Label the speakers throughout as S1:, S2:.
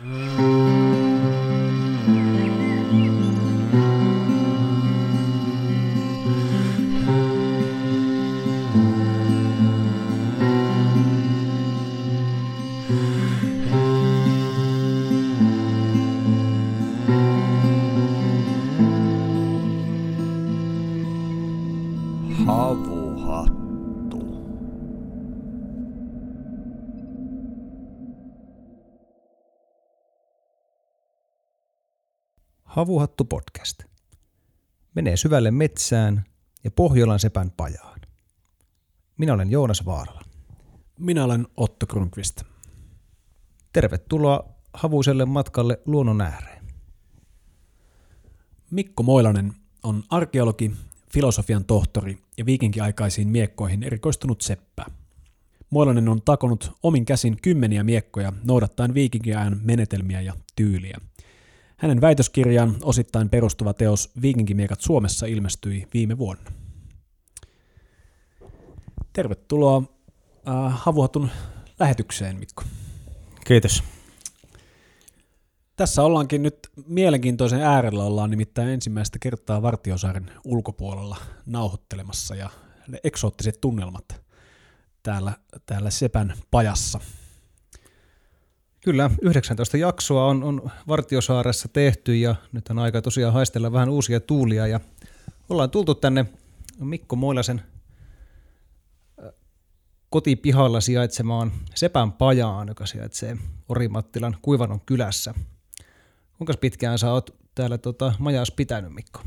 S1: Havuhattu.
S2: Havuhattu podcast. Menee syvälle metsään ja Pohjolan sepän pajaan. Minä olen Joonas Vaarala.
S3: Minä olen Otto Grunqvist.
S2: Tervetuloa havuiselle matkalle luonnon ääreen.
S3: Mikko Moilanen on arkeologi, filosofian tohtori ja viikinkiaikaisiin miekkoihin erikoistunut seppä. Moilanen on takonut omin käsin kymmeniä miekkoja noudattaen viikinkiajan menetelmiä ja tyyliä. Hänen väitöskirjaan osittain perustuva teos Viikinkimiekat Suomessa ilmestyi viime vuonna. Tervetuloa äh, Havuhatun lähetykseen, Mikko.
S2: Kiitos.
S3: Tässä ollaankin nyt mielenkiintoisen äärellä, ollaan nimittäin ensimmäistä kertaa Vartiosaaren ulkopuolella nauhoittelemassa ja ne eksoottiset tunnelmat täällä, täällä Sepän pajassa.
S2: Kyllä, 19 jaksoa on, on Vartiosaaressa tehty ja nyt on aika tosiaan haistella vähän uusia tuulia ja ollaan tultu tänne Mikko Moilasen äh, kotipihalla sijaitsemaan Sepän pajaan, joka sijaitsee Orimattilan Kuivanon kylässä. Kuinka pitkään sä oot täällä tota, majaas pitänyt, Mikko?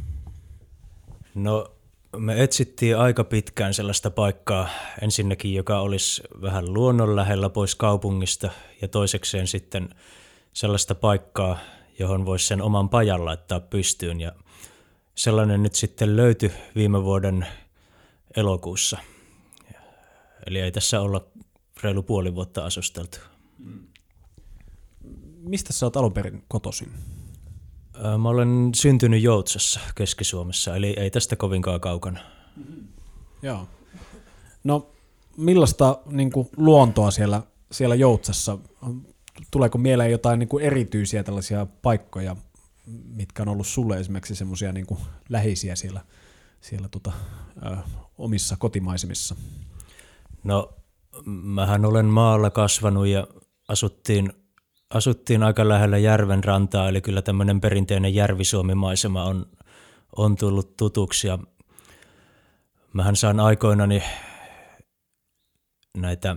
S1: No me etsittiin aika pitkään sellaista paikkaa ensinnäkin, joka olisi vähän luonnon lähellä pois kaupungista ja toisekseen sitten sellaista paikkaa, johon voisi sen oman pajan laittaa pystyyn ja sellainen nyt sitten löytyi viime vuoden elokuussa. Eli ei tässä olla reilu puoli vuotta asusteltu.
S3: Mistä sä oot alun perin kotoisin?
S1: Mä olen syntynyt Joutsassa Keski-Suomessa, eli ei tästä kovinkaan kaukana.
S3: Joo. No, millaista niin kuin, luontoa siellä, siellä Joutsassa? Tuleeko mieleen jotain niin kuin, erityisiä tällaisia paikkoja, mitkä on ollut sulle esimerkiksi semmoisia niin läheisiä siellä, siellä tota, ö, omissa kotimaisemissa?
S1: No, mähän olen maalla kasvanut ja asuttiin, asuttiin aika lähellä järven rantaa, eli kyllä tämmöinen perinteinen järvisuomimaisema on, on tullut tutuksi. Ja mähän saan aikoinani näitä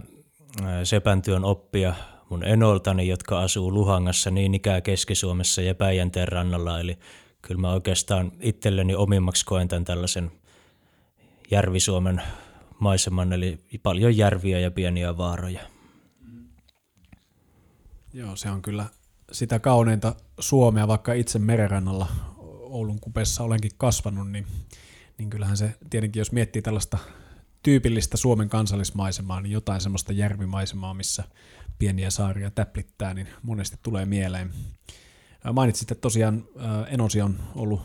S1: sepäntyön oppia mun enoltani, jotka asuu Luhangassa niin ikään Keski-Suomessa ja Päijänteen rannalla, eli kyllä mä oikeastaan itselleni omimmaksi koen tämän tällaisen Järvi-Suomen maiseman, eli paljon järviä ja pieniä vaaroja.
S3: Joo, se on kyllä sitä kauneinta Suomea, vaikka itse merenrannalla Oulun kupessa olenkin kasvanut, niin, niin kyllähän se tietenkin, jos miettii tällaista tyypillistä Suomen kansallismaisemaa, niin jotain semmoista järvimaisemaa, missä pieniä saaria täplittää, niin monesti tulee mieleen. Mainitsit, että tosiaan Enosi on ollut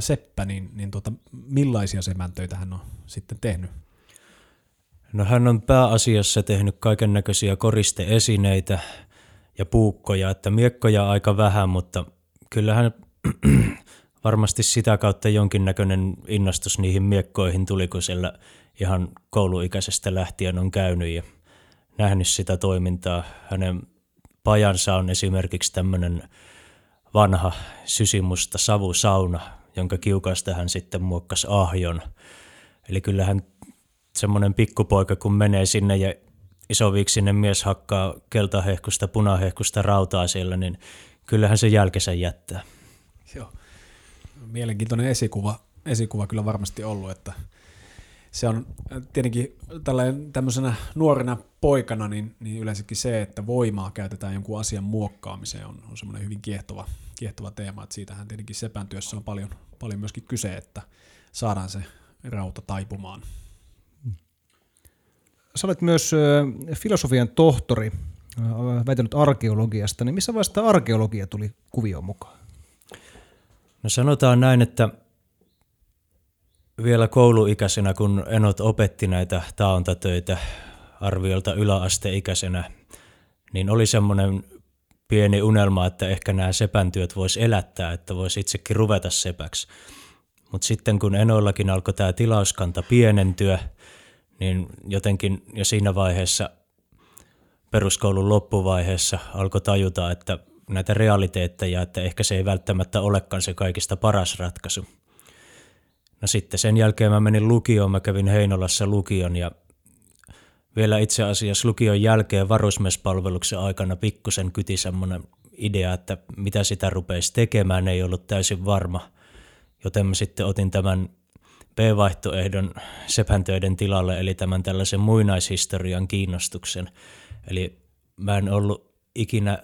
S3: seppä, niin, niin tota, millaisia semäntöitä hän on sitten tehnyt?
S1: No hän on pääasiassa tehnyt kaiken näköisiä koristeesineitä ja puukkoja, että miekkoja aika vähän, mutta kyllähän varmasti sitä kautta jonkinnäköinen innostus niihin miekkoihin tuli, kun siellä ihan kouluikäisestä lähtien on käynyt ja nähnyt sitä toimintaa. Hänen pajansa on esimerkiksi tämmöinen vanha sysimusta savusauna, jonka kiukaasta hän sitten muokkasi ahjon. Eli kyllähän semmoinen pikkupoika, kun menee sinne ja isoviiksinen mies hakkaa keltahehkusta, punahehkusta rautaa siellä, niin kyllähän se jälkensä jättää.
S3: Joo. Mielenkiintoinen esikuva, esikuva kyllä varmasti ollut, että se on tietenkin tämmöisenä nuorena poikana, niin, niin yleensäkin se, että voimaa käytetään jonkun asian muokkaamiseen on, on semmoinen hyvin kiehtova, kiehtova teema, että siitähän tietenkin sepän työssä on paljon, paljon myöskin kyse, että saadaan se rauta taipumaan.
S2: Sä olet myös filosofian tohtori, ö, väitänyt arkeologiasta, niin missä tämä arkeologia tuli kuvioon mukaan?
S1: No sanotaan näin, että vielä kouluikäisenä, kun enot opetti näitä taontatöitä arviolta yläasteikäisenä, niin oli semmoinen pieni unelma, että ehkä nämä sepäntyöt voisi elättää, että voisi itsekin ruveta sepäksi. Mutta sitten kun enoillakin alkoi tämä tilauskanta pienentyä, niin jotenkin jo siinä vaiheessa, peruskoulun loppuvaiheessa, alkoi tajuta, että näitä realiteetteja, että ehkä se ei välttämättä olekaan se kaikista paras ratkaisu. No sitten sen jälkeen mä menin lukioon, mä kävin Heinolassa lukion ja vielä itse asiassa lukion jälkeen varusmespalveluksen aikana pikkusen kyti semmoinen idea, että mitä sitä rupeisi tekemään, ei ollut täysin varma. Joten mä sitten otin tämän B-vaihtoehdon sepäntöiden tilalle, eli tämän tällaisen muinaishistorian kiinnostuksen. Eli mä en ollut ikinä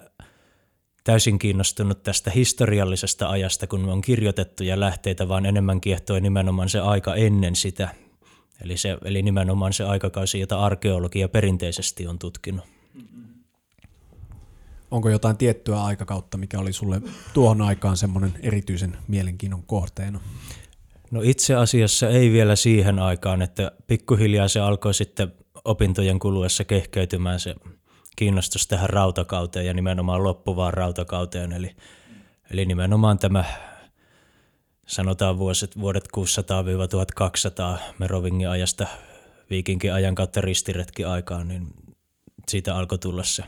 S1: täysin kiinnostunut tästä historiallisesta ajasta, kun on kirjoitettuja lähteitä, vaan enemmän kiehtoi nimenomaan se aika ennen sitä. Eli, se, eli nimenomaan se aikakausi, jota arkeologia perinteisesti on tutkinut.
S3: Onko jotain tiettyä aikakautta, mikä oli sulle tuohon aikaan semmoinen erityisen mielenkiinnon kohteena?
S1: No itse asiassa ei vielä siihen aikaan, että pikkuhiljaa se alkoi sitten opintojen kuluessa kehkeytymään se kiinnostus tähän rautakauteen ja nimenomaan loppuvaan rautakauteen. Eli, eli nimenomaan tämä sanotaan vuoset, vuodet 600-1200 Merovingin ajasta viikinkin ajan kautta ristiretki aikaan, niin siitä alkoi tulla se,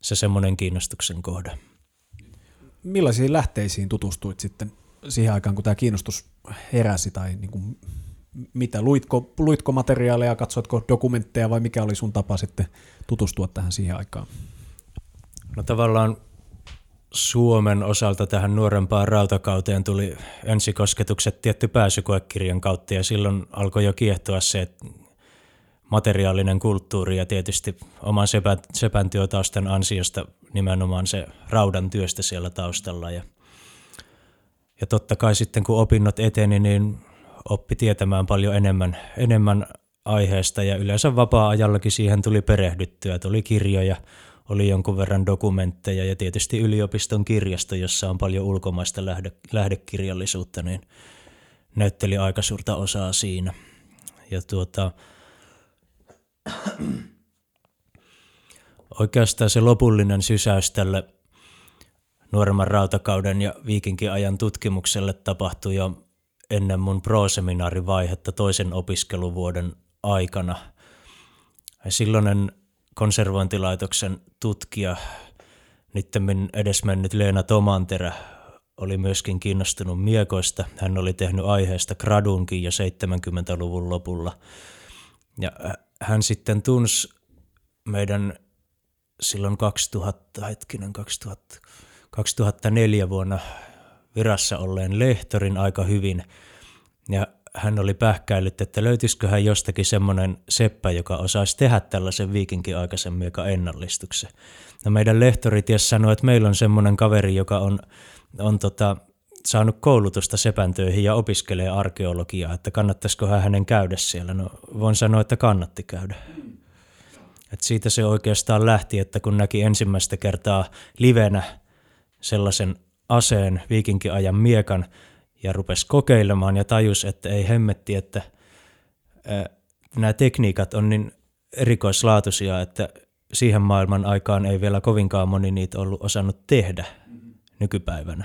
S1: se semmoinen kiinnostuksen kohde.
S3: Millaisiin lähteisiin tutustuit sitten siihen aikaan, kun tämä kiinnostus heräsi, tai niin kuin, mitä, luitko, luitko materiaaleja, katsoitko dokumentteja vai mikä oli sun tapa sitten tutustua tähän siihen aikaan?
S1: No tavallaan Suomen osalta tähän nuorempaan rautakauteen tuli ensikosketukset tietty pääsykoekirjan kautta ja silloin alkoi jo kiehtoa se että materiaalinen kulttuuri ja tietysti oman sepän, sepän työtaustan ansiosta nimenomaan se raudan työstä siellä taustalla. Ja, ja totta kai sitten kun opinnot eteni, niin oppi tietämään paljon enemmän, enemmän aiheesta ja yleensä vapaa-ajallakin siihen tuli perehdyttyä. Tuli kirjoja, oli jonkun verran dokumentteja ja tietysti yliopiston kirjasto, jossa on paljon ulkomaista lähde, lähdekirjallisuutta, niin näytteli aika suurta osaa siinä. Ja tuota, oikeastaan se lopullinen sysäys tälle nuoremman rautakauden ja viikinkin ajan tutkimukselle tapahtui jo ennen mun pro-seminaarivaihetta toisen opiskeluvuoden aikana. Silloinen konservointilaitoksen tutkija, nyttemmin edesmennyt Leena Tomanterä, oli myöskin kiinnostunut miekoista. Hän oli tehnyt aiheesta gradunkin jo 70-luvun lopulla. Ja hän sitten tunsi meidän silloin 2000, hetkinen, 2000, 2004 vuonna virassa olleen lehtorin aika hyvin. Ja hän oli pähkäillyt, että löytyisikö hän jostakin semmoinen seppä, joka osaisi tehdä tällaisen viikinkin aikaisemmin, joka ennallistuksen. No meidän lehtori ties sanoi, että meillä on semmoinen kaveri, joka on, on tota, saanut koulutusta sepäntöihin ja opiskelee arkeologiaa, että kannattaisiko hän hänen käydä siellä. No voin sanoa, että kannatti käydä. Et siitä se oikeastaan lähti, että kun näki ensimmäistä kertaa livenä sellaisen aseen viikinkiajan miekan, ja rupesi kokeilemaan ja tajus, että ei hemmetti, että nämä tekniikat on niin erikoislaatuisia, että siihen maailman aikaan ei vielä kovinkaan moni niitä ollut osannut tehdä nykypäivänä.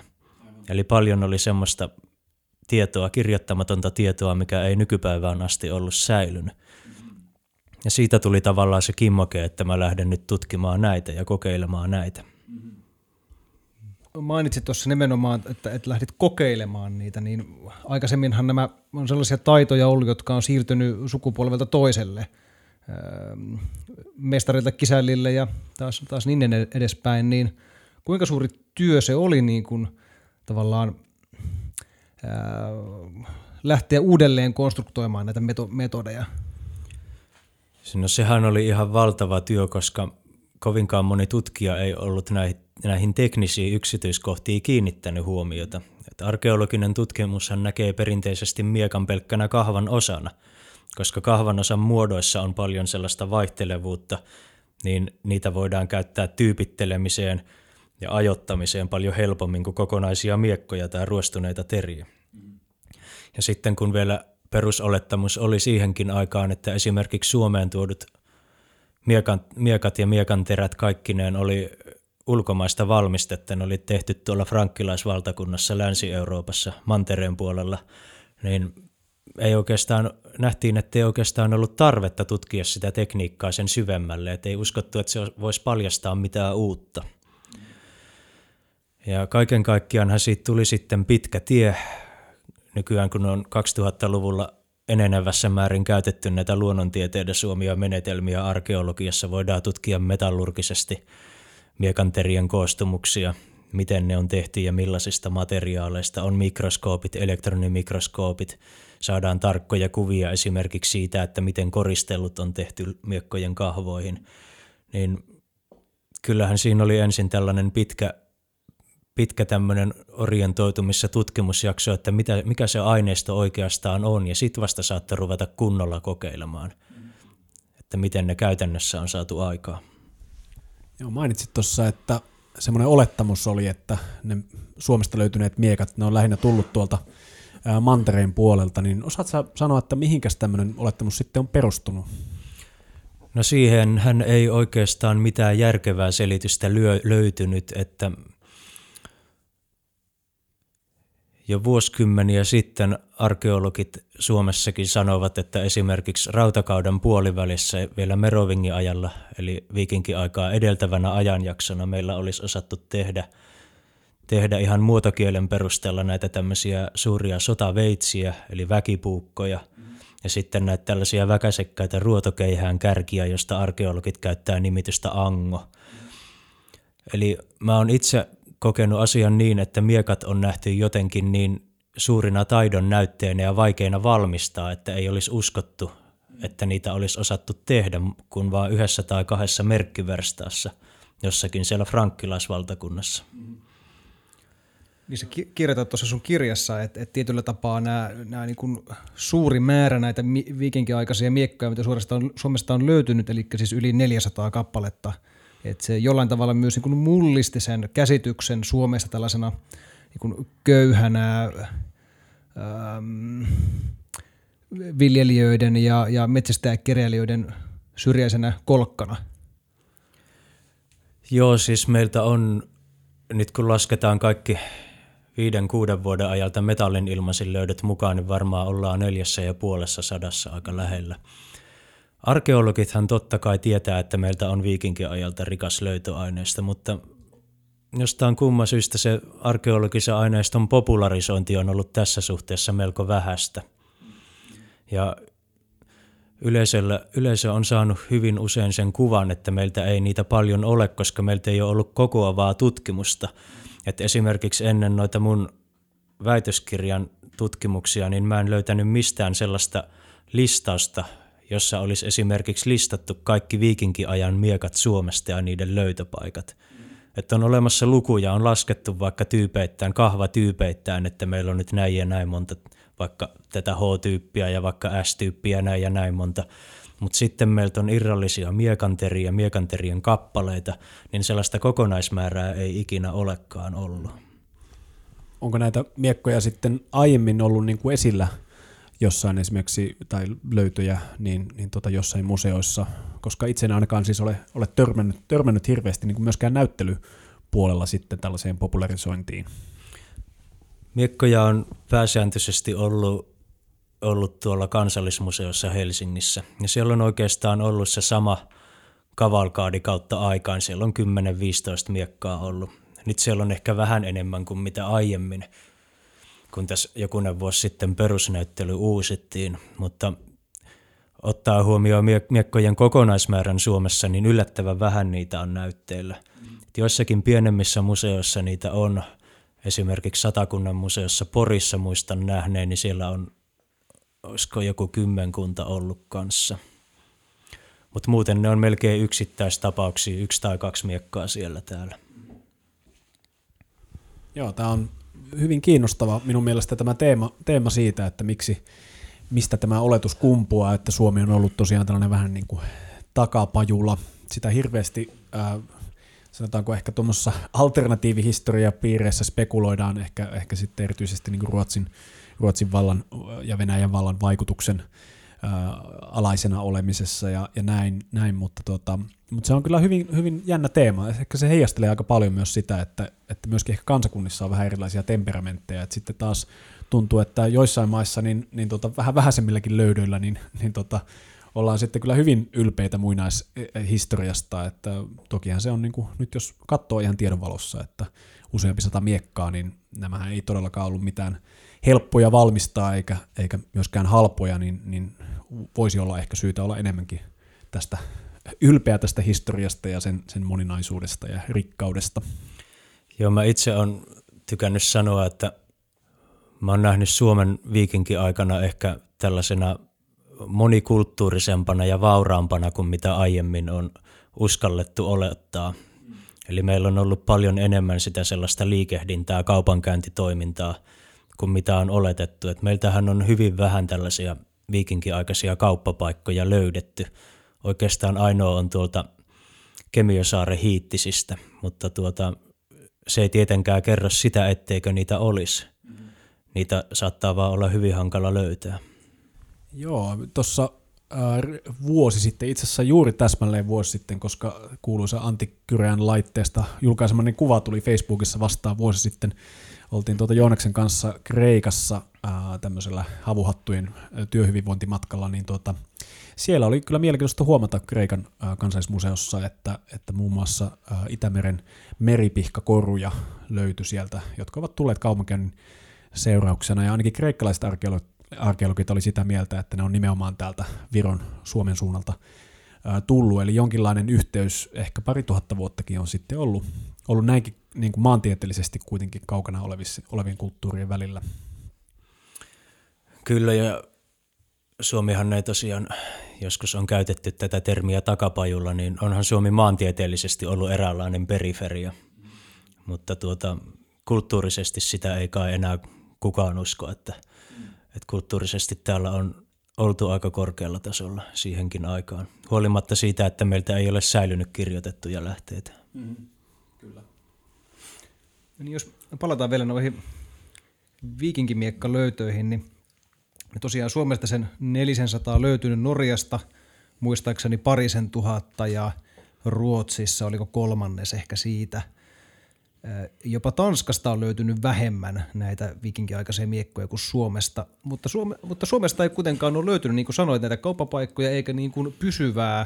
S1: Eli paljon oli semmoista tietoa, kirjoittamatonta tietoa, mikä ei nykypäivään asti ollut säilynyt. Ja siitä tuli tavallaan se kimmoke, että mä lähden nyt tutkimaan näitä ja kokeilemaan näitä
S2: mainitsit tuossa nimenomaan, että, että lähdit kokeilemaan niitä, niin aikaisemminhan nämä on sellaisia taitoja ollut, jotka on siirtynyt sukupolvelta toiselle, öö, mestarilta kisällille ja taas, taas niin edespäin, niin kuinka suuri työ se oli niin kuin, tavallaan ää, öö, lähteä uudelleen konstruktoimaan näitä metodeja?
S1: No sehän oli ihan valtava työ, koska kovinkaan moni tutkija ei ollut näihin näihin teknisiin yksityiskohtiin kiinnittänyt huomiota. Että arkeologinen tutkimushan näkee perinteisesti miekan pelkkänä kahvan osana, koska kahvan osan muodoissa on paljon sellaista vaihtelevuutta, niin niitä voidaan käyttää tyypittelemiseen ja ajottamiseen paljon helpommin kuin kokonaisia miekkoja tai ruostuneita teriä. Ja sitten kun vielä perusolettamus oli siihenkin aikaan, että esimerkiksi Suomeen tuodut miekan, miekat ja miekan terät kaikkineen oli ulkomaista valmistetta. Ne oli tehty tuolla frankkilaisvaltakunnassa Länsi-Euroopassa Mantereen puolella, niin ei oikeastaan, nähtiin, että ei oikeastaan ollut tarvetta tutkia sitä tekniikkaa sen syvemmälle, että ei uskottu, että se voisi paljastaa mitään uutta. Ja kaiken kaikkiaanhan siitä tuli sitten pitkä tie. Nykyään kun on 2000-luvulla enenevässä määrin käytetty näitä luonnontieteiden suomia menetelmiä arkeologiassa, voidaan tutkia metallurgisesti miekanterien koostumuksia, miten ne on tehty ja millaisista materiaaleista. On mikroskoopit, elektronimikroskoopit, saadaan tarkkoja kuvia esimerkiksi siitä, että miten koristelut on tehty miekkojen kahvoihin. Niin kyllähän siinä oli ensin tällainen pitkä pitkä tämmöinen orientoitumissa tutkimusjakso, että mitä, mikä se aineisto oikeastaan on, ja sitten vasta saatte ruveta kunnolla kokeilemaan, että miten ne käytännössä on saatu aikaa.
S3: Joo, mainitsit tuossa, että semmoinen olettamus oli, että ne Suomesta löytyneet miekat, ne on lähinnä tullut tuolta mantereen puolelta, niin osaatko sanoa, että mihinkäs tämmöinen olettamus sitten on perustunut?
S1: No siihen hän ei oikeastaan mitään järkevää selitystä lyö, löytynyt, että Jo vuosikymmeniä sitten arkeologit Suomessakin sanovat, että esimerkiksi rautakauden puolivälissä vielä Merovingin ajalla, eli viikinkiaikaa edeltävänä ajanjaksona meillä olisi osattu tehdä, tehdä ihan muotokielen perusteella näitä tämmöisiä suuria sotaveitsiä, eli väkipuukkoja, ja sitten näitä tällaisia väkäsekkäitä ruotokeihään kärkiä, josta arkeologit käyttää nimitystä ango. Eli mä oon itse kokenut asian niin, että miekat on nähty jotenkin niin suurina taidon näytteinä ja vaikeina valmistaa, että ei olisi uskottu, että niitä olisi osattu tehdä kuin vain yhdessä tai kahdessa merkkiverstaassa jossakin siellä frankkilaisvaltakunnassa.
S2: Niin sä kirjoitat tuossa sun kirjassa, että, että tietyllä tapaa nämä, nämä niin kuin suuri määrä näitä viikinkiaikaisia miekkoja, mitä Suomesta on, Suomesta on löytynyt, eli siis yli 400 kappaletta – että se jollain tavalla myös niin kuin mullisti sen käsityksen Suomessa tällaisena niin kuin köyhänä ähm, viljelijöiden ja, ja metsästäjäkeräilijöiden syrjäisenä kolkkana.
S1: Joo, siis meiltä on, nyt kun lasketaan kaikki viiden, kuuden vuoden ajalta metallin ilmaisin löydöt mukaan, niin varmaan ollaan neljässä ja puolessa sadassa aika lähellä. Arkeologithan totta kai tietää, että meiltä on viikinkiajalta rikas löytöaineista, mutta jostain kumman syystä se arkeologisen aineiston popularisointi on ollut tässä suhteessa melko vähäistä. Ja yleisöllä, yleisö on saanut hyvin usein sen kuvan, että meiltä ei niitä paljon ole, koska meiltä ei ole ollut kokoavaa tutkimusta. Et esimerkiksi ennen noita mun väitöskirjan tutkimuksia, niin mä en löytänyt mistään sellaista listausta jossa olisi esimerkiksi listattu kaikki viikinkiajan miekat Suomesta ja niiden löytöpaikat. Että on olemassa lukuja, on laskettu vaikka tyypeittäin, kahvatyypeittäin, että meillä on nyt näin ja näin monta, vaikka tätä H-tyyppiä ja vaikka S-tyyppiä näin ja näin monta. Mutta sitten meiltä on irrallisia miekanteria, miekanterien kappaleita, niin sellaista kokonaismäärää ei ikinä olekaan ollut.
S3: Onko näitä miekkoja sitten aiemmin ollut niin kuin esillä jossain esimerkiksi, tai löytöjä, niin, niin tota jossain museoissa, koska itse en ainakaan siis ole, ole törmännyt, törmännyt hirveästi niin kuin myöskään näyttelypuolella sitten tällaiseen popularisointiin.
S1: Miekkoja on pääsääntöisesti ollut, ollut tuolla kansallismuseossa Helsingissä, ja siellä on oikeastaan ollut se sama kavalkaadi kautta aikaan, siellä on 10-15 miekkaa ollut. Nyt siellä on ehkä vähän enemmän kuin mitä aiemmin, kun tässä jokunen vuosi sitten perusnäyttely uusittiin, mutta ottaa huomioon miekkojen kokonaismäärän Suomessa, niin yllättävän vähän niitä on näytteillä. Joissakin pienemmissä museoissa niitä on, esimerkiksi Satakunnan museossa Porissa muistan nähneen, niin siellä on, olisiko joku kymmenkunta ollut kanssa. Mutta muuten ne on melkein yksittäistapauksia, yksi tai kaksi miekkaa siellä täällä.
S3: Joo, tämä on hyvin kiinnostava minun mielestä tämä teema, teema siitä, että miksi, mistä tämä oletus kumpuaa, että Suomi on ollut tosiaan tällainen vähän niin kuin takapajula. Sitä hirveästi, äh, sanotaanko ehkä tuommoissa alternatiivihistoriapiireissä spekuloidaan ehkä, ehkä sitten erityisesti niin kuin Ruotsin, Ruotsin vallan ja Venäjän vallan vaikutuksen alaisena olemisessa ja, ja näin, näin mutta, tota, mutta se on kyllä hyvin, hyvin jännä teema. Ehkä se heijastelee aika paljon myös sitä, että, että myöskin ehkä kansakunnissa on vähän erilaisia temperamentteja, että sitten taas tuntuu, että joissain maissa niin, niin tota, vähän vähäisemmilläkin löydöillä niin, niin tota, ollaan sitten kyllä hyvin ylpeitä muinaishistoriasta, että tokihan se on niin kuin, nyt jos katsoo ihan tiedonvalossa, että useampi sata miekkaa, niin nämähän ei todellakaan ollut mitään helppoja valmistaa eikä, eikä myöskään halpoja, niin, niin voisi olla ehkä syytä olla enemmänkin tästä ylpeä tästä historiasta ja sen, sen moninaisuudesta ja rikkaudesta.
S1: Joo, mä itse on tykännyt sanoa, että mä oon nähnyt Suomen viikinkin aikana ehkä tällaisena monikulttuurisempana ja vauraampana kuin mitä aiemmin on uskallettu olettaa. Eli meillä on ollut paljon enemmän sitä sellaista liikehdintää, kaupankäyntitoimintaa kuin mitä on oletettu. Et meiltähän on hyvin vähän tällaisia viikinkiaikaisia kauppapaikkoja löydetty. Oikeastaan ainoa on tuolta Kemiosaaren hiittisistä, mutta tuota, se ei tietenkään kerro sitä, etteikö niitä olisi. Niitä saattaa vaan olla hyvin hankala löytää.
S3: Joo, tuossa äh, vuosi sitten, itse asiassa juuri täsmälleen vuosi sitten, koska kuuluisa Antti Kyreän laitteesta julkaisemani kuva tuli Facebookissa vastaan vuosi sitten. Oltiin tuota Jooneksen kanssa Kreikassa ää, tämmöisellä havuhattujen työhyvinvointimatkalla, niin tuota, siellä oli kyllä mielenkiintoista huomata Kreikan ää, kansallismuseossa, että, että muun muassa ää, Itämeren meripihkakoruja löytyi sieltä, jotka ovat tulleet kaupankäynnin seurauksena, ja ainakin kreikkalaiset arkeologit arkeologit oli sitä mieltä, että ne on nimenomaan täältä Viron Suomen suunnalta tullut, eli jonkinlainen yhteys ehkä pari tuhatta vuottakin on sitten ollut, ollut näinkin niin kuin maantieteellisesti kuitenkin kaukana olevien kulttuurien välillä.
S1: Kyllä, ja Suomihan ei tosiaan, joskus on käytetty tätä termiä takapajulla, niin onhan Suomi maantieteellisesti ollut eräänlainen periferia, mutta tuota, kulttuurisesti sitä ei kai enää kukaan usko, että – että kulttuurisesti täällä on oltu aika korkealla tasolla siihenkin aikaan, huolimatta siitä, että meiltä ei ole säilynyt kirjoitettuja lähteitä. Mm.
S2: Niin jos palataan vielä noihin viikinkimiekka löytöihin, niin tosiaan Suomesta sen 400 löytynyt Norjasta, muistaakseni parisen tuhatta ja Ruotsissa oliko kolmannes ehkä siitä – Jopa Tanskasta on löytynyt vähemmän näitä vikinkiaikaisia miekkoja kuin Suomesta, mutta, Suome, mutta Suomesta ei kuitenkaan ole löytynyt, niin kuin sanoit, näitä kauppapaikkoja eikä niin kuin pysyvää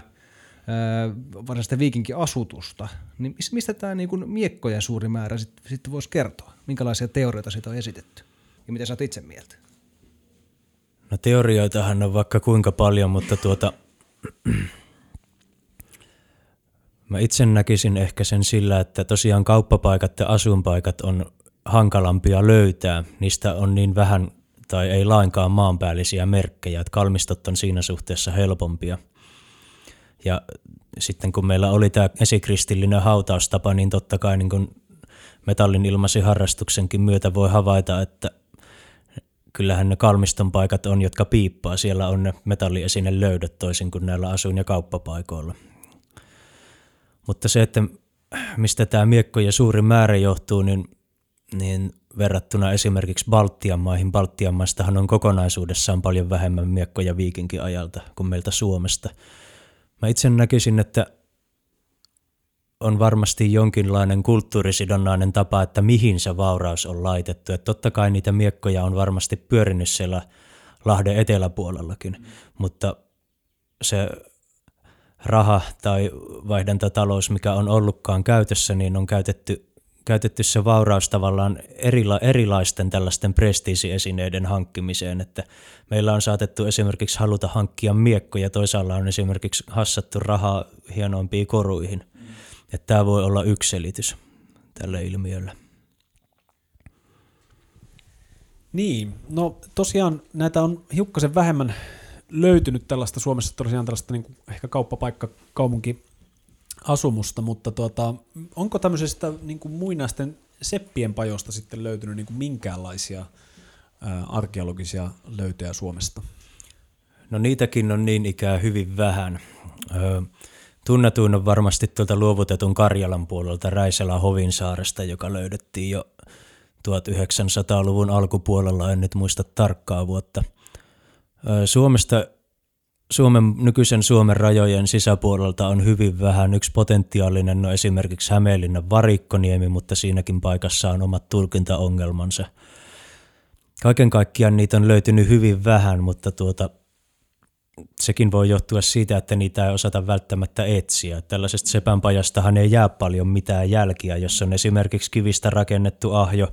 S2: varsinaista viikinkiasutusta. Niin mistä tämä niin kuin miekkojen suuri määrä sitten sit voisi kertoa? Minkälaisia teorioita siitä on esitetty? Ja mitä sä oot itse mieltä?
S1: No teorioitahan on vaikka kuinka paljon, mutta tuota, Mä itse näkisin ehkä sen sillä, että tosiaan kauppapaikat ja asuinpaikat on hankalampia löytää. Niistä on niin vähän tai ei lainkaan maanpäällisiä merkkejä, että kalmistot on siinä suhteessa helpompia. Ja sitten kun meillä oli tämä esikristillinen hautaustapa, niin totta kai niin kun metallin ilmaisi harrastuksenkin myötä voi havaita, että kyllähän ne kalmiston paikat on, jotka piippaa. Siellä on ne metalliesine löydöt toisin kuin näillä asuin- ja kauppapaikoilla. Mutta se, että mistä tämä miekkojen suuri määrä johtuu, niin, niin verrattuna esimerkiksi Baltian maihin, Baltian maistahan on kokonaisuudessaan paljon vähemmän miekkoja viikinkin ajalta kuin meiltä Suomesta. Mä itse näkisin, että on varmasti jonkinlainen kulttuurisidonnainen tapa, että mihin se vauraus on laitettu. Että totta kai niitä miekkoja on varmasti pyörinyt siellä Lahden eteläpuolellakin, mm. mutta se raha tai vaihdantatalous, mikä on ollutkaan käytössä, niin on käytetty, käytetty se vauraus tavallaan erila, erilaisten tällaisten prestiisiesineiden hankkimiseen, että meillä on saatettu esimerkiksi haluta hankkia miekkoja, toisaalla on esimerkiksi hassattu rahaa hienoimpiin koruihin. Mm. Että tämä voi olla yksi selitys tälle ilmiölle.
S3: Niin, no tosiaan näitä on hiukkasen vähemmän löytynyt tällaista Suomessa tosiaan tällaista niin kuin ehkä kauppapaikka kaupunki asumusta, mutta tuota, onko tämmöisestä niin kuin muinaisten seppien pajosta sitten löytynyt niin kuin minkäänlaisia ää, arkeologisia löytöjä Suomesta?
S1: No niitäkin on niin ikään hyvin vähän. Ö, tunnetuin on varmasti tuolta luovutetun Karjalan puolelta Räiselä Hovinsaaresta, joka löydettiin jo 1900-luvun alkupuolella, en nyt muista tarkkaa vuotta – Suomesta Suomen, nykyisen Suomen rajojen sisäpuolelta on hyvin vähän. Yksi potentiaalinen on esimerkiksi Hämeenlinnan Varikkoniemi, mutta siinäkin paikassa on omat tulkintaongelmansa. Kaiken kaikkiaan niitä on löytynyt hyvin vähän, mutta tuota, sekin voi johtua siitä, että niitä ei osata välttämättä etsiä. Tällaisesta sepänpajastahan ei jää paljon mitään jälkiä, jos on esimerkiksi kivistä rakennettu ahjo,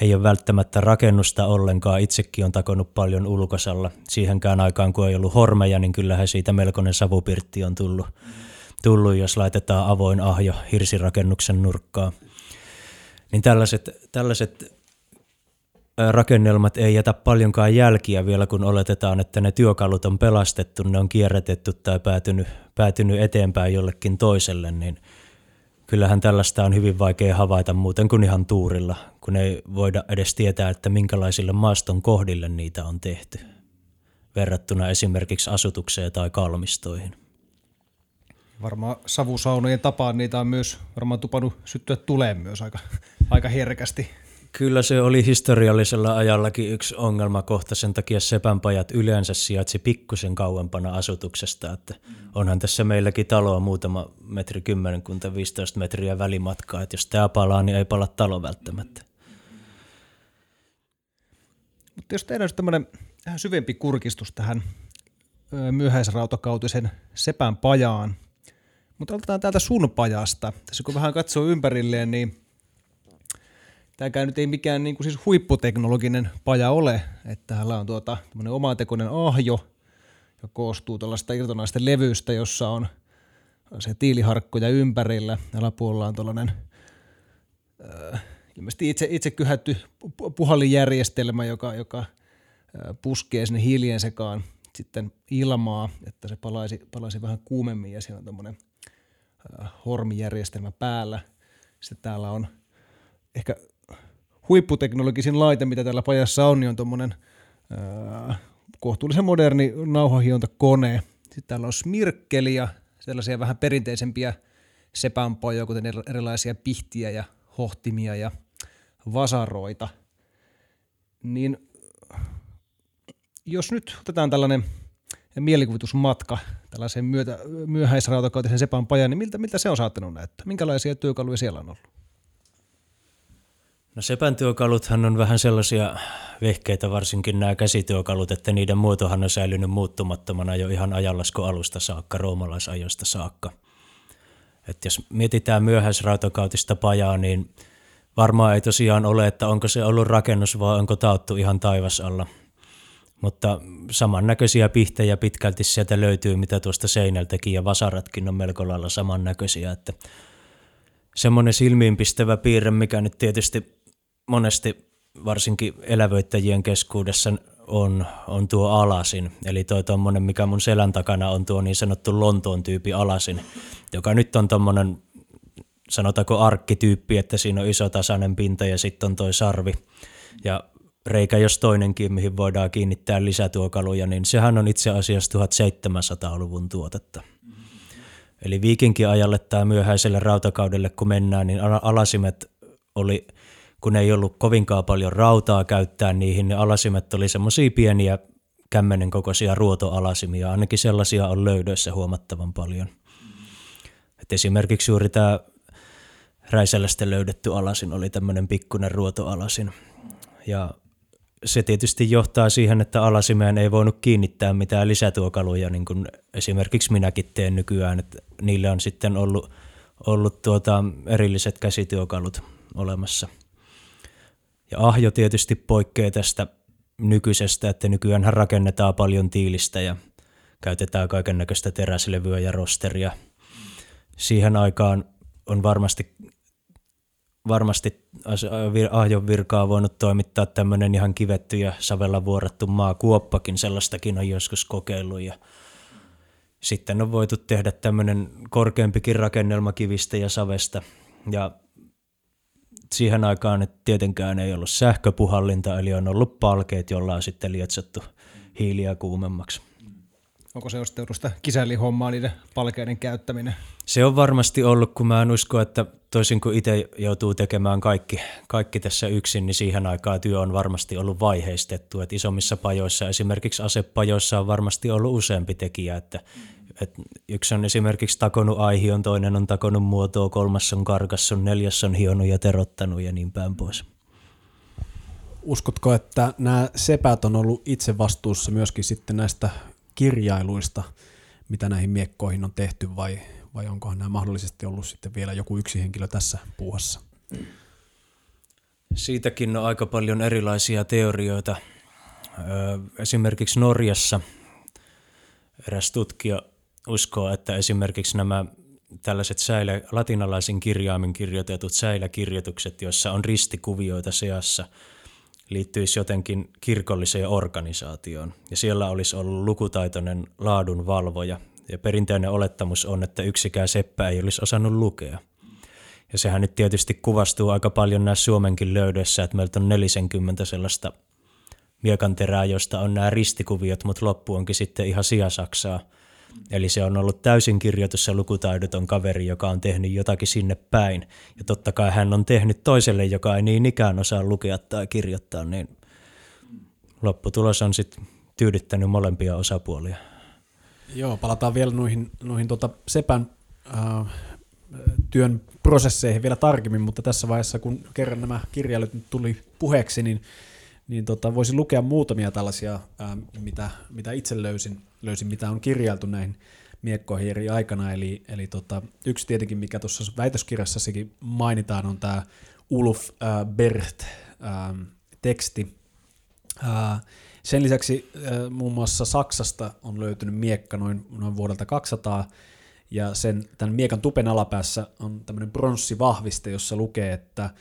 S1: ei ole välttämättä rakennusta ollenkaan. Itsekin on takonut paljon ulkosalla. Siihenkään aikaan, kun ei ollut hormeja, niin kyllähän siitä melkoinen savupirtti on tullut, tullut jos laitetaan avoin ahjo hirsirakennuksen nurkkaan. Niin tällaiset, tällaiset rakennelmat ei jätä paljonkaan jälkiä vielä, kun oletetaan, että ne työkalut on pelastettu, ne on kierrätetty tai päätynyt, päätynyt eteenpäin jollekin toiselle, niin kyllähän tällaista on hyvin vaikea havaita muuten kuin ihan tuurilla, kun ei voida edes tietää, että minkälaisille maaston kohdille niitä on tehty, verrattuna esimerkiksi asutukseen tai kalmistoihin.
S2: Varmaan savusaunojen tapaan niitä on myös varmaan tupannut syttyä tuleen myös aika, aika herkästi.
S1: Kyllä se oli historiallisella ajallakin yksi ongelmakohta, sen takia sepänpajat yleensä sijaitsi pikkusen kauempana asutuksesta, että onhan tässä meilläkin taloa muutama metri, 10 15 metriä välimatkaa, että jos tämä palaa, niin ei pala talo välttämättä.
S2: Mutta jos tehdään tämmöinen vähän syvempi kurkistus tähän myöhäisrautakautisen sepän pajaan, mutta aloitetaan täältä sun pajasta. Tässä kun vähän katsoo ympärilleen, niin tämäkään nyt ei mikään niin kuin siis huipputeknologinen paja ole, että täällä on tuota, omatekoinen ahjo, joka koostuu tällaista irtonaista levystä, jossa on se tiiliharkkoja ympärillä. Alapuolella on tuollainen äh, ilmeisesti itse, itse kyhätty puhallijärjestelmä, joka, joka äh, puskee sinne hiilien sekaan sitten ilmaa, että se palaisi, palaisi vähän kuumemmin ja siellä on tämmöinen äh, hormijärjestelmä päällä. Sitten täällä on ehkä huipputeknologisin laite, mitä tällä pajassa on, niin on tuommoinen kohtuullisen moderni nauhahiontakone. Sitten täällä on smirkkeli ja sellaisia vähän perinteisempiä sepänpajoja, kuten erilaisia pihtiä ja hohtimia ja vasaroita. Niin jos nyt otetaan tällainen mielikuvitusmatka tällaiseen myötä, myöhäisrautakautisen sepän pajan, niin miltä, miltä se on saattanut näyttää? Minkälaisia työkaluja siellä on ollut?
S1: No sepän työkaluthan on vähän sellaisia vehkeitä, varsinkin nämä käsityökalut, että niiden muotohan on säilynyt muuttumattomana jo ihan ajanlasko alusta saakka, roomalaisajoista saakka. Et jos mietitään myöhäisrautakautista pajaa, niin varmaan ei tosiaan ole, että onko se ollut rakennus vai onko tauttu ihan taivasalla. Mutta samannäköisiä pihtejä pitkälti sieltä löytyy, mitä tuosta seinältäkin, ja vasaratkin on melko lailla samannäköisiä, että semmoinen silmiinpistävä piirre, mikä nyt tietysti monesti varsinkin elävöittäjien keskuudessa on, on tuo alasin. Eli tuo tuommoinen, mikä mun selän takana on tuo niin sanottu Lontoon tyyppi alasin, joka nyt on tuommoinen sanotaanko arkkityyppi, että siinä on iso tasainen pinta ja sitten on toi sarvi. Ja reikä jos toinenkin, mihin voidaan kiinnittää lisätuokaluja, niin sehän on itse asiassa 1700-luvun tuotetta. Eli viikinkiajalle tai myöhäiselle rautakaudelle kun mennään, niin alasimet oli – kun ei ollut kovinkaan paljon rautaa käyttää niihin, niin alasimet oli semmoisia pieniä kämmenen kokoisia ruotoalasimia, ainakin sellaisia on löydöissä huomattavan paljon. Et esimerkiksi juuri tämä Räisälästä löydetty alasin oli tämmöinen pikkuinen ruotoalasin. Ja se tietysti johtaa siihen, että alasimeen ei voinut kiinnittää mitään lisätuokaluja, niin kuin esimerkiksi minäkin teen nykyään, että niille on sitten ollut, ollut tuota erilliset käsityökalut olemassa – ja ahjo tietysti poikkeaa tästä nykyisestä, että nykyään rakennetaan paljon tiilistä ja käytetään kaiken näköistä teräslevyä ja rosteria. Siihen aikaan on varmasti, varmasti ahjon virkaa voinut toimittaa tämmöinen ihan kivetty ja savella vuorattu maakuoppakin, sellaistakin on joskus kokeillut ja sitten on voitu tehdä tämmöinen korkeampikin rakennelma kivistä ja savesta ja siihen aikaan että tietenkään ei ollut sähköpuhallinta, eli on ollut palkeet, jolla on sitten lietsattu hiiliä kuumemmaksi.
S2: Onko se sitä kisällihommaa, niiden palkeiden käyttäminen?
S1: Se on varmasti ollut, kun mä en usko, että toisin kuin itse joutuu tekemään kaikki, kaikki tässä yksin, niin siihen aikaan työ on varmasti ollut vaiheistettu. Että isommissa pajoissa, esimerkiksi asepajoissa on varmasti ollut useampi tekijä, että, että yksi on esimerkiksi takonut aihion, toinen on takonut muotoa, kolmas on karkassun, neljäs on hionut ja terottanut ja niin päin pois.
S3: Uskotko, että nämä sepät on ollut itse vastuussa myöskin sitten näistä kirjailuista, mitä näihin miekkoihin on tehty, vai, vai onkohan nämä mahdollisesti ollut sitten vielä joku yksi henkilö tässä puuhassa?
S1: Siitäkin on aika paljon erilaisia teorioita. Esimerkiksi Norjassa eräs tutkija uskoo, että esimerkiksi nämä tällaiset säilä, latinalaisin kirjaimin kirjoitetut säiläkirjoitukset, joissa on ristikuvioita seassa – liittyisi jotenkin kirkolliseen organisaatioon. Ja siellä olisi ollut lukutaitoinen laadunvalvoja. Ja perinteinen olettamus on, että yksikään seppä ei olisi osannut lukea. Ja sehän nyt tietysti kuvastuu aika paljon näissä Suomenkin löydöissä, että meiltä on 40 sellaista miekanterää, josta on nämä ristikuviot, mutta loppu onkin sitten ihan sijasaksaa – Eli se on ollut täysin kirjoitus ja lukutaidoton kaveri, joka on tehnyt jotakin sinne päin. Ja totta kai hän on tehnyt toiselle, joka ei niin ikään osaa lukea tai kirjoittaa, niin lopputulos on sitten tyydyttänyt molempia osapuolia.
S3: Joo, palataan vielä noihin, noihin tuota Sepän äh, työn prosesseihin vielä tarkemmin, mutta tässä vaiheessa, kun kerran nämä kirjailut tuli puheeksi, niin niin tota, voisin lukea muutamia tällaisia, ää, mitä, mitä itse löysin, löysin, mitä on kirjailtu näihin miekkoihin eri aikana. Eli, eli tota, yksi tietenkin, mikä tuossa väitöskirjassasikin mainitaan, on tämä Ulf äh, Berth äh, teksti. Äh, sen lisäksi äh, muun muassa Saksasta on löytynyt miekka noin, noin vuodelta 200, ja sen, tämän miekan tupen alapäässä on tämmöinen pronssivahviste, jossa lukee, että äh,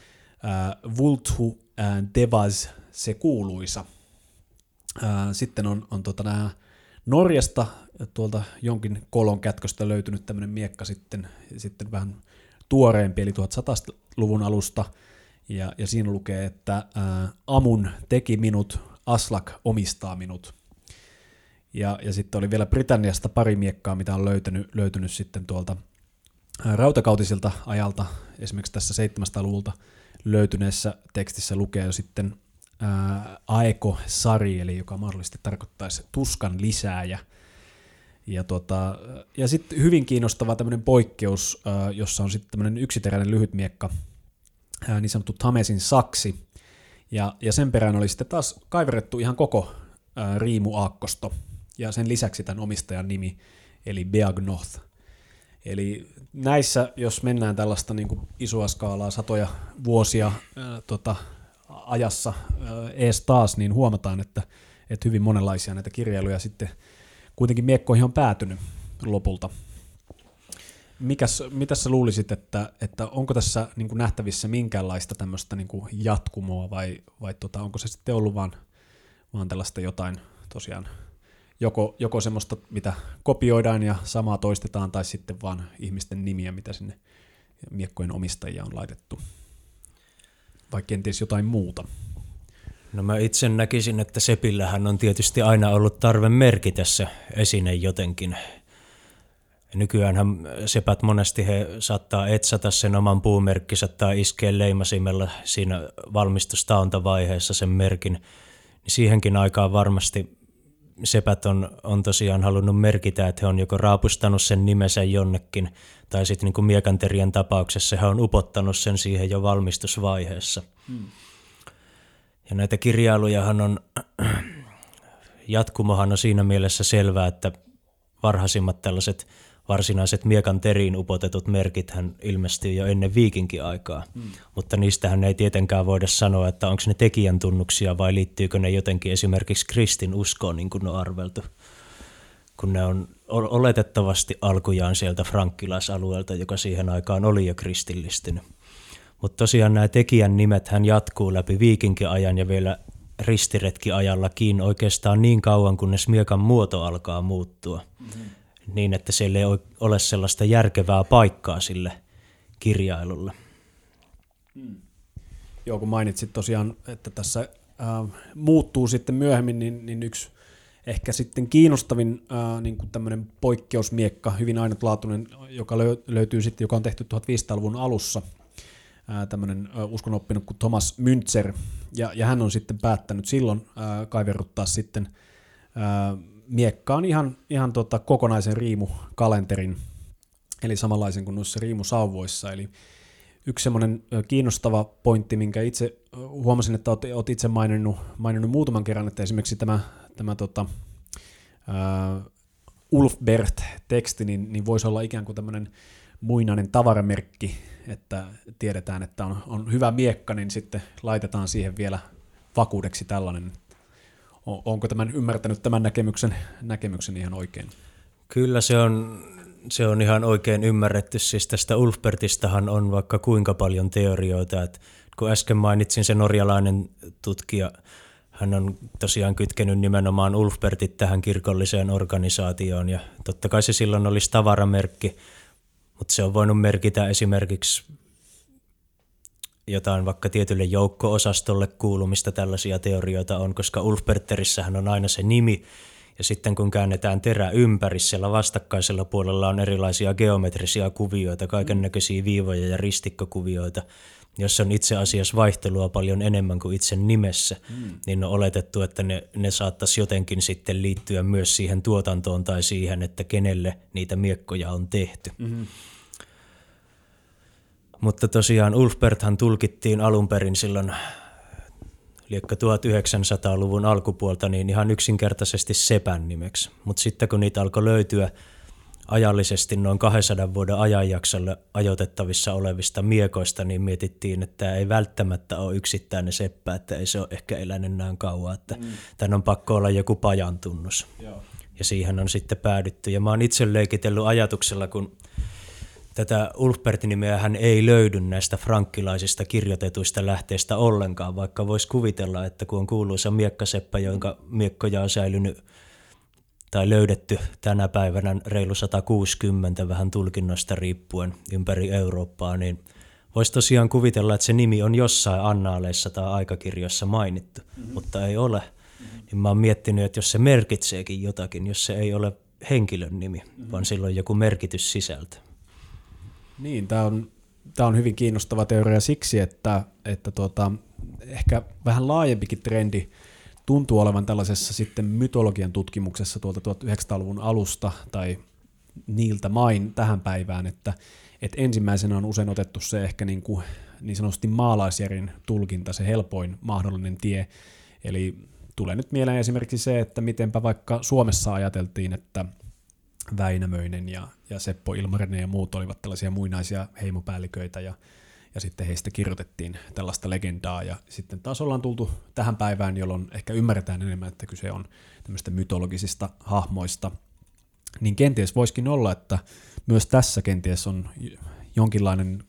S3: Vulthu äh, Devas se kuuluisa. Sitten on, on tota nämä Norjasta tuolta jonkin kolon kätköstä löytynyt tämmöinen miekka sitten, sitten vähän tuoreempi, eli 1100-luvun alusta, ja, ja siinä lukee, että ää, Amun teki minut, Aslak omistaa minut. Ja, ja sitten oli vielä Britanniasta pari miekkaa, mitä on löytynyt, löytynyt sitten tuolta rautakautisilta ajalta, esimerkiksi tässä 700-luvulta löytyneessä tekstissä lukee jo sitten Aeko-sari, eli joka mahdollisesti tarkoittaisi tuskan lisääjä. Ja, tota, ja sitten hyvin kiinnostava tämmöinen poikkeus, jossa on sitten tämmöinen yksiteräinen lyhyt miekka, niin sanottu Tamesin saksi. Ja, ja sen perään oli sitten taas kaiverettu ihan koko riimuaakkosto, ja sen lisäksi tämän omistajan nimi, eli Beagnoth. Eli näissä, jos mennään tällaista niin kuin isoa skaalaa, satoja vuosia ää, tota, ajassa ees taas, niin huomataan, että, että hyvin monenlaisia näitä kirjailuja sitten kuitenkin miekkoihin on päätynyt lopulta. Mikäs, mitä sä luulisit, että, että onko tässä niin kuin nähtävissä minkäänlaista tämmöistä niin kuin jatkumoa vai, vai tota, onko se sitten ollut vaan, vaan tällaista jotain tosiaan joko, joko semmoista, mitä kopioidaan ja samaa toistetaan, tai sitten vaan ihmisten nimiä, mitä sinne miekkojen omistajia on laitettu vai kenties jotain muuta?
S1: No mä itse näkisin, että Sepillähän on tietysti aina ollut tarve merkitä se esine jotenkin. Nykyäänhän sepät monesti he saattaa etsata sen oman puumerkkinsä tai iskeä leimasimella siinä valmistustaontavaiheessa sen merkin. Niin siihenkin aikaan varmasti sepät on, on tosiaan halunnut merkitä, että he on joko raapustanut sen nimensä jonnekin, tai sitten niin miekanterien tapauksessa he on upottanut sen siihen jo valmistusvaiheessa. Hmm. Ja näitä kirjailujahan on, jatkumohan on siinä mielessä selvää, että varhaisimmat tällaiset varsinaiset miekan teriin upotetut merkit hän ilmestyi jo ennen viikinkin aikaa, mm. mutta niistähän ei tietenkään voida sanoa, että onko ne tekijän tunnuksia vai liittyykö ne jotenkin esimerkiksi kristin uskoon, niin kuin on arveltu, kun ne on oletettavasti alkujaan sieltä frankkilaisalueelta, joka siihen aikaan oli jo kristillistynyt. Mutta tosiaan nämä tekijän nimet hän jatkuu läpi viikinkiajan ja vielä ristiretkiajallakin oikeastaan niin kauan, kunnes miekan muoto alkaa muuttua. Mm-hmm niin, että siellä ei ole sellaista järkevää paikkaa sille kirjailulle.
S3: Hmm. Joo, kun mainitsit tosiaan, että tässä äh, muuttuu sitten myöhemmin, niin, niin yksi ehkä sitten kiinnostavin äh, niin kuin tämmöinen poikkeusmiekka, hyvin ainutlaatuinen, joka löytyy sitten, joka on tehty 1500-luvun alussa, äh, tämmöinen äh, uskonoppinut kuin Thomas Münzer, ja, ja hän on sitten päättänyt silloin äh, kaiverruttaa sitten äh, miekkaan ihan, ihan tota kokonaisen riimukalenterin, eli samanlaisen kuin noissa riimusauvoissa, eli yksi semmoinen kiinnostava pointti, minkä itse huomasin, että olet itse maininnut, maininnut muutaman kerran, että esimerkiksi tämä, tämä tota, uh, Ulfbert-teksti, niin, niin voisi olla ikään kuin tämmöinen muinainen tavaramerkki, että tiedetään, että on, on hyvä miekka, niin sitten laitetaan siihen vielä vakuudeksi tällainen. Onko tämän ymmärtänyt tämän näkemyksen, näkemyksen ihan oikein?
S1: Kyllä se on se on ihan oikein ymmärretty. Siis tästä Ulfbertistahan on vaikka kuinka paljon teorioita. Että kun äsken mainitsin se norjalainen tutkija, hän on tosiaan kytkenyt nimenomaan Ulfbertit tähän kirkolliseen organisaatioon ja totta kai se silloin olisi tavaramerkki, mutta se on voinut merkitä esimerkiksi jotain vaikka tietylle joukko-osastolle kuulumista tällaisia teorioita on, koska Ulfberterissähän on aina se nimi ja sitten kun käännetään terä ympäri, siellä vastakkaisella puolella on erilaisia geometrisia kuvioita, kaiken näköisiä viivoja ja ristikkokuvioita, jossa on itse asiassa vaihtelua paljon enemmän kuin itse nimessä, mm. niin on oletettu, että ne, ne saattaisi jotenkin sitten liittyä myös siihen tuotantoon tai siihen, että kenelle niitä miekkoja on tehty. Mm-hmm. Mutta tosiaan Ulfberthan tulkittiin alun perin silloin liekka 1900-luvun alkupuolta, niin ihan yksinkertaisesti sepän nimeksi. Mutta sitten kun niitä alkoi löytyä ajallisesti noin 200 vuoden ajanjaksolle ajoitettavissa olevista miekoista, niin mietittiin, että tämä ei välttämättä ole yksittäinen seppä, että ei se ole ehkä elänyt näin kauan, että mm. tämän on pakko olla joku pajan tunnus. Joo. Ja siihen on sitten päädytty. Ja mä oon itse leikitellyt ajatuksella, kun tätä Ulfbert-nimeä hän ei löydy näistä frankkilaisista kirjoitetuista lähteistä ollenkaan, vaikka voisi kuvitella, että kun on kuuluisa miekkaseppä, jonka miekkoja on säilynyt tai löydetty tänä päivänä reilu 160 vähän tulkinnosta riippuen ympäri Eurooppaa, niin voisi tosiaan kuvitella, että se nimi on jossain annaaleissa tai aikakirjoissa mainittu, mm-hmm. mutta ei ole. Mm-hmm. Niin mä oon miettinyt, että jos se merkitseekin jotakin, jos se ei ole henkilön nimi, mm-hmm. vaan silloin joku merkitys sisältö.
S3: Niin, tämä on, tämä on hyvin kiinnostava teoria siksi, että, että tuota, ehkä vähän laajempikin trendi tuntuu olevan tällaisessa sitten mytologian tutkimuksessa tuolta 1900-luvun alusta tai niiltä main tähän päivään, että, että ensimmäisenä on usein otettu se ehkä niin, kuin, niin sanotusti maalaisjärin tulkinta, se helpoin mahdollinen tie. Eli tulee nyt mieleen esimerkiksi se, että mitenpä vaikka Suomessa ajateltiin, että Väinämöinen ja, ja Seppo Ilmarinen ja muut olivat tällaisia muinaisia heimopäälliköitä ja, ja sitten heistä kirjoitettiin tällaista legendaa ja sitten taas ollaan tultu tähän päivään, jolloin ehkä ymmärretään enemmän, että kyse on tämmöistä mytologisista hahmoista, niin kenties voisikin olla, että myös tässä kenties on jonkinlainen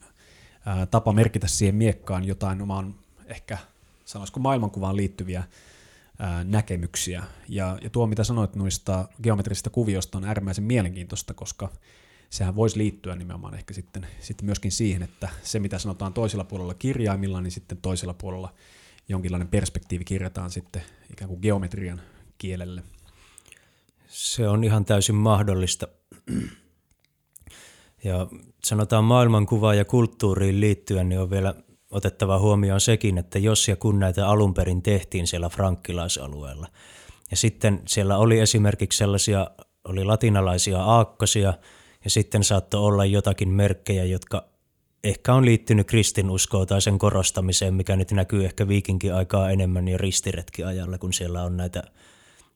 S3: tapa merkitä siihen miekkaan jotain omaan ehkä sanoisiko maailmankuvaan liittyviä näkemyksiä. Ja, ja tuo, mitä sanoit noista geometrisista kuvioista, on äärimmäisen mielenkiintoista, koska sehän voisi liittyä nimenomaan ehkä sitten, sitten myöskin siihen, että se, mitä sanotaan toisella puolella kirjaimilla, niin sitten toisella puolella jonkinlainen perspektiivi kirjataan sitten ikään kuin geometrian kielelle.
S1: Se on ihan täysin mahdollista. Ja sanotaan maailmankuvaan ja kulttuuriin liittyen, niin on vielä otettava huomioon sekin, että jos ja kun näitä alun perin tehtiin siellä frankkilaisalueella, ja sitten siellä oli esimerkiksi sellaisia, oli latinalaisia aakkosia, ja sitten saattoi olla jotakin merkkejä, jotka ehkä on liittynyt kristinuskoon tai sen korostamiseen, mikä nyt näkyy ehkä viikinkin aikaa enemmän ja ristiretkiajalla, kun siellä on näitä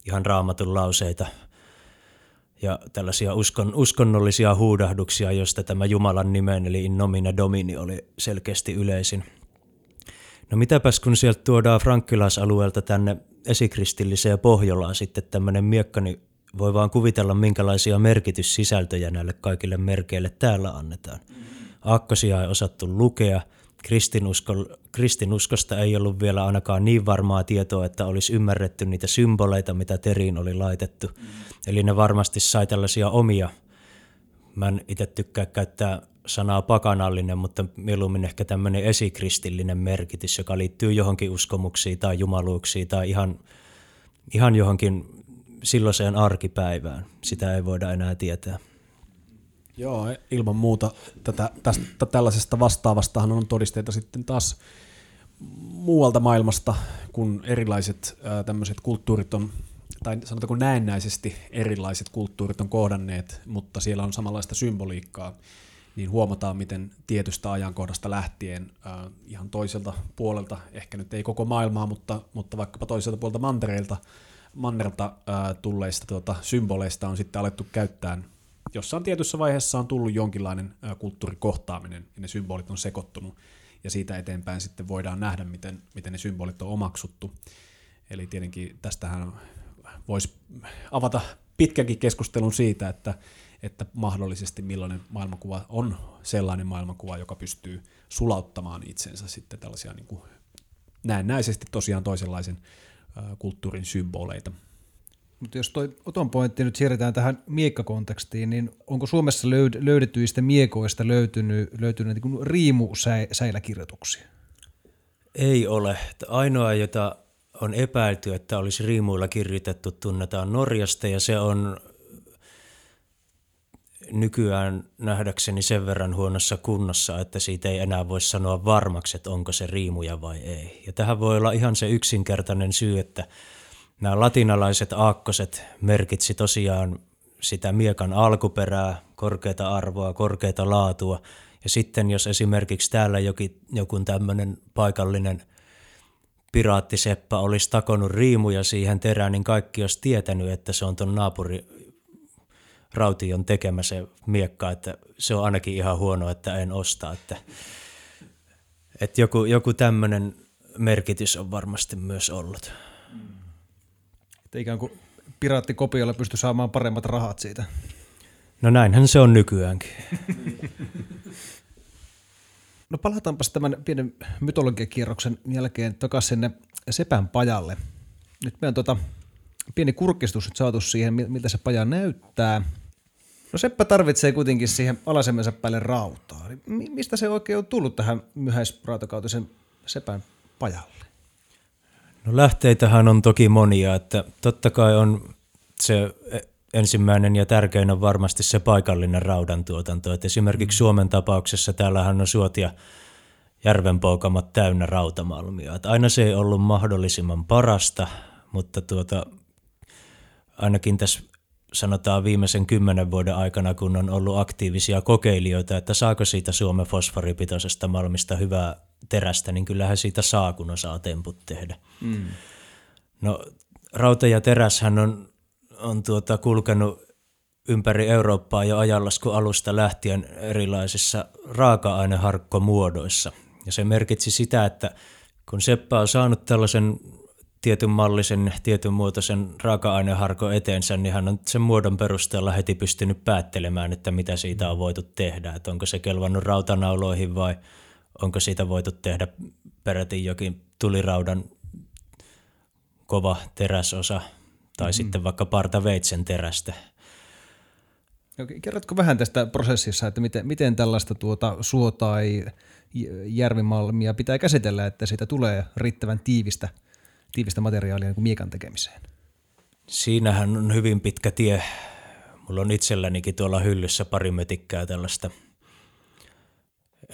S1: ihan raamatun lauseita ja tällaisia uskon, uskonnollisia huudahduksia, josta tämä Jumalan nimen eli in nomine domini oli selkeästi yleisin. No mitäpäs kun sieltä tuodaan frankkilaisalueelta tänne esikristilliseen Pohjolaan sitten tämmöinen miekka, niin voi vaan kuvitella minkälaisia merkityssisältöjä näille kaikille merkeille täällä annetaan. Aakkosia ei osattu lukea – kristinusko, kristinuskosta ei ollut vielä ainakaan niin varmaa tietoa, että olisi ymmärretty niitä symboleita, mitä teriin oli laitettu. Eli ne varmasti sai tällaisia omia, mä en itse tykkää käyttää sanaa pakanallinen, mutta mieluummin ehkä tämmöinen esikristillinen merkitys, joka liittyy johonkin uskomuksiin tai jumaluuksiin tai ihan, ihan johonkin silloiseen arkipäivään. Sitä ei voida enää tietää.
S3: Joo, ilman muuta tätä, tästä, tällaisesta vastaavastahan on todisteita sitten taas muualta maailmasta, kun erilaiset ää, tämmöiset kulttuurit on, tai sanotaanko näennäisesti erilaiset kulttuurit on kohdanneet, mutta siellä on samanlaista symboliikkaa, niin huomataan, miten tietystä ajankohdasta lähtien ää, ihan toiselta puolelta, ehkä nyt ei koko maailmaa, mutta, mutta vaikkapa toiselta puolelta mantereilta, mannerta ää, tulleista tuota, symboleista on sitten alettu käyttää jossain tietyssä vaiheessa on tullut jonkinlainen kulttuurikohtaaminen ja ne symbolit on sekoittunut ja siitä eteenpäin sitten voidaan nähdä, miten, miten ne symbolit on omaksuttu. Eli tietenkin tästähän voisi avata pitkänkin keskustelun siitä, että, että mahdollisesti millainen maailmankuva on sellainen maailmankuva, joka pystyy sulauttamaan itsensä sitten tällaisia niin kuin näennäisesti tosiaan toisenlaisen kulttuurin symboleita.
S2: Mutta jos toi Oton pointti nyt siirretään tähän miekkakontekstiin, niin onko Suomessa löyd- löydettyistä miekoista löytynyt, löytynyt niin riimusäiläkirjoituksia?
S1: Ei ole. Ainoa, jota on epäilty, että olisi riimuilla kirjoitettu, tunnetaan Norjasta ja se on nykyään nähdäkseni sen verran huonossa kunnossa, että siitä ei enää voi sanoa varmaksi, että onko se riimuja vai ei. Ja tähän voi olla ihan se yksinkertainen syy, että nämä latinalaiset aakkoset merkitsi tosiaan sitä miekan alkuperää, korkeata arvoa, korkeata laatua. Ja sitten jos esimerkiksi täällä jokin, joku tämmöinen paikallinen piraattiseppä olisi takonut riimuja siihen terään, niin kaikki olisi tietänyt, että se on tuon naapuri Raution tekemä se miekka, että se on ainakin ihan huono, että en osta. Että, että joku, joku tämmöinen merkitys on varmasti myös ollut.
S2: Että ikään kuin piraattikopiolla pystyy saamaan paremmat rahat siitä.
S1: No näinhän se on nykyäänkin.
S2: no palataanpas tämän pienen mytologiakierroksen jälkeen takaisin sinne Sepän pajalle. Nyt meidän tota, pieni kurkistus nyt saatu siihen, miltä se paja näyttää. No Seppä tarvitsee kuitenkin siihen alasemmensa päälle rautaa. Mistä se oikein on tullut tähän myöhäisrautakautisen Sepän pajalle?
S1: No lähteitähän on toki monia, että totta kai on se ensimmäinen ja tärkein on varmasti se paikallinen raudantuotanto. Että esimerkiksi Suomen tapauksessa täällähän on suot ja järvenpoukamat täynnä rautamalmia. Että aina se ei ollut mahdollisimman parasta, mutta tuota, ainakin tässä sanotaan viimeisen kymmenen vuoden aikana, kun on ollut aktiivisia kokeilijoita, että saako siitä Suomen fosforipitoisesta malmista hyvää terästä, niin kyllähän siitä saa, kun osaa temput tehdä. Mm. No rauta ja teräshän on, on tuota, kulkenut ympäri Eurooppaa jo ajallasku alusta lähtien erilaisissa raaka-aineharkkomuodoissa. Ja se merkitsi sitä, että kun Seppä on saanut tällaisen tietyn mallisen, tietyn muotoisen raaka-aineharko eteensä, niin hän on sen muodon perusteella heti pystynyt päättelemään, että mitä siitä on voitu tehdä. Että onko se kelvannut rautanauloihin vai onko siitä voitu tehdä peräti jokin tuliraudan kova teräsosa tai mm-hmm. sitten vaikka partaveitsen terästä.
S2: Kerrotko vähän tästä prosessissa, että miten, miten tällaista tuota suo tai järvimalmia pitää käsitellä, että siitä tulee riittävän tiivistä – tiivistä materiaalia niin kuin miekan tekemiseen?
S1: Siinähän on hyvin pitkä tie. Mulla on itsellänikin tuolla hyllyssä pari mötikkää tällaista.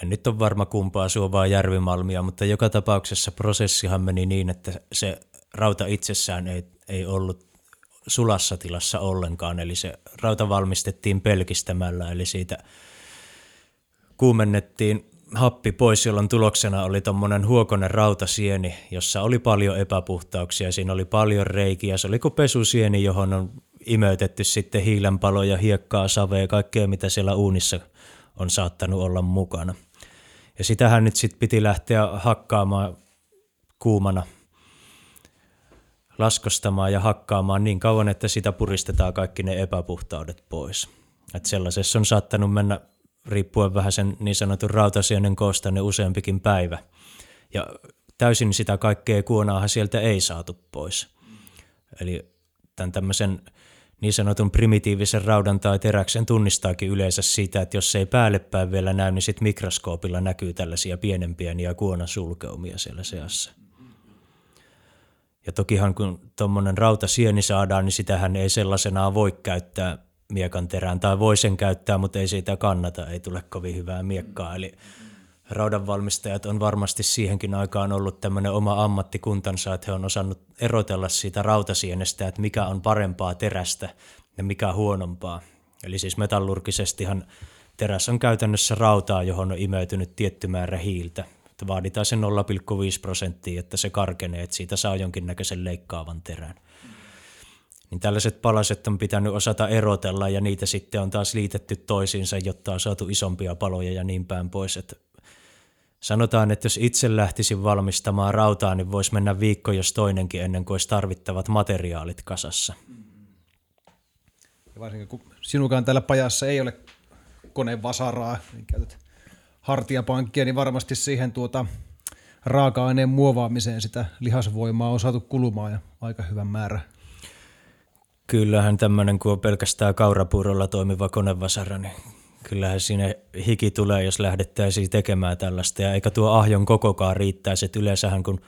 S1: En nyt ole varma kumpaa suovaa järvimalmia, mutta joka tapauksessa prosessihan meni niin, että se rauta itsessään ei, ei ollut sulassa tilassa ollenkaan, eli se rauta valmistettiin pelkistämällä, eli siitä kuumennettiin happi pois, jolloin tuloksena oli tuommoinen huokonen rautasieni, jossa oli paljon epäpuhtauksia, siinä oli paljon reikiä, se oli kuin pesusieni, johon on imeytetty sitten hiilenpaloja, hiekkaa, savea, kaikkea mitä siellä uunissa on saattanut olla mukana. Ja sitähän nyt sitten piti lähteä hakkaamaan kuumana, laskostamaan ja hakkaamaan niin kauan, että sitä puristetaan kaikki ne epäpuhtaudet pois. Et sellaisessa on saattanut mennä riippuen vähän sen niin sanotun rautasienen koosta, niin useampikin päivä. Ja täysin sitä kaikkea kuonaahan sieltä ei saatu pois. Eli tämän tämmöisen niin sanotun primitiivisen raudan tai teräksen tunnistaakin yleensä siitä, että jos se ei päälle päin vielä näy, niin sitten mikroskoopilla näkyy tällaisia pienen pieniä kuonasulkeumia siellä seassa. Ja tokihan kun tuommoinen rautasieni saadaan, niin sitähän ei sellaisenaan voi käyttää miekan terään, tai voi sen käyttää, mutta ei siitä kannata, ei tule kovin hyvää miekkaa. Eli raudanvalmistajat on varmasti siihenkin aikaan ollut tämmöinen oma ammattikuntansa, että he on osannut erotella siitä rautasienestä, että mikä on parempaa terästä ja mikä huonompaa. Eli siis metallurgisestihan teräs on käytännössä rautaa, johon on imeytynyt tietty määrä hiiltä. Vaaditaan se 0,5 prosenttia, että se karkenee, että siitä saa jonkinnäköisen leikkaavan terän. Niin tällaiset palaset on pitänyt osata erotella ja niitä sitten on taas liitetty toisiinsa, jotta on saatu isompia paloja ja niin päin pois. Että sanotaan, että jos itse lähtisin valmistamaan rautaa, niin voisi mennä viikko jos toinenkin ennen kuin olisi tarvittavat materiaalit kasassa.
S2: Ja varsinkin kun sinukaan täällä pajassa ei ole konevasaraa, niin käytät hartiapankkia, niin varmasti siihen tuota raaka-aineen muovaamiseen sitä lihasvoimaa on saatu kulumaan ja aika hyvän määrä.
S1: Kyllähän tämmöinen, kun on pelkästään kaurapuurolla toimiva konevasara, niin kyllähän sinne hiki tulee, jos lähdettäisiin tekemään tällaista. Ja eikä tuo ahjon kokokaan riittäisi, että yleensähän kun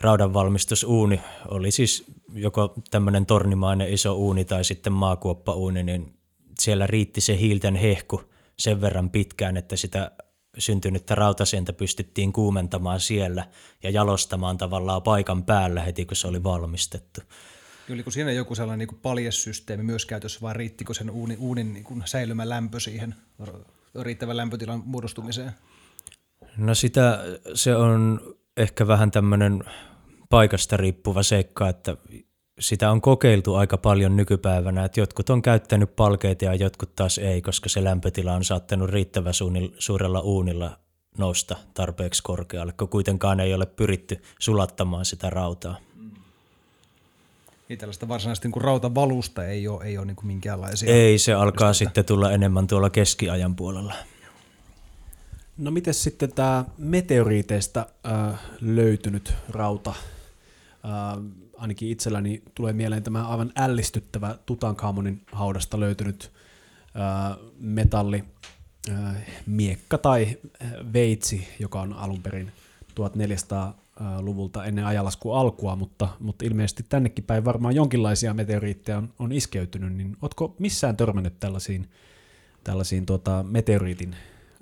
S1: raudanvalmistusuuni oli siis joko tämmöinen tornimainen iso uuni tai sitten maakuoppauuni, niin siellä riitti se hiilten hehku sen verran pitkään, että sitä syntynyttä rautasientä pystyttiin kuumentamaan siellä ja jalostamaan tavallaan paikan päällä heti, kun se oli valmistettu.
S2: Oliko siinä joku sellainen niin paljesysteemi myös käytössä vai riittikö sen uunin, uunin niin kuin säilymä lämpö siihen riittävän lämpötilan muodostumiseen?
S1: No sitä, se on ehkä vähän tämmöinen paikasta riippuva seikka, että sitä on kokeiltu aika paljon nykypäivänä, että jotkut on käyttänyt palkeita ja jotkut taas ei, koska se lämpötila on saattanut riittävän suurella uunilla nousta tarpeeksi korkealle, kun kuitenkaan ei ole pyritty sulattamaan sitä rautaa.
S2: Niin tällaista varsinaisesti niin rautavalusta ei ole, ei ole niin kuin minkäänlaisia.
S1: Ei, se alkaa pisteitä. sitten tulla enemmän tuolla keskiajan puolella.
S3: No miten sitten tämä meteoriiteista äh, löytynyt rauta? Äh, ainakin itselläni tulee mieleen tämä aivan ällistyttävä Tutankhamonin haudasta löytynyt äh, metalli, äh, miekka tai äh, veitsi, joka on alun perin 1400-luvulta ennen ajalaskun alkua, mutta, mutta ilmeisesti tännekin päin varmaan jonkinlaisia meteoriitteja on, on iskeytynyt, niin oletko missään törmännyt tällaisiin, tällaisiin tuota, meteoriitin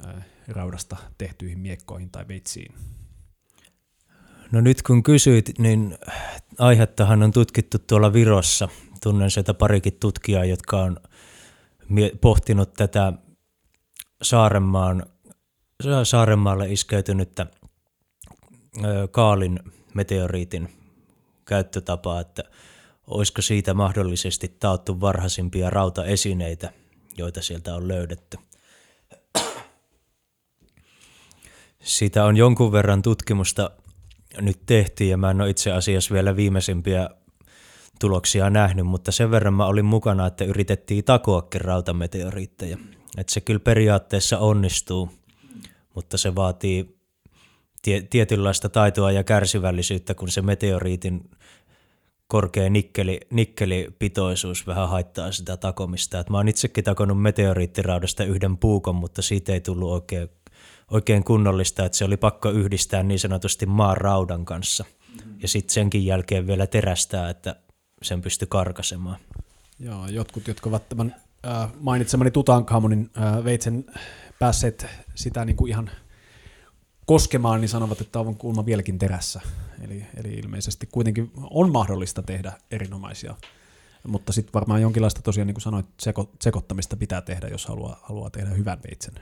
S3: äh, raudasta tehtyihin miekkoihin tai veitsiin?
S1: No nyt kun kysyit, niin aihettahan on tutkittu tuolla Virossa. Tunnen sieltä parikin tutkijaa, jotka on pohtinut tätä Saarenmaan, Saarenmaalle iskeytynyttä Kaalin meteoriitin käyttötapaa, että olisiko siitä mahdollisesti taattu varhaisimpia rautaesineitä, joita sieltä on löydetty. Siitä on jonkun verran tutkimusta nyt tehtiin ja mä en ole itse asiassa vielä viimeisimpiä tuloksia nähnyt, mutta sen verran mä olin mukana, että yritettiin takoakin rautameteoriitteja. Että se kyllä periaatteessa onnistuu, mutta se vaatii tie, tietynlaista taitoa ja kärsivällisyyttä, kun se meteoriitin korkea nikkeli, nikkelipitoisuus vähän haittaa sitä takomista. Et mä oon itsekin takonut meteoriittiraudasta yhden puukon, mutta siitä ei tullut oikein oikein kunnollista, että se oli pakko yhdistää niin sanotusti maan raudan kanssa. Ja sitten senkin jälkeen vielä terästää, että sen pystyi karkasemaan.
S3: Joo, jotkut, jotka ovat tämän äh, mainitsemani Tutankhamonin äh, veitsen päässeet sitä niin kuin ihan koskemaan, niin sanovat, että on kulma vieläkin terässä. Eli, eli ilmeisesti kuitenkin on mahdollista tehdä erinomaisia mutta sitten varmaan jonkinlaista tosiaan, niin kuin sanoit, seko, sekoittamista pitää tehdä, jos haluaa, haluaa tehdä hyvän veitsen.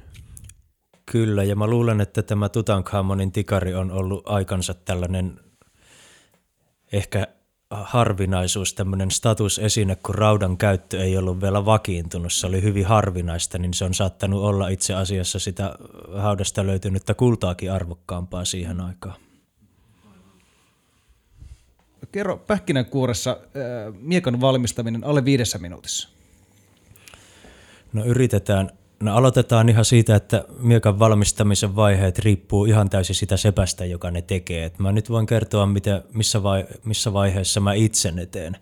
S1: Kyllä, ja mä luulen, että tämä Tutankhamonin tikari on ollut aikansa tällainen ehkä harvinaisuus, tämmöinen statusesine, kun raudan käyttö ei ollut vielä vakiintunut, se oli hyvin harvinaista, niin se on saattanut olla itse asiassa sitä haudasta löytynyttä kultaakin arvokkaampaa siihen aikaan.
S2: Kerro pähkinänkuoressa äh, miekan valmistaminen alle viidessä minuutissa.
S1: No yritetään No aloitetaan ihan siitä, että miekan valmistamisen vaiheet riippuu ihan täysin sitä sepästä, joka ne tekee. Et mä nyt voin kertoa, mitä, missä, vai, missä vaiheessa mä itse ne teen.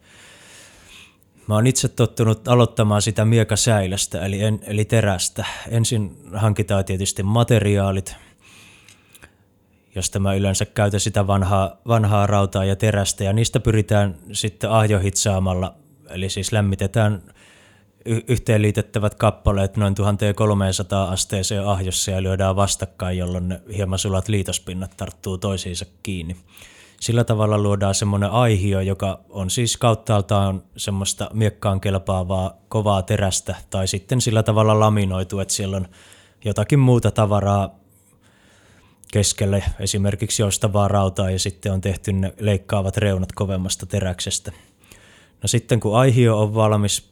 S1: Mä oon itse tottunut aloittamaan sitä miekasäilästä, eli, en, eli terästä. Ensin hankitaan tietysti materiaalit, josta mä yleensä käytän sitä vanhaa, vanhaa rautaa ja terästä, ja niistä pyritään sitten ahjohitsaamalla, eli siis lämmitetään yhteenliitettävät kappaleet noin 1300 asteeseen ahjossa ja lyödään vastakkain, jolloin ne hieman sulat liitospinnat tarttuu toisiinsa kiinni. Sillä tavalla luodaan semmoinen aihio, joka on siis kauttaaltaan semmoista miekkaan kelpaavaa kovaa terästä, tai sitten sillä tavalla laminoitu, että siellä on jotakin muuta tavaraa keskelle, esimerkiksi joustavaa rautaa, ja sitten on tehty ne leikkaavat reunat kovemmasta teräksestä. No sitten kun aihio on valmis,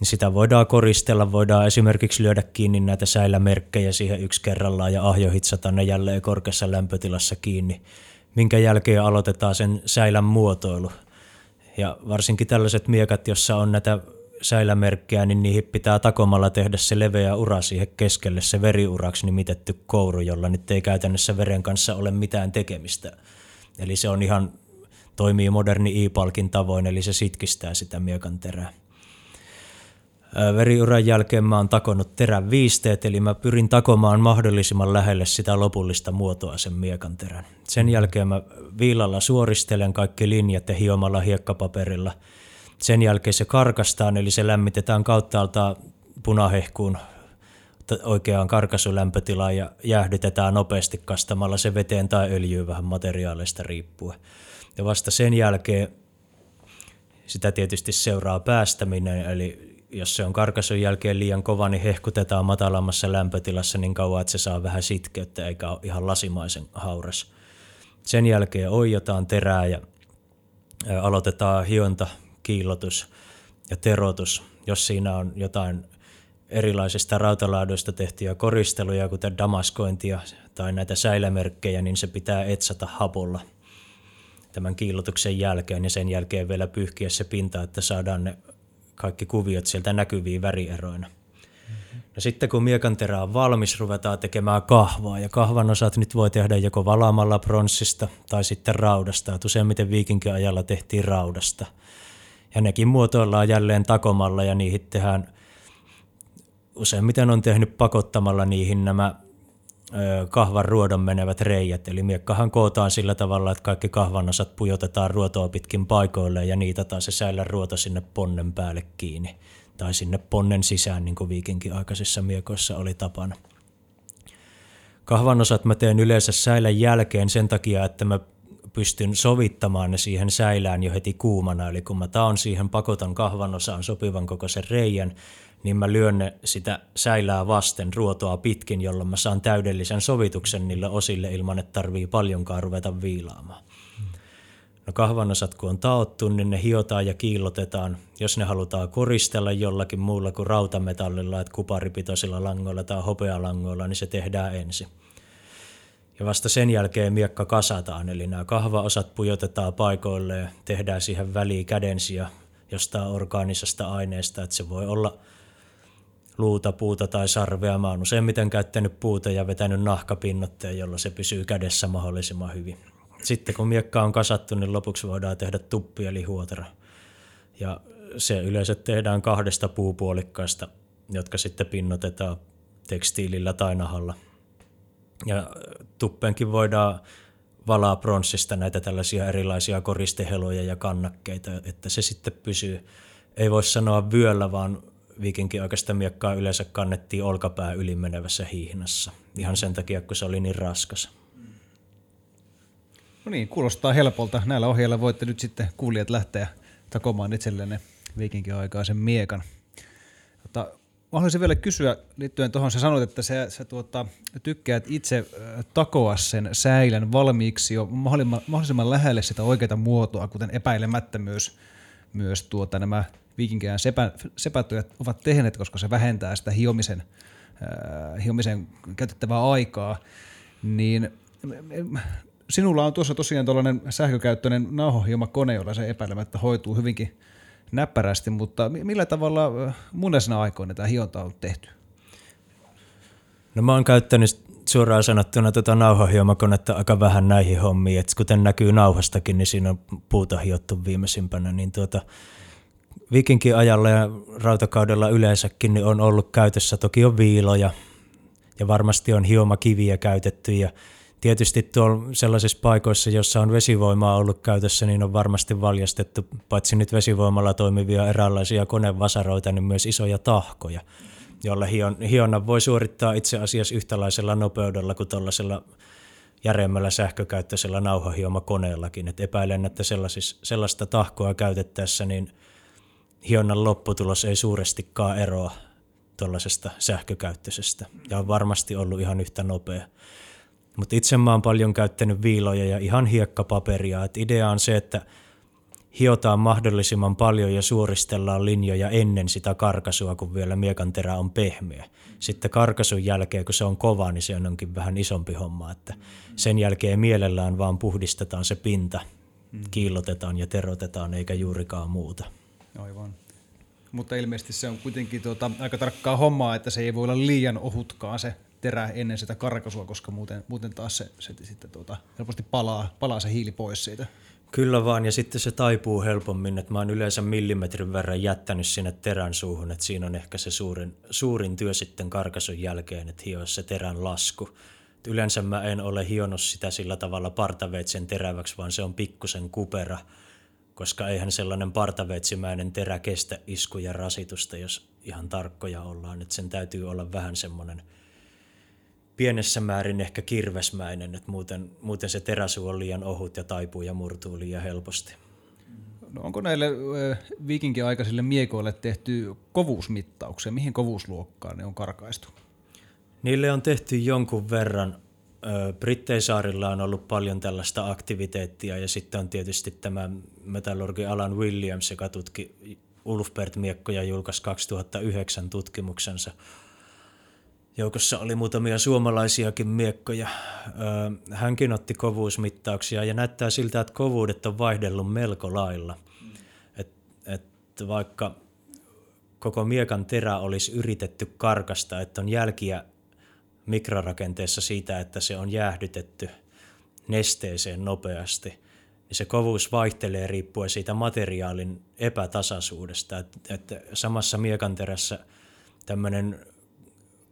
S1: niin sitä voidaan koristella, voidaan esimerkiksi lyödä kiinni näitä säilämerkkejä siihen yksi kerrallaan ja ahjohitsata ne jälleen korkeassa lämpötilassa kiinni, minkä jälkeen aloitetaan sen säilän muotoilu. Ja varsinkin tällaiset miekat, jossa on näitä säilämerkkejä, niin niihin pitää takomalla tehdä se leveä ura siihen keskelle, se veriuraksi nimitetty kouru, jolla nyt ei käytännössä veren kanssa ole mitään tekemistä. Eli se on ihan, toimii moderni i-palkin tavoin, eli se sitkistää sitä miekan terää. Veriuran jälkeen mä oon takonut terän viisteet, eli mä pyrin takomaan mahdollisimman lähelle sitä lopullista muotoa sen miekan terän. Sen jälkeen mä viilalla suoristelen kaikki linjat ja hiomalla hiekkapaperilla. Sen jälkeen se karkastaan, eli se lämmitetään kauttaalta punahehkuun oikeaan karkasulämpötilaan ja jäähdytetään nopeasti kastamalla se veteen tai öljyyn vähän materiaaleista riippuen. Ja vasta sen jälkeen sitä tietysti seuraa päästäminen, eli jos se on karkasun jälkeen liian kova, niin hehkutetaan matalammassa lämpötilassa niin kauan, että se saa vähän sitkeyttä eikä ole ihan lasimaisen hauras. Sen jälkeen oijotaan terää ja aloitetaan hionta, kiillotus ja terotus. Jos siinä on jotain erilaisista rautalaadoista tehtyjä koristeluja, kuten damaskointia tai näitä säilämerkkejä, niin se pitää etsata hapolla tämän kiillotuksen jälkeen ja sen jälkeen vielä pyyhkiä se pinta, että saadaan ne kaikki kuviot sieltä näkyviin värieroina. No sitten kun miekanterä on valmis, ruvetaan tekemään kahvaa. Ja kahvan osat nyt voi tehdä joko valaamalla pronssista tai sitten raudasta. Et useimmiten viikinkin ajalla tehtiin raudasta. Ja nekin muotoillaan jälleen takomalla ja niihin tehdään, useimmiten on tehnyt pakottamalla niihin nämä kahvan ruodon menevät reijät. Eli miekkahan kootaan sillä tavalla, että kaikki kahvan osat pujotetaan ruotoa pitkin paikoille ja niitä taas se säilä ruoto sinne ponnen päälle kiinni. Tai sinne ponnen sisään, niin kuin viikinkin aikaisissa miekoissa oli tapana. Kahvan osat mä teen yleensä säilän jälkeen sen takia, että mä pystyn sovittamaan ne siihen säilään jo heti kuumana. Eli kun mä taon siihen, pakotan kahvan osaan sopivan kokoisen reijän, niin mä lyön ne sitä säilää vasten ruotoa pitkin, jolloin mä saan täydellisen sovituksen niille osille ilman, että tarvii paljonkaan ruveta viilaamaan. No kahvanosat kun on taottu, niin ne hiotaan ja kiillotetaan. Jos ne halutaan koristella jollakin muulla kuin rautametallilla, että kuparipitoisilla langoilla tai hopealangoilla, niin se tehdään ensin. Ja vasta sen jälkeen miekka kasataan, eli nämä kahvaosat pujotetaan paikoille ja tehdään siihen väliin kädensiä jostain orgaanisesta aineesta, että se voi olla – luuta, puuta tai sarvea. Mä oon useimmiten käyttänyt puuta ja vetänyt nahkapinnotteen, jolla se pysyy kädessä mahdollisimman hyvin. Sitten kun miekka on kasattu, niin lopuksi voidaan tehdä tuppi eli huotara. Ja se yleensä tehdään kahdesta puupuolikkaasta, jotka sitten pinnotetaan tekstiilillä tai nahalla. Ja tuppeenkin voidaan valaa pronssista näitä tällaisia erilaisia koristeheloja ja kannakkeita, että se sitten pysyy, ei voi sanoa vyöllä, vaan viikinkin aikaista miekkaa yleensä kannettiin olkapää ylimenevässä hiihnassa. Ihan sen takia, kun se oli niin raskas.
S2: No niin, kuulostaa helpolta. Näillä ohjeilla voitte nyt sitten kuulijat lähteä takomaan itsellenne viikinkin aikaisen miekan. Mutta mä haluaisin vielä kysyä liittyen tuohon, sä sanoit, että sä, sä tuota, tykkäät itse takoa sen säilän valmiiksi jo mahdollisimman, mahdollisimman lähelle sitä oikeaa muotoa, kuten epäilemättä myös, myös tuota, nämä viikinkään sepä, ovat tehneet, koska se vähentää sitä hiomisen, äh, hiomisen käytettävää aikaa, niin sinulla on tuossa tosiaan tuollainen sähkökäyttöinen nauhohiomakone, jolla se epäilemättä hoituu hyvinkin näppärästi, mutta millä tavalla munesena aikoina tämä hionta on tehty?
S1: No mä oon käyttänyt suoraan sanottuna tuota nauhahiomakonetta aika vähän näihin hommiin, että kuten näkyy nauhastakin, niin siinä on puuta hiottu viimeisimpänä, niin tuota, vikinkin ajalla ja rautakaudella yleensäkin niin on ollut käytössä. Toki on viiloja ja varmasti on hiomakiviä käytetty ja tietysti tuolla sellaisissa paikoissa, jossa on vesivoimaa ollut käytössä, niin on varmasti valjastettu paitsi nyt vesivoimalla toimivia eräänlaisia konevasaroita, niin myös isoja tahkoja, joilla hion, hionnan voi suorittaa itse asiassa yhtälaisella nopeudella kuin tuollaisella järjemmällä sähkökäyttöisellä nauhahiomakoneellakin. Et epäilen, että sellaista tahkoa käytettäessä niin hionnan lopputulos ei suurestikaan eroa tuollaisesta sähkökäyttöisestä ja on varmasti ollut ihan yhtä nopea. Mutta itse mä oon paljon käyttänyt viiloja ja ihan hiekkapaperia. Et idea on se, että hiotaan mahdollisimman paljon ja suoristellaan linjoja ennen sitä karkasua, kun vielä miekan terä on pehmeä. Sitten karkasun jälkeen, kun se on kova, niin se onkin vähän isompi homma. Että sen jälkeen mielellään vaan puhdistetaan se pinta, kiillotetaan ja terotetaan eikä juurikaan muuta.
S2: Aivan. Mutta ilmeisesti se on kuitenkin tuota, aika tarkkaa hommaa, että se ei voi olla liian ohutkaan se terä ennen sitä karkasua, koska muuten, muuten taas se, se sitten tuota, helposti palaa, palaa se hiili pois siitä.
S1: Kyllä vaan, ja sitten se taipuu helpommin, että mä oon yleensä millimetrin verran jättänyt sinne terän suuhun, että siinä on ehkä se suurin, suurin työ sitten karkasun jälkeen, että hioa se terän lasku. Et yleensä mä en ole hionut sitä sillä tavalla partaveitsen teräväksi, vaan se on pikkusen kupera, koska eihän sellainen partaveitsimäinen terä kestä iskuja rasitusta, jos ihan tarkkoja ollaan, että sen täytyy olla vähän semmoinen – pienessä määrin ehkä kirvesmäinen, että muuten, muuten se teräsuu on liian ohut ja taipuu ja murtuu liian helposti.
S2: No onko näille viikinkiaikaisille miekoille tehty kovuusmittauksia? Mihin kovuusluokkaan ne on karkaistu?
S1: Niille on tehty jonkun verran. Britteisaarilla on ollut paljon tällaista aktiviteettia ja sitten on tietysti tämä metallurgi Alan Williams, joka tutki Ulfbert-miekkoja julkaisi 2009 tutkimuksensa – Joukossa oli muutamia suomalaisiakin miekkoja. Hänkin otti kovuusmittauksia ja näyttää siltä, että kovuudet on vaihdellut melko lailla. Et, et vaikka koko miekan terä olisi yritetty karkasta, että on jälkiä mikrorakenteessa siitä, että se on jäähdytetty nesteeseen nopeasti, niin se kovuus vaihtelee riippuen siitä materiaalin epätasaisuudesta. Että et samassa miekanterässä tämmöinen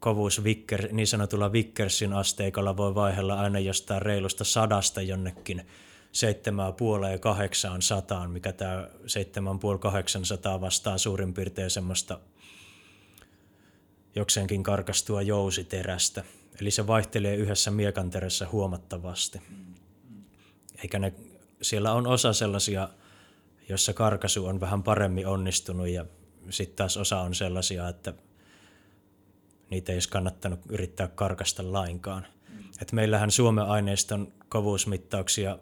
S1: kovuus Vicker, niin sanotulla Vickersin asteikolla voi vaihella aina jostain reilusta sadasta jonnekin seitsemää puoleen kahdeksaan sataan, mikä tämä seitsemän puoli kahdeksansataa vastaa suurin piirtein semmoista jokseenkin karkastua jousiterästä. Eli se vaihtelee yhdessä miekanterässä huomattavasti. Eikä ne, siellä on osa sellaisia, joissa karkasu on vähän paremmin onnistunut ja sitten taas osa on sellaisia, että niitä ei olisi kannattanut yrittää karkasta lainkaan. Et meillähän Suomen aineiston kovuusmittauksia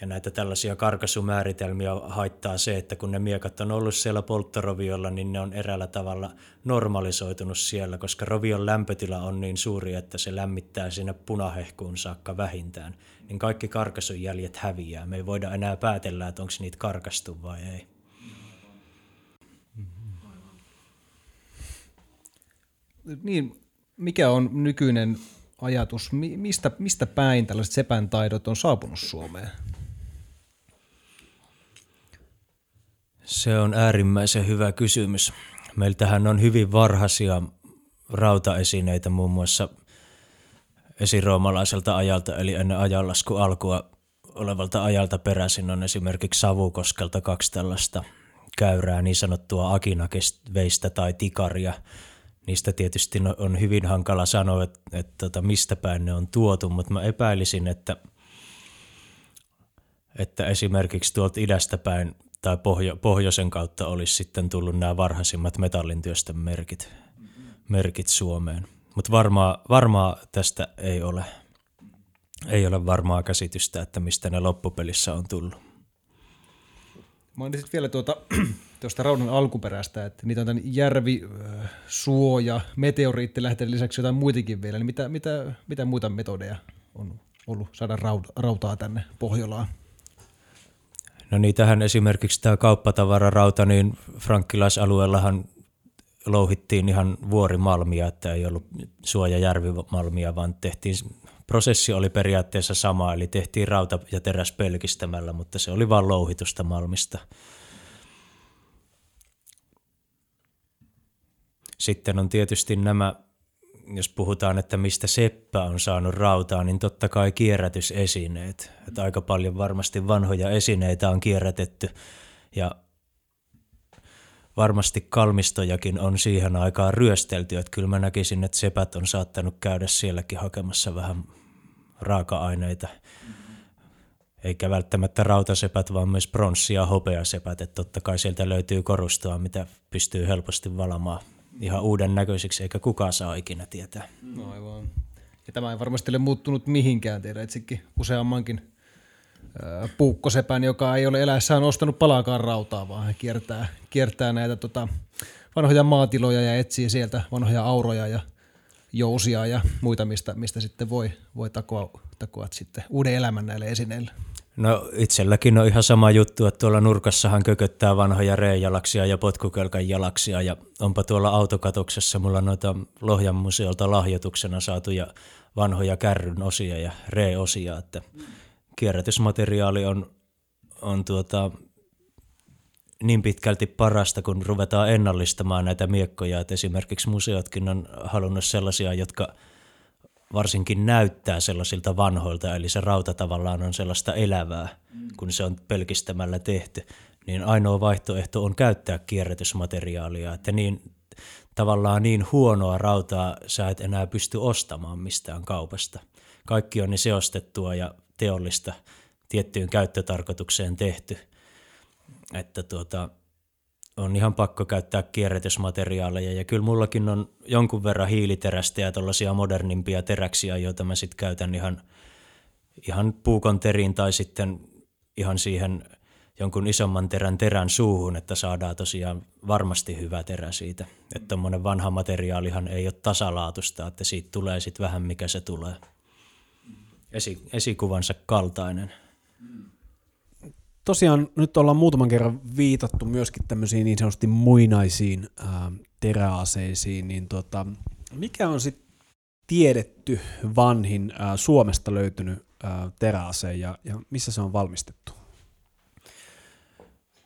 S1: ja näitä tällaisia karkasumääritelmiä haittaa se, että kun ne miekat on ollut siellä polttoroviolla, niin ne on eräällä tavalla normalisoitunut siellä, koska rovion lämpötila on niin suuri, että se lämmittää sinne punahehkuun saakka vähintään. Niin kaikki karkasun jäljet häviää. Me ei voida enää päätellä, että onko niitä karkastu vai ei.
S2: niin, mikä on nykyinen ajatus, mistä, mistä päin tällaiset sepän taidot on saapunut Suomeen?
S1: Se on äärimmäisen hyvä kysymys. Meiltähän on hyvin varhaisia rautaesineitä muun muassa esiroomalaiselta ajalta, eli ennen ajanlasku alkua olevalta ajalta peräisin on esimerkiksi Savukoskelta kaksi tällaista käyrää, niin sanottua akinakeveistä tai tikaria – niistä tietysti no, on hyvin hankala sanoa, että, että, että tota, mistä päin ne on tuotu, mutta mä epäilisin, että, että esimerkiksi tuolta idästä päin tai pohjo, pohjoisen kautta olisi sitten tullut nämä varhaisimmat metallintyösten merkit, merkit Suomeen. Mutta varmaa, varmaa tästä ei ole. Ei ole varmaa käsitystä, että mistä ne loppupelissä on tullut.
S2: Mainitsit vielä tuota tuosta raudan alkuperästä, että niitä on tämän järvi, suoja, meteoriittilähteiden lisäksi jotain muitakin vielä, niin mitä, mitä, mitä muita metodeja on ollut saada rautaa tänne Pohjolaan?
S1: No niitähän esimerkiksi tämä kauppatavararauta, niin frankkilaisalueellahan louhittiin ihan vuorimalmia, että ei ollut suojajärvimalmia, vaan tehtiin, prosessi oli periaatteessa sama, eli tehtiin rauta ja teräs pelkistämällä, mutta se oli vain louhitusta malmista. Sitten on tietysti nämä jos puhutaan, että mistä seppä on saanut rautaa, niin totta kai kierrätysesineet. Että aika paljon varmasti vanhoja esineitä on kierrätetty ja varmasti kalmistojakin on siihen aikaan ryöstelty. Että kyllä mä näkisin, että sepät on saattanut käydä sielläkin hakemassa vähän raaka-aineita. Eikä välttämättä rautasepät, vaan myös pronssi- ja hopeasepät. Että totta kai sieltä löytyy korustoa, mitä pystyy helposti valamaan ihan uuden näköisiksi, eikä kukaan saa ikinä tietää.
S2: No aivan. Ja tämä ei varmasti ole muuttunut mihinkään. Tiedä itsekin useammankin puukkosepän, joka ei ole eläessään ostanut palaakaan rautaa, vaan hän kiertää, kiertää näitä tota, vanhoja maatiloja ja etsii sieltä vanhoja auroja ja jousia ja muita, mistä, mistä sitten voi, voi takoa, takoa sitten uuden elämän näille esineille.
S1: No itselläkin on ihan sama juttu, että tuolla nurkassahan kököttää vanhoja reijalaksia ja potkukölkän jalaksia ja onpa tuolla autokatoksessa mulla noita Lohjan museolta lahjoituksena saatuja vanhoja kärryn osia ja reosia, että kierrätysmateriaali on, on tuota, niin pitkälti parasta, kun ruvetaan ennallistamaan näitä miekkoja, että esimerkiksi museotkin on halunnut sellaisia, jotka varsinkin näyttää sellaisilta vanhoilta, eli se rauta tavallaan on sellaista elävää, kun se on pelkistämällä tehty, niin ainoa vaihtoehto on käyttää kierrätysmateriaalia, että niin tavallaan niin huonoa rautaa sä et enää pysty ostamaan mistään kaupasta. Kaikki on niin seostettua ja teollista tiettyyn käyttötarkoitukseen tehty, että tuota, on ihan pakko käyttää kierrätysmateriaaleja ja kyllä mullakin on jonkun verran hiiliterästä ja tuollaisia modernimpia teräksiä, joita mä sitten käytän ihan, ihan puukonteriin tai sitten ihan siihen jonkun isomman terän terän suuhun, että saadaan tosiaan varmasti hyvä terä siitä. Että tuommoinen vanha materiaalihan ei ole tasalaatusta, että siitä tulee sitten vähän mikä se tulee. Esi, esikuvansa kaltainen
S3: tosiaan nyt ollaan muutaman kerran viitattu myöskin tämmöisiin niin sanotusti muinaisiin ää, teräaseisiin, niin tota, mikä on sitten tiedetty vanhin ää, Suomesta löytynyt ää, teräase ja, ja missä se on valmistettu?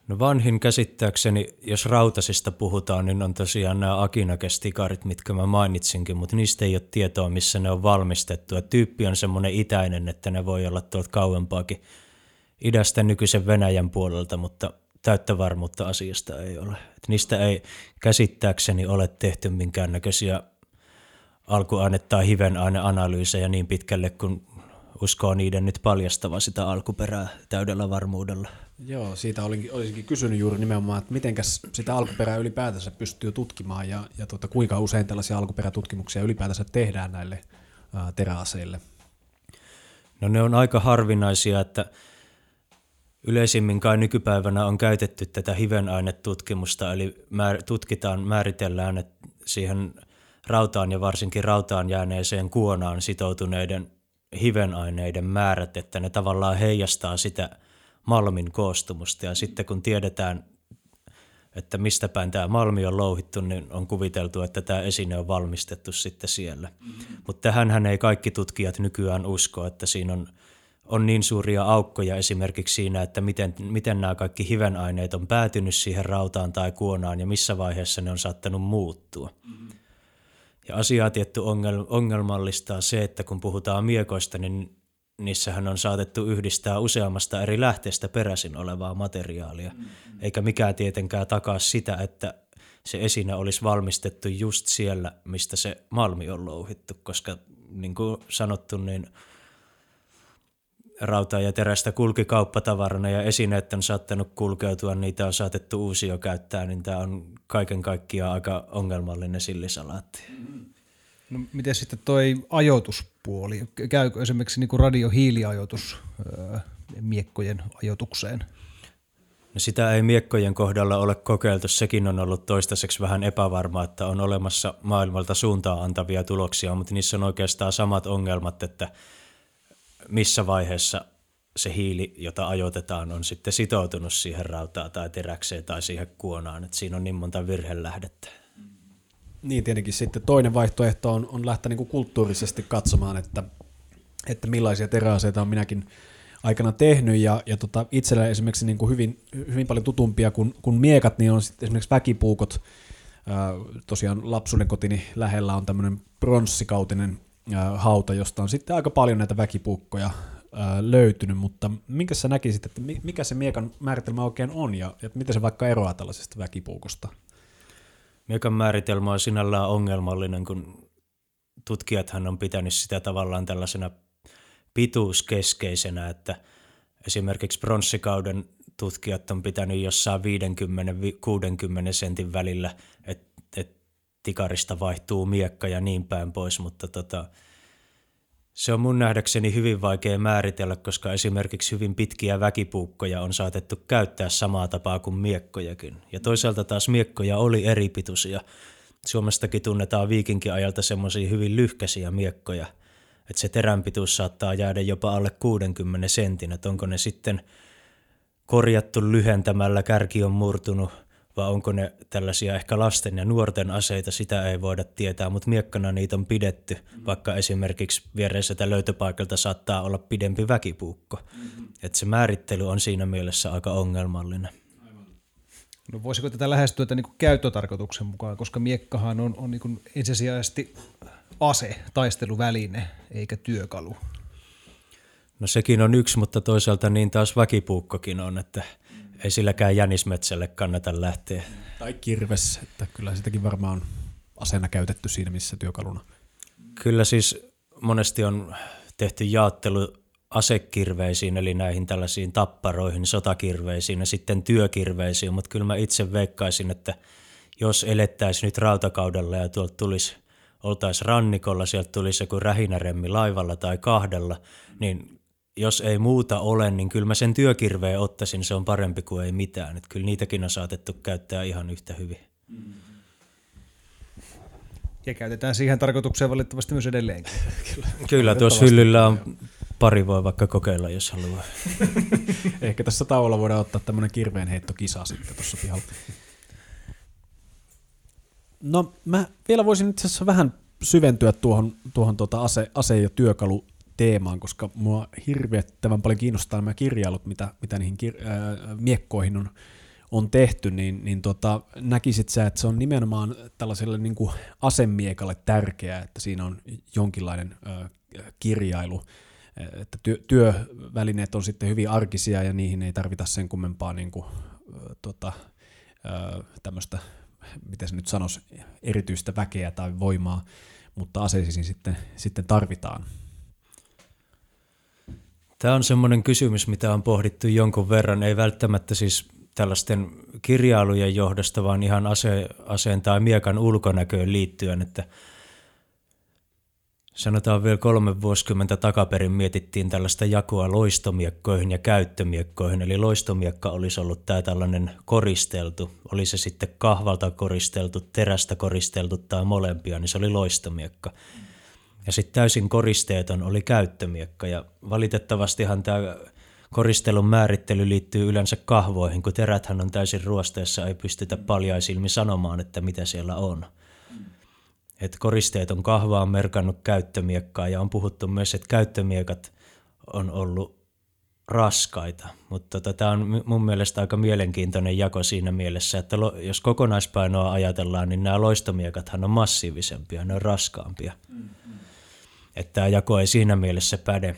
S1: No vanhin käsittääkseni, jos rautasista puhutaan, niin on tosiaan nämä akinakestikarit, mitkä mä mainitsinkin, mutta niistä ei ole tietoa, missä ne on valmistettu. Ja tyyppi on semmoinen itäinen, että ne voi olla tuolta kauempaakin idästä nykyisen Venäjän puolelta, mutta täyttä varmuutta asiasta ei ole. Et niistä ei käsittääkseni ole tehty minkäännäköisiä alkuaine- tai hivenaineanalyysejä niin pitkälle, kun uskoo niiden nyt paljastava sitä alkuperää täydellä varmuudella.
S3: Joo, siitä olinkin, olisinkin kysynyt juuri nimenomaan, että miten sitä alkuperää ylipäätänsä pystyy tutkimaan ja, ja tuota, kuinka usein tällaisia alkuperätutkimuksia ylipäätänsä tehdään näille ää, teräaseille?
S1: No ne on aika harvinaisia, että Yleisimmin kai nykypäivänä on käytetty tätä hivenainetutkimusta, eli määr, tutkitaan, määritellään että siihen rautaan ja varsinkin rautaan jääneeseen kuonaan sitoutuneiden hivenaineiden määrät, että ne tavallaan heijastaa sitä malmin koostumusta. Ja sitten kun tiedetään, että mistä päin tämä malmi on louhittu, niin on kuviteltu, että tämä esine on valmistettu sitten siellä. Mutta tähänhän ei kaikki tutkijat nykyään usko, että siinä on – on niin suuria aukkoja esimerkiksi siinä, että miten, miten nämä kaikki hivenaineet on päätynyt siihen rautaan tai kuonaan ja missä vaiheessa ne on saattanut muuttua. Ja asiaa tietty ongel, ongelmallistaa se, että kun puhutaan miekoista, niin niissähän on saatettu yhdistää useammasta eri lähteestä peräisin olevaa materiaalia, eikä mikään tietenkään takaa sitä, että se esine olisi valmistettu just siellä, mistä se malmi on louhittu, koska niin kuin sanottu, niin – rautaa ja terästä kulki kauppatavarana ja esineet on saattanut kulkeutua, niitä on saatettu uusio käyttää, niin tämä on kaiken kaikkiaan aika ongelmallinen sillisalaatti.
S2: No, miten sitten toi ajoituspuoli? Käykö esimerkiksi niin radiohiiliajoitus öö, miekkojen ajoitukseen?
S1: No sitä ei miekkojen kohdalla ole kokeiltu, sekin on ollut toistaiseksi vähän epävarmaa, että on olemassa maailmalta suuntaan antavia tuloksia, mutta niissä on oikeastaan samat ongelmat, että – missä vaiheessa se hiili, jota ajoitetaan, on sitten sitoutunut siihen rautaan tai teräkseen tai siihen kuonaan. Että siinä on niin monta virhelähdettä.
S3: Niin tietenkin sitten toinen vaihtoehto on, on lähteä niin kulttuurisesti katsomaan, että, että millaisia teräaseita on minäkin aikana tehnyt. Ja, ja tota, itsellä esimerkiksi niin kuin hyvin, hyvin paljon tutumpia kuin, kuin miekat, niin on sitten esimerkiksi väkipuukot, tosiaan lapsuuden kotini lähellä on tämmöinen pronssikautinen hauta, josta on sitten aika paljon näitä väkipuukkoja löytynyt, mutta minkä sä näkisit, että mikä se miekan määritelmä oikein on ja, ja miten se vaikka eroaa tällaisesta väkipuukosta?
S1: Miekan määritelmä on sinällään ongelmallinen, kun tutkijathan on pitänyt sitä tavallaan tällaisena pituuskeskeisenä, että esimerkiksi pronssikauden tutkijat on pitänyt jossain 50-60 sentin välillä, että tikarista vaihtuu miekka ja niin päin pois, mutta tota, se on mun nähdäkseni hyvin vaikea määritellä, koska esimerkiksi hyvin pitkiä väkipuukkoja on saatettu käyttää samaa tapaa kuin miekkojakin. Ja toisaalta taas miekkoja oli eri pituisia. Suomestakin tunnetaan viikinkiajalta semmoisia hyvin lyhkäisiä miekkoja, että se teränpituus saattaa jäädä jopa alle 60 sentin, että onko ne sitten korjattu lyhentämällä, kärki on murtunut – vai onko ne tällaisia ehkä lasten ja nuorten aseita, sitä ei voida tietää, mutta miekkana niitä on pidetty, vaikka esimerkiksi viereiseltä löytöpaikalta saattaa olla pidempi väkipuukko. Mm-hmm. Et se määrittely on siinä mielessä aika ongelmallinen.
S2: No voisiko tätä lähestyä niin kuin käyttötarkoituksen mukaan, koska miekkahan on, on niin ensisijaisesti ase, taisteluväline eikä työkalu?
S1: No sekin on yksi, mutta toisaalta niin taas väkipuukkokin on, että – ei silläkään jänismetsälle kannata lähteä.
S3: Tai kirves, että kyllä sitäkin varmaan on asena käytetty siinä missä työkaluna.
S1: Kyllä siis monesti on tehty jaottelu asekirveisiin, eli näihin tällaisiin tapparoihin, sotakirveisiin ja sitten työkirveisiin, mutta kyllä mä itse veikkaisin, että jos elettäisiin nyt rautakaudella ja tuolta tulisi, oltaisiin rannikolla, sieltä tulisi joku rähinäremmi laivalla tai kahdella, niin jos ei muuta ole, niin kyllä mä sen työkirveen ottaisin, se on parempi kuin ei mitään. Että kyllä niitäkin on saatettu käyttää ihan yhtä hyvin.
S2: Ja käytetään siihen tarkoitukseen valitettavasti myös edelleenkin.
S1: kyllä, kyllä tuossa hyllyllä on pari voi vaikka kokeilla, jos haluaa.
S3: Ehkä tässä tauolla voidaan ottaa tämmöinen kirveenheittokisa sitten tuossa pihalla. No mä vielä voisin itse asiassa vähän syventyä tuohon, tuohon tuota ase, ase- ja työkalu teemaan, koska mua hirveättävän paljon kiinnostaa nämä kirjailut, mitä, mitä niihin kir- äh, miekkoihin on, on tehty, niin, niin tota, näkisit sä, että se on nimenomaan tällaiselle niin kuin asemiekalle tärkeää, että siinä on jonkinlainen äh, kirjailu, että työ, työvälineet on sitten hyvin arkisia ja niihin ei tarvita sen kummempaa niin kuin, äh, tota, äh, tämmöistä, miten se nyt sanoisi, erityistä väkeä tai voimaa, mutta aseisiin sitten, sitten tarvitaan.
S1: Tämä on semmoinen kysymys, mitä on pohdittu jonkun verran, ei välttämättä siis tällaisten kirjailujen johdosta, vaan ihan ase, aseen tai miekan ulkonäköön liittyen, että sanotaan vielä kolme vuosikymmentä takaperin mietittiin tällaista jakoa loistomiekkoihin ja käyttömiekkoihin, eli loistomiekka olisi ollut tämä tällainen koristeltu, oli se sitten kahvalta koristeltu, terästä koristeltu tai molempia, niin se oli loistomiekka. Mm ja sitten täysin koristeeton oli käyttömiekka ja valitettavastihan tämä koristelun määrittely liittyy yleensä kahvoihin, kun teräthän on täysin ruosteessa, ei pystytä paljaisilmi sanomaan, että mitä siellä on. Et koristeeton kahva on merkannut käyttömiekkaa ja on puhuttu myös, että käyttömiekat on ollut raskaita, mutta tota, tämä on mun mielestä aika mielenkiintoinen jako siinä mielessä, että lo, jos kokonaispainoa ajatellaan, niin nämä loistomiekathan on massiivisempia, ne on raskaampia. Mm että tämä jako ei siinä mielessä päde.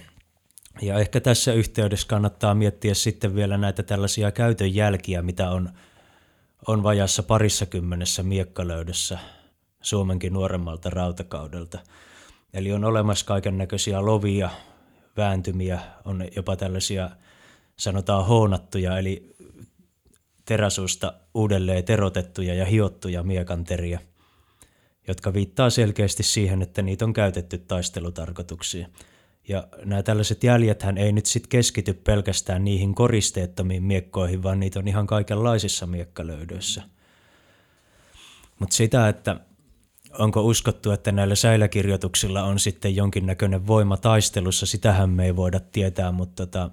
S1: Ja ehkä tässä yhteydessä kannattaa miettiä sitten vielä näitä tällaisia käytön jälkiä, mitä on, on vajassa parissa kymmenessä miekkalöydössä Suomenkin nuoremmalta rautakaudelta. Eli on olemassa kaiken näköisiä lovia, vääntymiä, on jopa tällaisia sanotaan hoonattuja, eli teräsuusta uudelleen terotettuja ja hiottuja miekanteria – jotka viittaa selkeästi siihen, että niitä on käytetty taistelutarkoituksiin. Ja nämä tällaiset jäljethän ei nyt sitten keskity pelkästään niihin koristeettomiin miekkoihin, vaan niitä on ihan kaikenlaisissa miekkalöydöissä. Mutta sitä, että onko uskottu, että näillä säiläkirjoituksilla on sitten jonkinnäköinen voima taistelussa, sitähän me ei voida tietää, mutta tota,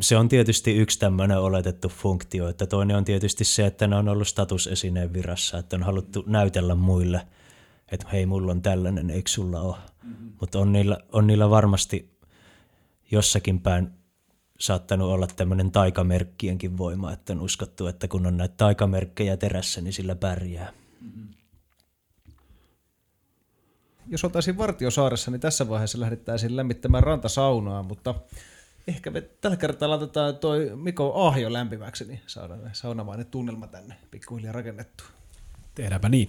S1: se on tietysti yksi tämmöinen oletettu funktio, että toinen on tietysti se, että ne on ollut statusesineen virassa, että on haluttu näytellä muille – että hei, mulla on tällainen, eikö sulla ole? Mm-hmm. Mutta on niillä, on niillä varmasti jossakin päin saattanut olla tämmöinen taikamerkkienkin voima, että on uskottu, että kun on näitä taikamerkkejä terässä, niin sillä pärjää.
S2: Jos oltaisiin Vartiosaaressa, niin tässä vaiheessa lähdettäisiin lämmittämään rantasaunaa, mutta ehkä me tällä kertaa laitetaan toi Miko Ahjo lämpimäksi, niin saadaan saunamainen tunnelma tänne pikkuhiljaa rakennettua.
S3: Tehdäänpä niin.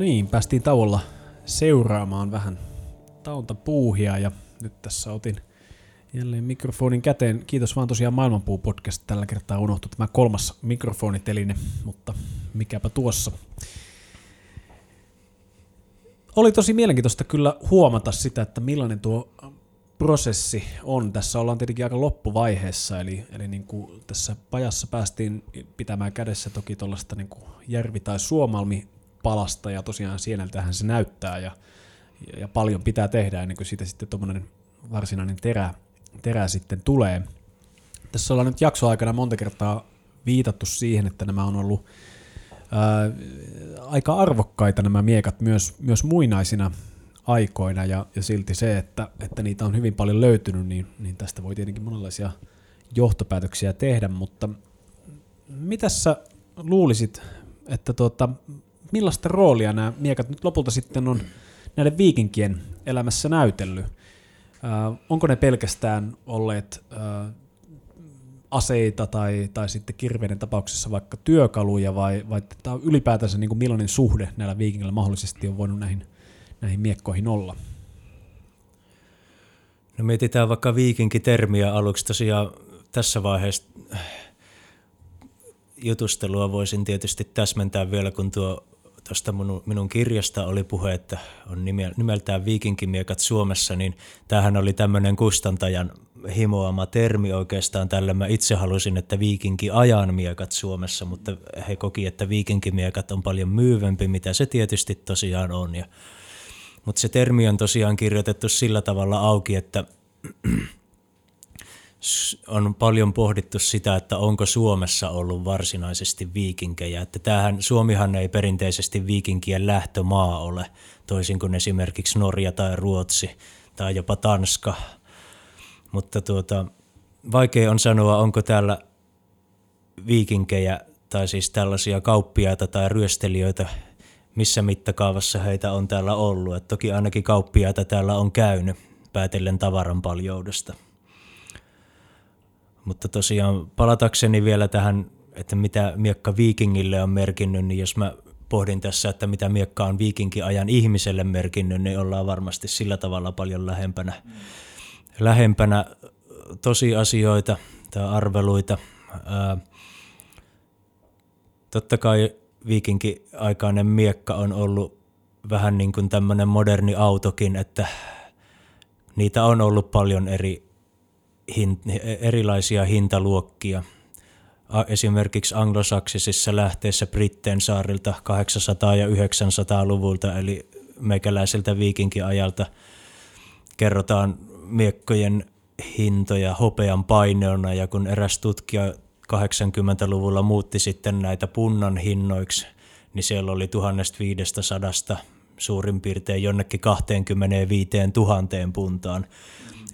S3: Niin, päästiin tauolla seuraamaan vähän taunta puuhia ja nyt tässä otin jälleen mikrofonin käteen. Kiitos vaan tosiaan Maailmanpuu podcast. Tällä kertaa unohtui tämä kolmas mikrofoniteline, mutta mikäpä tuossa. Oli tosi mielenkiintoista kyllä huomata sitä, että millainen tuo prosessi on. Tässä ollaan tietenkin aika loppuvaiheessa, eli, eli niin kuin tässä pajassa päästiin pitämään kädessä toki tuollaista niin järvi- tai suomalmi palasta ja tosiaan sieneltähän se näyttää ja, ja paljon pitää tehdä ennen kuin siitä sitten tuommoinen varsinainen terä, terä sitten tulee. Tässä ollaan nyt jaksoaikana monta kertaa viitattu siihen, että nämä on ollut ää, aika arvokkaita nämä miekat myös, myös muinaisina aikoina ja, ja silti se, että, että niitä on hyvin paljon löytynyt, niin, niin tästä voi tietenkin monenlaisia johtopäätöksiä tehdä, mutta mitä sä luulisit, että tuota, millaista roolia nämä miekat nyt lopulta sitten on näiden viikinkien elämässä näytellyt? Äh, onko ne pelkästään olleet äh, aseita tai, tai sitten kirveiden tapauksessa vaikka työkaluja vai, vai tämä on ylipäätänsä niin kuin millainen suhde näillä viikingillä mahdollisesti on voinut näihin, näihin miekkoihin olla?
S1: No mietitään vaikka viikinkitermiä aluksi tosiaan tässä vaiheessa jutustelua voisin tietysti täsmentää vielä, kun tuo tuosta minun, minun kirjasta oli puhe, että on nimeltään Viikinkimiekat Suomessa, niin tämähän oli tämmöinen kustantajan himoama termi oikeastaan tällä. Mä itse halusin, että viikinki ajan miekat Suomessa, mutta he koki, että viikinkimiekat on paljon myyvempi, mitä se tietysti tosiaan on. Ja, mutta se termi on tosiaan kirjoitettu sillä tavalla auki, että on paljon pohdittu sitä, että onko Suomessa ollut varsinaisesti viikinkejä. Että tämähän, Suomihan ei perinteisesti viikinkien lähtömaa ole, toisin kuin esimerkiksi Norja tai Ruotsi tai jopa Tanska. Mutta tuota, vaikea on sanoa, onko täällä viikinkejä tai siis tällaisia kauppiaita tai ryöstelijöitä, missä mittakaavassa heitä on täällä ollut. Et toki ainakin kauppiaita täällä on käynyt päätellen tavaran paljoudesta. Mutta tosiaan palatakseni vielä tähän, että mitä miekka viikingille on merkinnyt, niin jos mä pohdin tässä, että mitä miekka on viikinkiajan ihmiselle merkinnyt, niin ollaan varmasti sillä tavalla paljon lähempänä, lähempänä tosiasioita tai arveluita. Totta kai viikinki-aikainen miekka on ollut vähän niin kuin tämmöinen moderni autokin, että niitä on ollut paljon eri, hin, erilaisia hintaluokkia. Esimerkiksi anglosaksisissa lähteissä Britteen saarilta 800- ja 900-luvulta, eli meikäläiseltä viikinkiajalta, kerrotaan miekkojen hintoja hopean paineona, ja kun eräs tutkija 80-luvulla muutti sitten näitä punnan hinnoiksi, niin siellä oli 1500 suurin piirtein jonnekin 25 000 puntaan.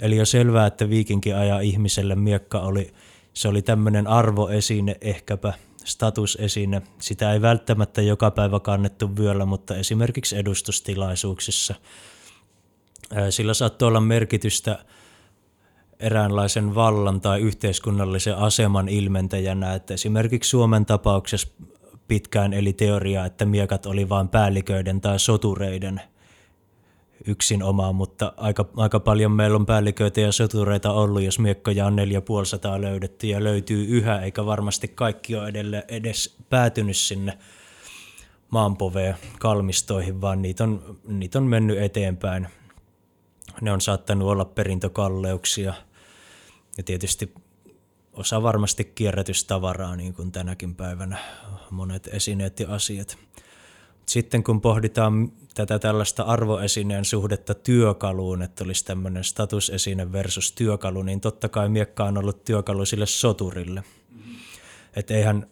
S1: Eli on selvää, että viikinkiajan ihmiselle miekka oli, se oli tämmöinen arvoesine, ehkäpä statusesine. Sitä ei välttämättä joka päivä kannettu vyöllä, mutta esimerkiksi edustustilaisuuksissa. Sillä saattoi olla merkitystä eräänlaisen vallan tai yhteiskunnallisen aseman ilmentäjänä, että esimerkiksi Suomen tapauksessa pitkään eli teoria, että miekat oli vain päälliköiden tai sotureiden yksin omaa, mutta aika, aika paljon meillä on päälliköitä ja sotureita ollut, jos miekkoja on 4500 löydetty ja löytyy yhä, eikä varmasti kaikki ole edelle, edes päätynyt sinne maanpoveen kalmistoihin, vaan niitä on, niitä on mennyt eteenpäin. Ne on saattanut olla perintökalleuksia ja tietysti osa varmasti kierrätystavaraa niin kuin tänäkin päivänä monet esineet ja asiat. Sitten kun pohditaan tätä tällaista arvoesineen suhdetta työkaluun, että olisi tämmöinen statusesine versus työkalu, niin totta kai miekka on ollut työkalu sille soturille. Mm-hmm. Että eihän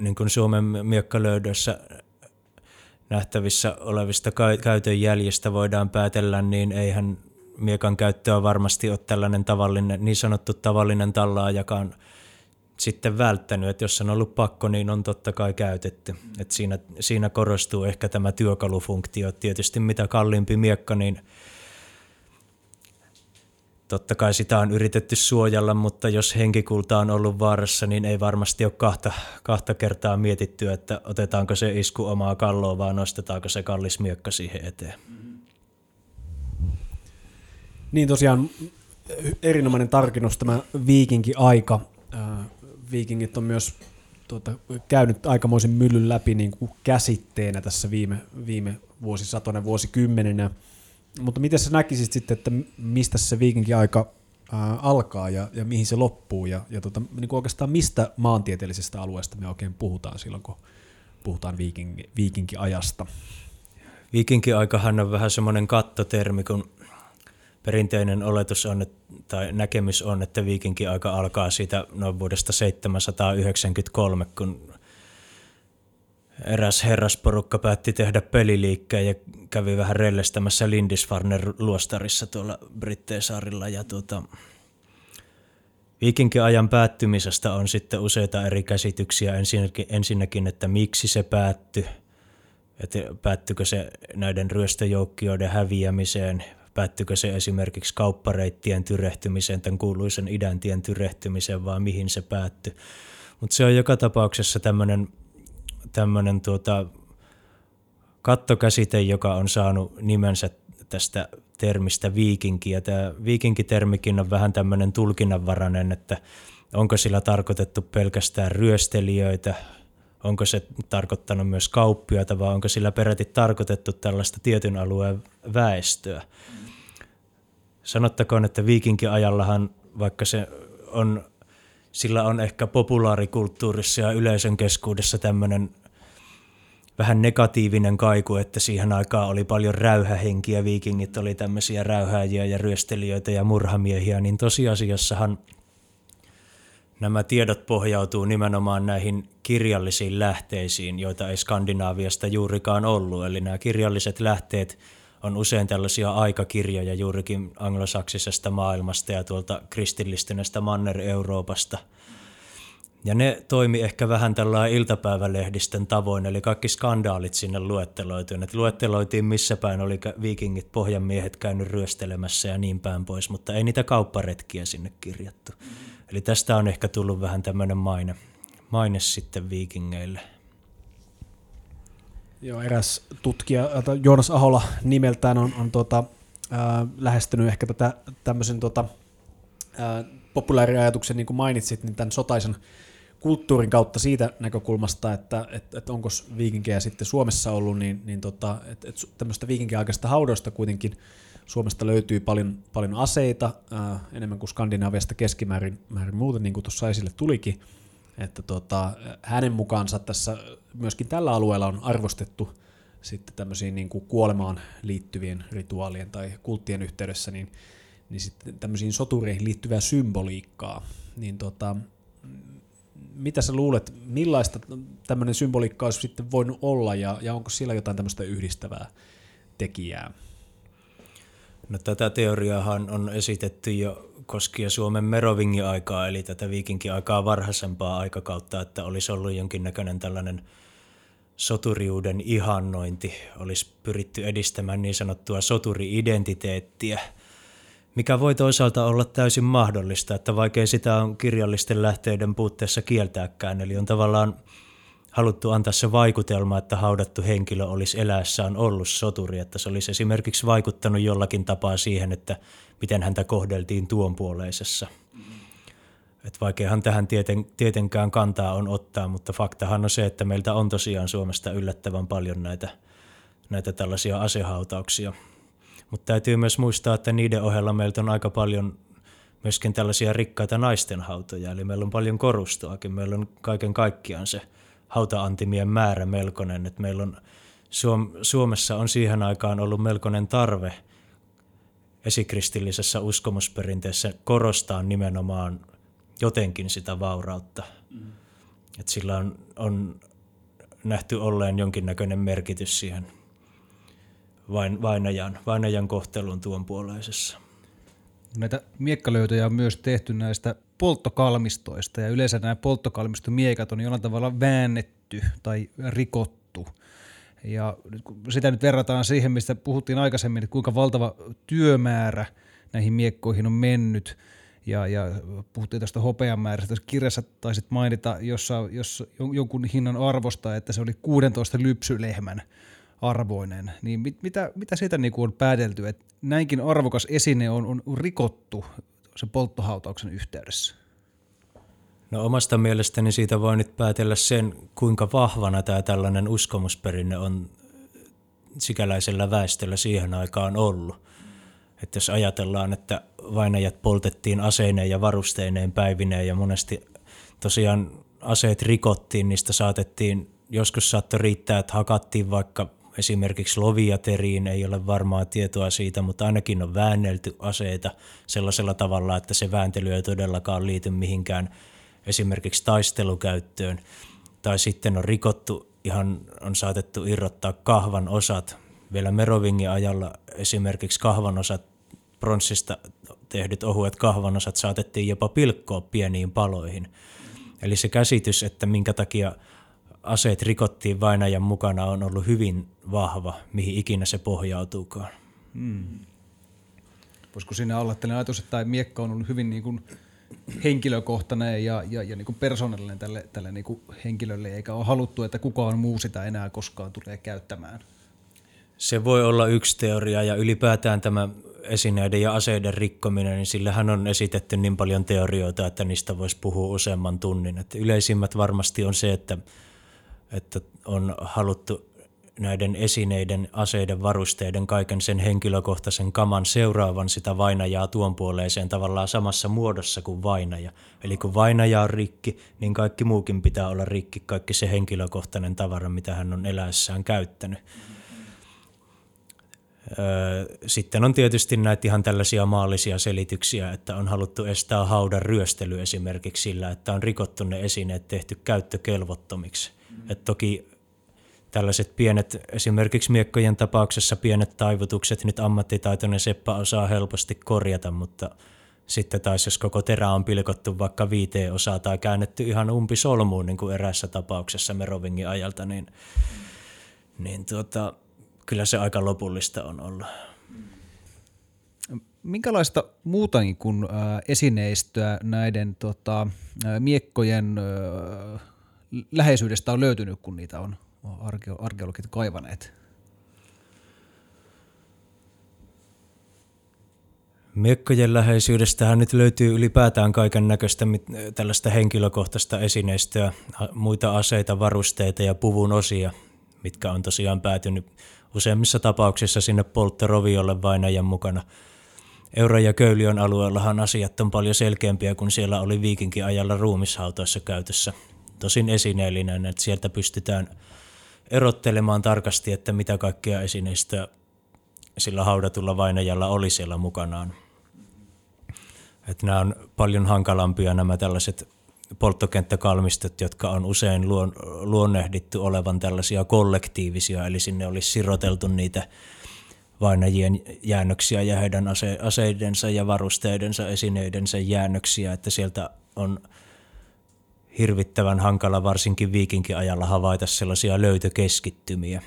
S1: niin kuin Suomen miekkalöydössä nähtävissä olevista käytön jäljistä voidaan päätellä, niin eihän miekan käyttöä varmasti ole tällainen tavallinen, niin sanottu tavallinen tallaajakaan sitten välttänyt, että jos on ollut pakko, niin on totta kai käytetty. Et siinä, siinä korostuu ehkä tämä työkalufunktio. Tietysti mitä kalliimpi miekka, niin totta kai sitä on yritetty suojella, mutta jos henkikulta on ollut vaarassa, niin ei varmasti ole kahta, kahta kertaa mietitty, että otetaanko se isku omaa kalloa, vaan nostetaanko se kallis miekka siihen eteen.
S3: Niin tosiaan erinomainen tarkennus tämä viikinki-aika. Viikingit on myös tuota, käynyt aikamoisen myllyn läpi niin kuin käsitteenä tässä viime, viime vuosisatoinen vuosikymmenenä. Mutta miten sä näkisit sitten, että mistä se viikinki-aika alkaa ja, ja mihin se loppuu ja, ja tota, niin kuin oikeastaan mistä maantieteellisestä alueesta me oikein puhutaan silloin, kun puhutaan viikinki, viikinki-ajasta?
S1: Viikinki-aikahan on vähän semmoinen kattotermi, kun perinteinen oletus on, tai näkemys on, että viikinkin aika alkaa siitä noin vuodesta 793, kun eräs herrasporukka päätti tehdä peliliikkeen ja kävi vähän rellestämässä Lindisfarner luostarissa tuolla Britteesaarilla. Ja tuota, ajan päättymisestä on sitten useita eri käsityksiä. Ensinnäkin, ensinnäkin että miksi se päättyi, että päättyykö se näiden ryöstöjoukkioiden häviämiseen, päättyykö se esimerkiksi kauppareittien tyrehtymiseen, tämän kuuluisen idäntien tyrehtymiseen, vaan mihin se päättyi. Mutta se on joka tapauksessa tämmöinen tämmönen tuota, kattokäsite, joka on saanut nimensä tästä termistä viikinki. Ja tämä viikinkitermikin on vähän tämmöinen tulkinnanvarainen, että onko sillä tarkoitettu pelkästään ryöstelijöitä, onko se tarkoittanut myös kauppiaita vai onko sillä peräti tarkoitettu tällaista tietyn alueen väestöä. Sanottakoon, että viikinkiajallahan, vaikka se on, sillä on ehkä populaarikulttuurissa ja yleisön keskuudessa tämmöinen vähän negatiivinen kaiku, että siihen aikaan oli paljon räyhähenkiä, viikingit oli tämmöisiä räyhääjiä ja ryöstelijöitä ja murhamiehiä, niin tosiasiassahan nämä tiedot pohjautuu nimenomaan näihin kirjallisiin lähteisiin, joita ei Skandinaaviasta juurikaan ollut. Eli nämä kirjalliset lähteet on usein tällaisia aikakirjoja juurikin anglosaksisesta maailmasta ja tuolta kristillistyneestä Manner-Euroopasta. Ja ne toimi ehkä vähän tällainen iltapäivälehdisten tavoin, eli kaikki skandaalit sinne luetteloituin. Et luetteloitiin missä päin oli viikingit, pohjanmiehet käynyt ryöstelemässä ja niin päin pois, mutta ei niitä kaupparetkiä sinne kirjattu. Eli tästä on ehkä tullut vähän tämmöinen maine, maine sitten viikingeille.
S3: Joo, eräs tutkija, Joonas Ahola nimeltään, on, on tuota, äh, lähestynyt ehkä tätä tämmöisen tuota, äh, populaariajatuksen, niin kuin mainitsit, niin tämän sotaisen kulttuurin kautta siitä näkökulmasta, että et, et onko viikinkejä sitten Suomessa ollut, niin, niin tota, et, et tämmöistä viikinkiaikaista haudoista kuitenkin Suomesta löytyy paljon, paljon aseita, ää, enemmän kuin Skandinaaviasta keskimäärin määrin muuten, niin kuin tuossa esille tulikin. Että tota, hänen mukaansa tässä myöskin tällä alueella on arvostettu sitten tämmöisiin niin kuin kuolemaan liittyvien rituaalien tai kulttien yhteydessä, niin, niin sitten tämmöisiin sotureihin liittyvää symboliikkaa. Niin tota, mitä sä luulet, millaista tämmöinen symboliikka olisi sitten voinut olla ja, ja onko siellä jotain tämmöistä yhdistävää tekijää?
S1: No, tätä teoriaahan on esitetty jo koskien Suomen Merovingin aikaa, eli tätä viikinkiaikaa varhaisempaa aikakautta, että olisi ollut jonkinnäköinen tällainen soturiuden ihannointi, olisi pyritty edistämään niin sanottua soturi-identiteettiä, mikä voi toisaalta olla täysin mahdollista, että vaikea sitä on kirjallisten lähteiden puutteessa kieltääkään, eli on tavallaan haluttu antaa se vaikutelma, että haudattu henkilö olisi eläessään ollut soturi, että se olisi esimerkiksi vaikuttanut jollakin tapaa siihen, että miten häntä kohdeltiin tuon Että vaikeahan tähän tieten, tietenkään kantaa on ottaa, mutta faktahan on se, että meiltä on tosiaan Suomesta yllättävän paljon näitä, näitä tällaisia asehautauksia. Mutta täytyy myös muistaa, että niiden ohella meiltä on aika paljon myöskin tällaisia rikkaita naistenhautoja, eli meillä on paljon korustoakin, meillä on kaiken kaikkiaan se – hautaantimien määrä melkoinen. Että meillä on, Suomessa on siihen aikaan ollut melkoinen tarve esikristillisessä uskomusperinteessä korostaa nimenomaan jotenkin sitä vaurautta. Mm. Että sillä on, on nähty olleen jonkinnäköinen merkitys siihen vain, vainajan, vainajan kohtelun tuon puoleisessa.
S2: Näitä miekkalöytöjä on myös tehty näistä polttokalmistoista ja yleensä nämä polttokalmistomiekat on jollain tavalla väännetty tai rikottu. Ja sitä nyt verrataan siihen, mistä puhuttiin aikaisemmin, että kuinka valtava työmäärä näihin miekkoihin on mennyt. Ja, ja puhuttiin tästä hopeamäärästä. Tässä kirjassa taisit mainita jossa, jos jonkun hinnan arvosta, että se oli 16 lypsylehmän arvoinen. Niin mit, mitä, mitä siitä niin on päätelty, että näinkin arvokas esine on, on rikottu sen polttohautauksen yhteydessä?
S1: No omasta mielestäni siitä voi nyt päätellä sen, kuinka vahvana tämä tällainen uskomusperinne on sikäläisellä väestöllä siihen aikaan ollut. Että jos ajatellaan, että vainajat poltettiin aseineen ja varusteineen päivineen ja monesti tosiaan aseet rikottiin, niistä saatettiin, joskus saattoi riittää, että hakattiin vaikka esimerkiksi loviateriin, ei ole varmaa tietoa siitä, mutta ainakin on väännelty aseita sellaisella tavalla, että se vääntely ei todellakaan liity mihinkään esimerkiksi taistelukäyttöön. Tai sitten on rikottu, ihan on saatettu irrottaa kahvan osat. Vielä Merovingin ajalla esimerkiksi kahvan osat, pronssista tehdyt ohuet kahvanosat saatettiin jopa pilkkoa pieniin paloihin. Eli se käsitys, että minkä takia – aseet rikottiin vainajan mukana on ollut hyvin vahva, mihin ikinä se pohjautuukaan. Hmm.
S2: Voisiko siinä olla tällainen ajatus, että tämä miekka on ollut hyvin niin kuin henkilökohtainen ja, ja, ja niin kuin persoonallinen tälle, tälle niin kuin henkilölle, eikä ole haluttu, että kukaan muu sitä enää koskaan tulee käyttämään?
S1: Se voi olla yksi teoria ja ylipäätään tämä esineiden ja aseiden rikkominen, niin sillähän on esitetty niin paljon teorioita, että niistä voisi puhua useamman tunnin. Että yleisimmät varmasti on se, että että on haluttu näiden esineiden, aseiden, varusteiden, kaiken sen henkilökohtaisen kaman seuraavan sitä vainajaa tuon puoleiseen tavallaan samassa muodossa kuin vainaja. Eli kun vainaja on rikki, niin kaikki muukin pitää olla rikki, kaikki se henkilökohtainen tavara, mitä hän on eläessään käyttänyt. Sitten on tietysti näitä ihan tällaisia maallisia selityksiä, että on haluttu estää haudan ryöstely esimerkiksi sillä, että on rikottu ne esineet tehty käyttökelvottomiksi. Mm. Et toki tällaiset pienet, esimerkiksi miekkojen tapauksessa pienet taivutukset, nyt ammattitaitoinen seppä osaa helposti korjata, mutta sitten taas jos koko terä on pilkottu vaikka viiteen osaa tai käännetty ihan umpi solmuun, niin kuin erässä tapauksessa Merovingin ajalta, niin, niin tuota, kyllä se aika lopullista on ollut.
S2: Minkälaista muutakin kuin esineistöä näiden tota, miekkojen läheisyydestä on löytynyt, kun niitä on arkeologit kaivaneet?
S1: Miekkojen läheisyydestähän nyt löytyy ylipäätään kaiken näköistä tällaista henkilökohtaista esineistöä, muita aseita, varusteita ja puvun osia, mitkä on tosiaan päätynyt useimmissa tapauksissa sinne polttoroviolle vainajan mukana. Euro- ja Köyliön alueellahan asiat on paljon selkeämpiä, kun siellä oli viikinkin ajalla ruumishautoissa käytössä. Tosin esineellinen, että sieltä pystytään erottelemaan tarkasti, että mitä kaikkia esineistöä sillä haudatulla vainajalla oli siellä mukanaan. Että nämä on paljon hankalampia nämä tällaiset polttokenttäkalmistot, jotka on usein luon, luonnehdittu olevan tällaisia kollektiivisia, eli sinne olisi siroteltu niitä vainajien jäännöksiä ja heidän ase, aseidensa ja varusteidensa, esineidensä jäännöksiä, että sieltä on hirvittävän hankala varsinkin viikinkin ajalla havaita sellaisia löytökeskittymiä.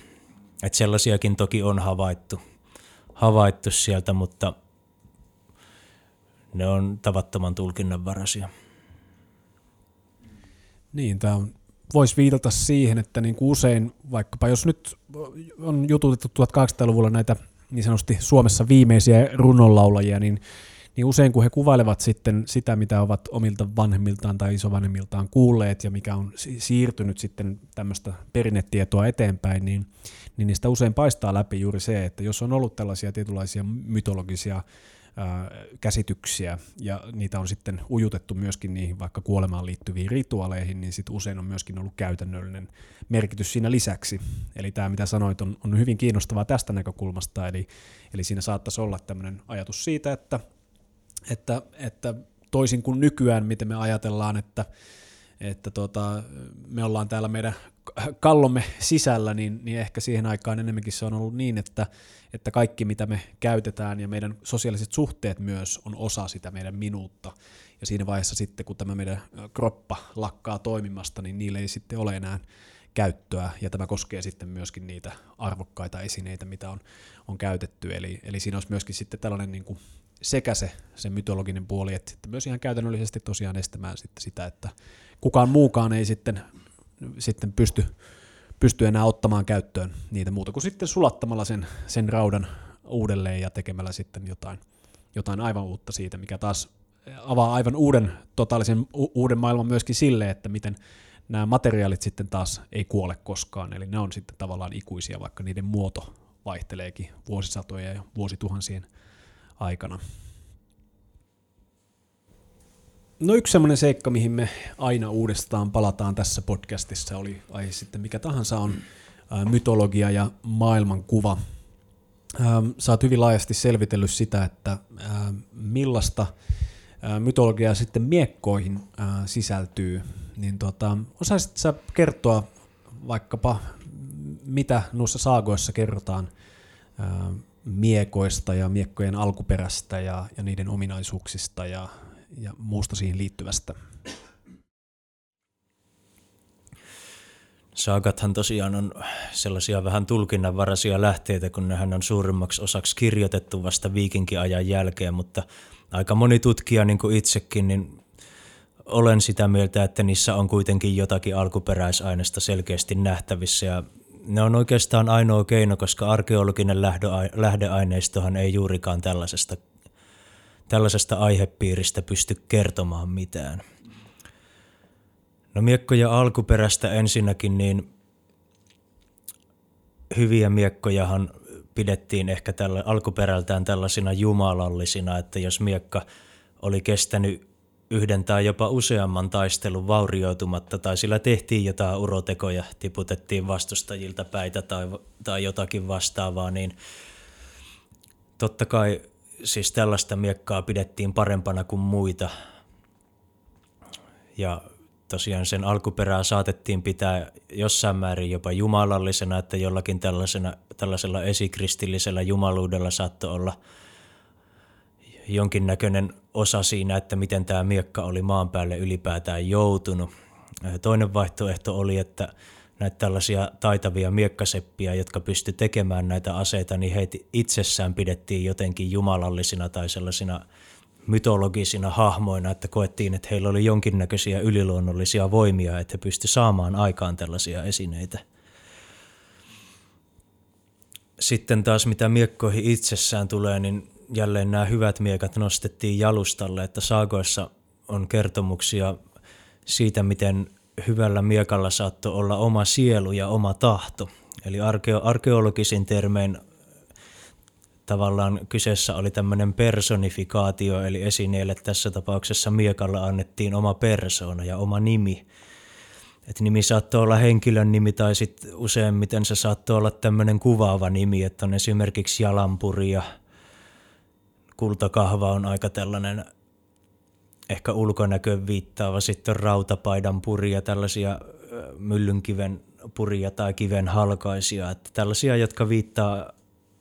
S1: että sellaisiakin toki on havaittu, havaittu sieltä, mutta ne on tavattoman tulkinnanvaraisia.
S3: Niin, tämä voisi viitata siihen, että niin kuin usein, vaikkapa jos nyt on jututettu 1800-luvulla näitä niin sanotusti Suomessa viimeisiä runonlaulajia, niin, niin usein kun he kuvailevat sitten sitä, mitä ovat omilta vanhemmiltaan tai isovanhemmiltaan kuulleet ja mikä on siirtynyt sitten tämmöistä perinnetietoa eteenpäin, niin, niin niistä usein paistaa läpi juuri se, että jos on ollut tällaisia tietynlaisia mytologisia käsityksiä, ja niitä on sitten ujutettu myöskin niihin vaikka kuolemaan liittyviin rituaaleihin, niin sitten usein on myöskin ollut käytännöllinen merkitys siinä lisäksi. Eli tämä, mitä sanoit, on, on hyvin kiinnostavaa tästä näkökulmasta, eli, eli siinä saattaisi olla tämmöinen ajatus siitä, että, että, että toisin kuin nykyään, miten me ajatellaan, että että tota, me ollaan täällä meidän kallomme sisällä, niin, niin ehkä siihen aikaan enemmänkin se on ollut niin, että, että kaikki mitä me käytetään ja meidän sosiaaliset suhteet myös on osa sitä meidän minuutta. Ja siinä vaiheessa sitten, kun tämä meidän kroppa lakkaa toimimasta, niin niille ei sitten ole enää käyttöä, ja tämä koskee sitten myöskin niitä arvokkaita esineitä, mitä on, on käytetty, eli, eli siinä olisi myöskin sitten tällainen niin kuin sekä se, se mytologinen puoli, että sitten myös ihan käytännöllisesti tosiaan estämään sitten sitä, että kukaan muukaan ei sitten, sitten pysty, pysty enää ottamaan käyttöön niitä muuta kuin sitten sulattamalla sen, sen raudan uudelleen ja tekemällä sitten jotain, jotain aivan uutta siitä, mikä taas avaa aivan uuden totaalisen uuden maailman myöskin sille, että miten nämä materiaalit sitten taas ei kuole koskaan, eli ne on sitten tavallaan ikuisia, vaikka niiden muoto vaihteleekin vuosisatoja ja vuosituhansien aikana. No yksi semmoinen seikka, mihin me aina uudestaan palataan tässä podcastissa, oli aihe sitten mikä tahansa on mytologia ja maailmankuva. Sä oot hyvin laajasti selvitellyt sitä, että millaista mytologiaa sitten miekkoihin sisältyy, niin tota, osaisit sä kertoa vaikkapa, mitä noissa saagoissa kerrotaan miekoista ja miekkojen alkuperästä ja, ja niiden ominaisuuksista ja, ja muusta siihen liittyvästä?
S1: Saagathan tosiaan on sellaisia vähän tulkinnanvaraisia lähteitä, kun nehän on suurimmaksi osaksi kirjoitettu vasta viikinkiajan jälkeen, mutta aika moni tutkija, niin kuin itsekin, niin olen sitä mieltä, että niissä on kuitenkin jotakin alkuperäisaineista selkeästi nähtävissä ja ne on oikeastaan ainoa keino, koska arkeologinen lähdeaineistohan ei juurikaan tällaisesta, tällaisesta aihepiiristä pysty kertomaan mitään. No miekkoja alkuperäistä ensinnäkin, niin hyviä miekkojahan pidettiin ehkä tällä, alkuperältään tällaisina jumalallisina, että jos miekka oli kestänyt yhden tai jopa useamman taistelun vaurioitumatta tai sillä tehtiin jotain urotekoja, tiputettiin vastustajilta päitä tai, tai jotakin vastaavaa, niin totta kai siis tällaista miekkaa pidettiin parempana kuin muita. Ja tosiaan sen alkuperää saatettiin pitää jossain määrin jopa jumalallisena, että jollakin tällaisena, tällaisella esikristillisellä jumaluudella saattoi olla jonkinnäköinen osa siinä, että miten tämä miekka oli maan päälle ylipäätään joutunut. Toinen vaihtoehto oli, että näitä tällaisia taitavia miekkaseppiä, jotka pysty tekemään näitä aseita, niin heitä itsessään pidettiin jotenkin jumalallisina tai sellaisina mytologisina hahmoina, että koettiin, että heillä oli jonkinnäköisiä yliluonnollisia voimia, että he pysty saamaan aikaan tällaisia esineitä. Sitten taas mitä miekkoihin itsessään tulee, niin jälleen nämä hyvät miekat nostettiin jalustalle, että saagoissa on kertomuksia siitä, miten hyvällä miekalla saattoi olla oma sielu ja oma tahto. Eli arkeo- arkeologisin termein tavallaan kyseessä oli tämmöinen personifikaatio, eli esineelle tässä tapauksessa miekalla annettiin oma persoona ja oma nimi. Et nimi saattoi olla henkilön nimi tai sitten useimmiten se saattoi olla tämmöinen kuvaava nimi, että on esimerkiksi jalanpuri ja kultakahva on aika tällainen ehkä ulkonäköön viittaava, sitten rautapaidan puria, tällaisia myllynkiven puria tai kiven halkaisia, että tällaisia, jotka viittaa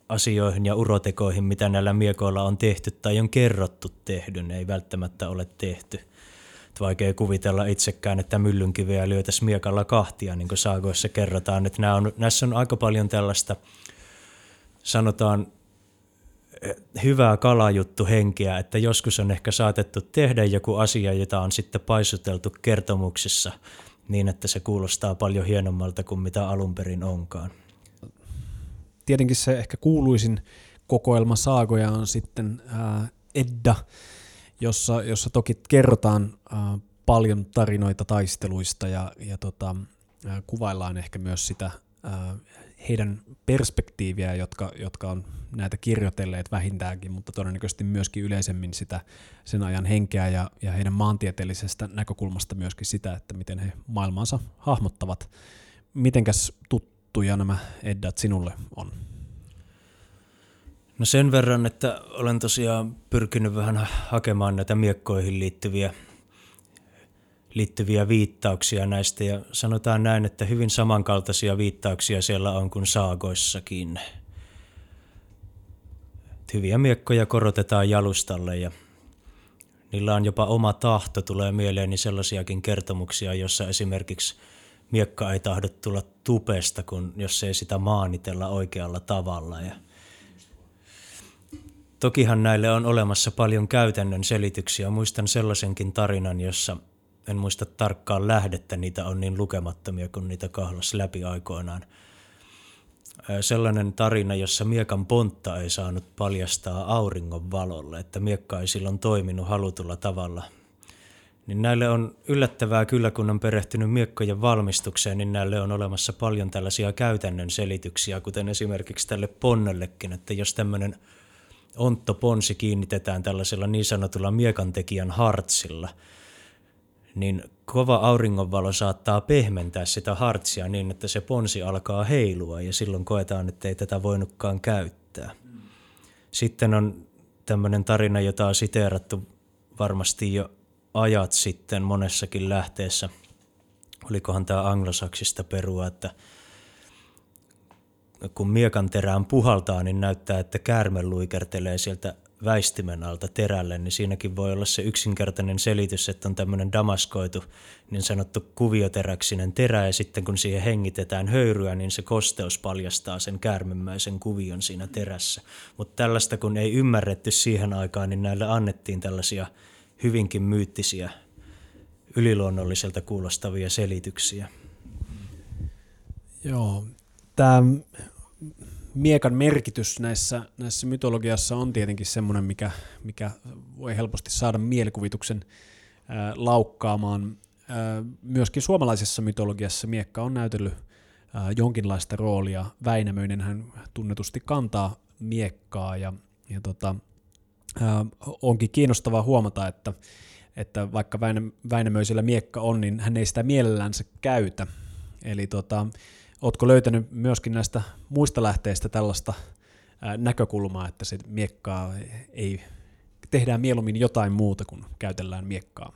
S1: asioihin ja urotekoihin, mitä näillä miekoilla on tehty tai on kerrottu tehdyn, ei välttämättä ole tehty. Että vaikea kuvitella itsekään, että myllynkiveä lyötäisiin miekalla kahtia, niin kuin saagoissa kerrotaan. Että nämä on, näissä on aika paljon tällaista, sanotaan, hyvää kalajuttu henkeä, että joskus on ehkä saatettu tehdä joku asia, jota on sitten paisuteltu kertomuksissa niin, että se kuulostaa paljon hienommalta kuin mitä alun perin onkaan.
S3: Tietenkin se ehkä kuuluisin kokoelma saagoja on sitten äh, Edda, jossa, jossa toki kerrotaan äh, paljon tarinoita taisteluista ja, ja tota, äh, kuvaillaan ehkä myös sitä äh, heidän perspektiiviä, jotka, jotka on näitä kirjoitelleet vähintäänkin, mutta todennäköisesti myöskin yleisemmin sitä sen ajan henkeä ja, ja heidän maantieteellisestä näkökulmasta myöskin sitä, että miten he maailmansa hahmottavat. Mitenkäs tuttuja nämä Eddat sinulle on?
S1: No sen verran, että olen tosiaan pyrkinyt vähän hakemaan näitä miekkoihin liittyviä liittyviä viittauksia näistä ja sanotaan näin, että hyvin samankaltaisia viittauksia siellä on kuin saagoissakin. Hyviä miekkoja korotetaan jalustalle ja niillä on jopa oma tahto, tulee mieleeni sellaisiakin kertomuksia, jossa esimerkiksi miekka ei tahdo tulla tupesta, kun jos ei sitä maanitella oikealla tavalla. Ja Tokihan näille on olemassa paljon käytännön selityksiä. Muistan sellaisenkin tarinan, jossa en muista tarkkaan lähdettä, niitä on niin lukemattomia, kun niitä kahlas läpi aikoinaan. Sellainen tarina, jossa miekan pontta ei saanut paljastaa auringon valolle, että miekka ei silloin toiminut halutulla tavalla. Niin näille on yllättävää kyllä, kun on perehtynyt miekkojen valmistukseen, niin näille on olemassa paljon tällaisia käytännön selityksiä, kuten esimerkiksi tälle ponnellekin, että jos tämmöinen ontto ponsi kiinnitetään tällaisella niin sanotulla miekantekijän hartsilla – niin kova auringonvalo saattaa pehmentää sitä hartsia niin, että se ponsi alkaa heilua ja silloin koetaan, että ei tätä voinutkaan käyttää. Sitten on tämmöinen tarina, jota on siteerattu varmasti jo ajat sitten monessakin lähteessä. Olikohan tämä anglosaksista perua, että kun miekan terään puhaltaa, niin näyttää, että käärme luikertelee sieltä väistimen alta terälle, niin siinäkin voi olla se yksinkertainen selitys, että on tämmöinen damaskoitu niin sanottu kuvioteräksinen terä ja sitten kun siihen hengitetään höyryä, niin se kosteus paljastaa sen käärmemmäisen kuvion siinä terässä. Mutta tällaista kun ei ymmärretty siihen aikaan, niin näille annettiin tällaisia hyvinkin myyttisiä, yliluonnolliselta kuulostavia selityksiä.
S3: Joo, tämä miekan merkitys näissä, näissä mytologiassa on tietenkin semmoinen, mikä, mikä voi helposti saada mielikuvituksen ää, laukkaamaan. Ää, myöskin suomalaisessa mytologiassa miekka on näytellyt ää, jonkinlaista roolia. Väinämöinen hän tunnetusti kantaa miekkaa ja, ja tota, ää, onkin kiinnostavaa huomata, että, että vaikka Väinä, Väinämöisellä miekka on, niin hän ei sitä mielellänsä käytä. Eli tota, Oletko löytänyt myöskin näistä muista lähteistä tällaista näkökulmaa, että se miekkaa ei tehdään mieluummin jotain muuta kuin käytellään miekkaa.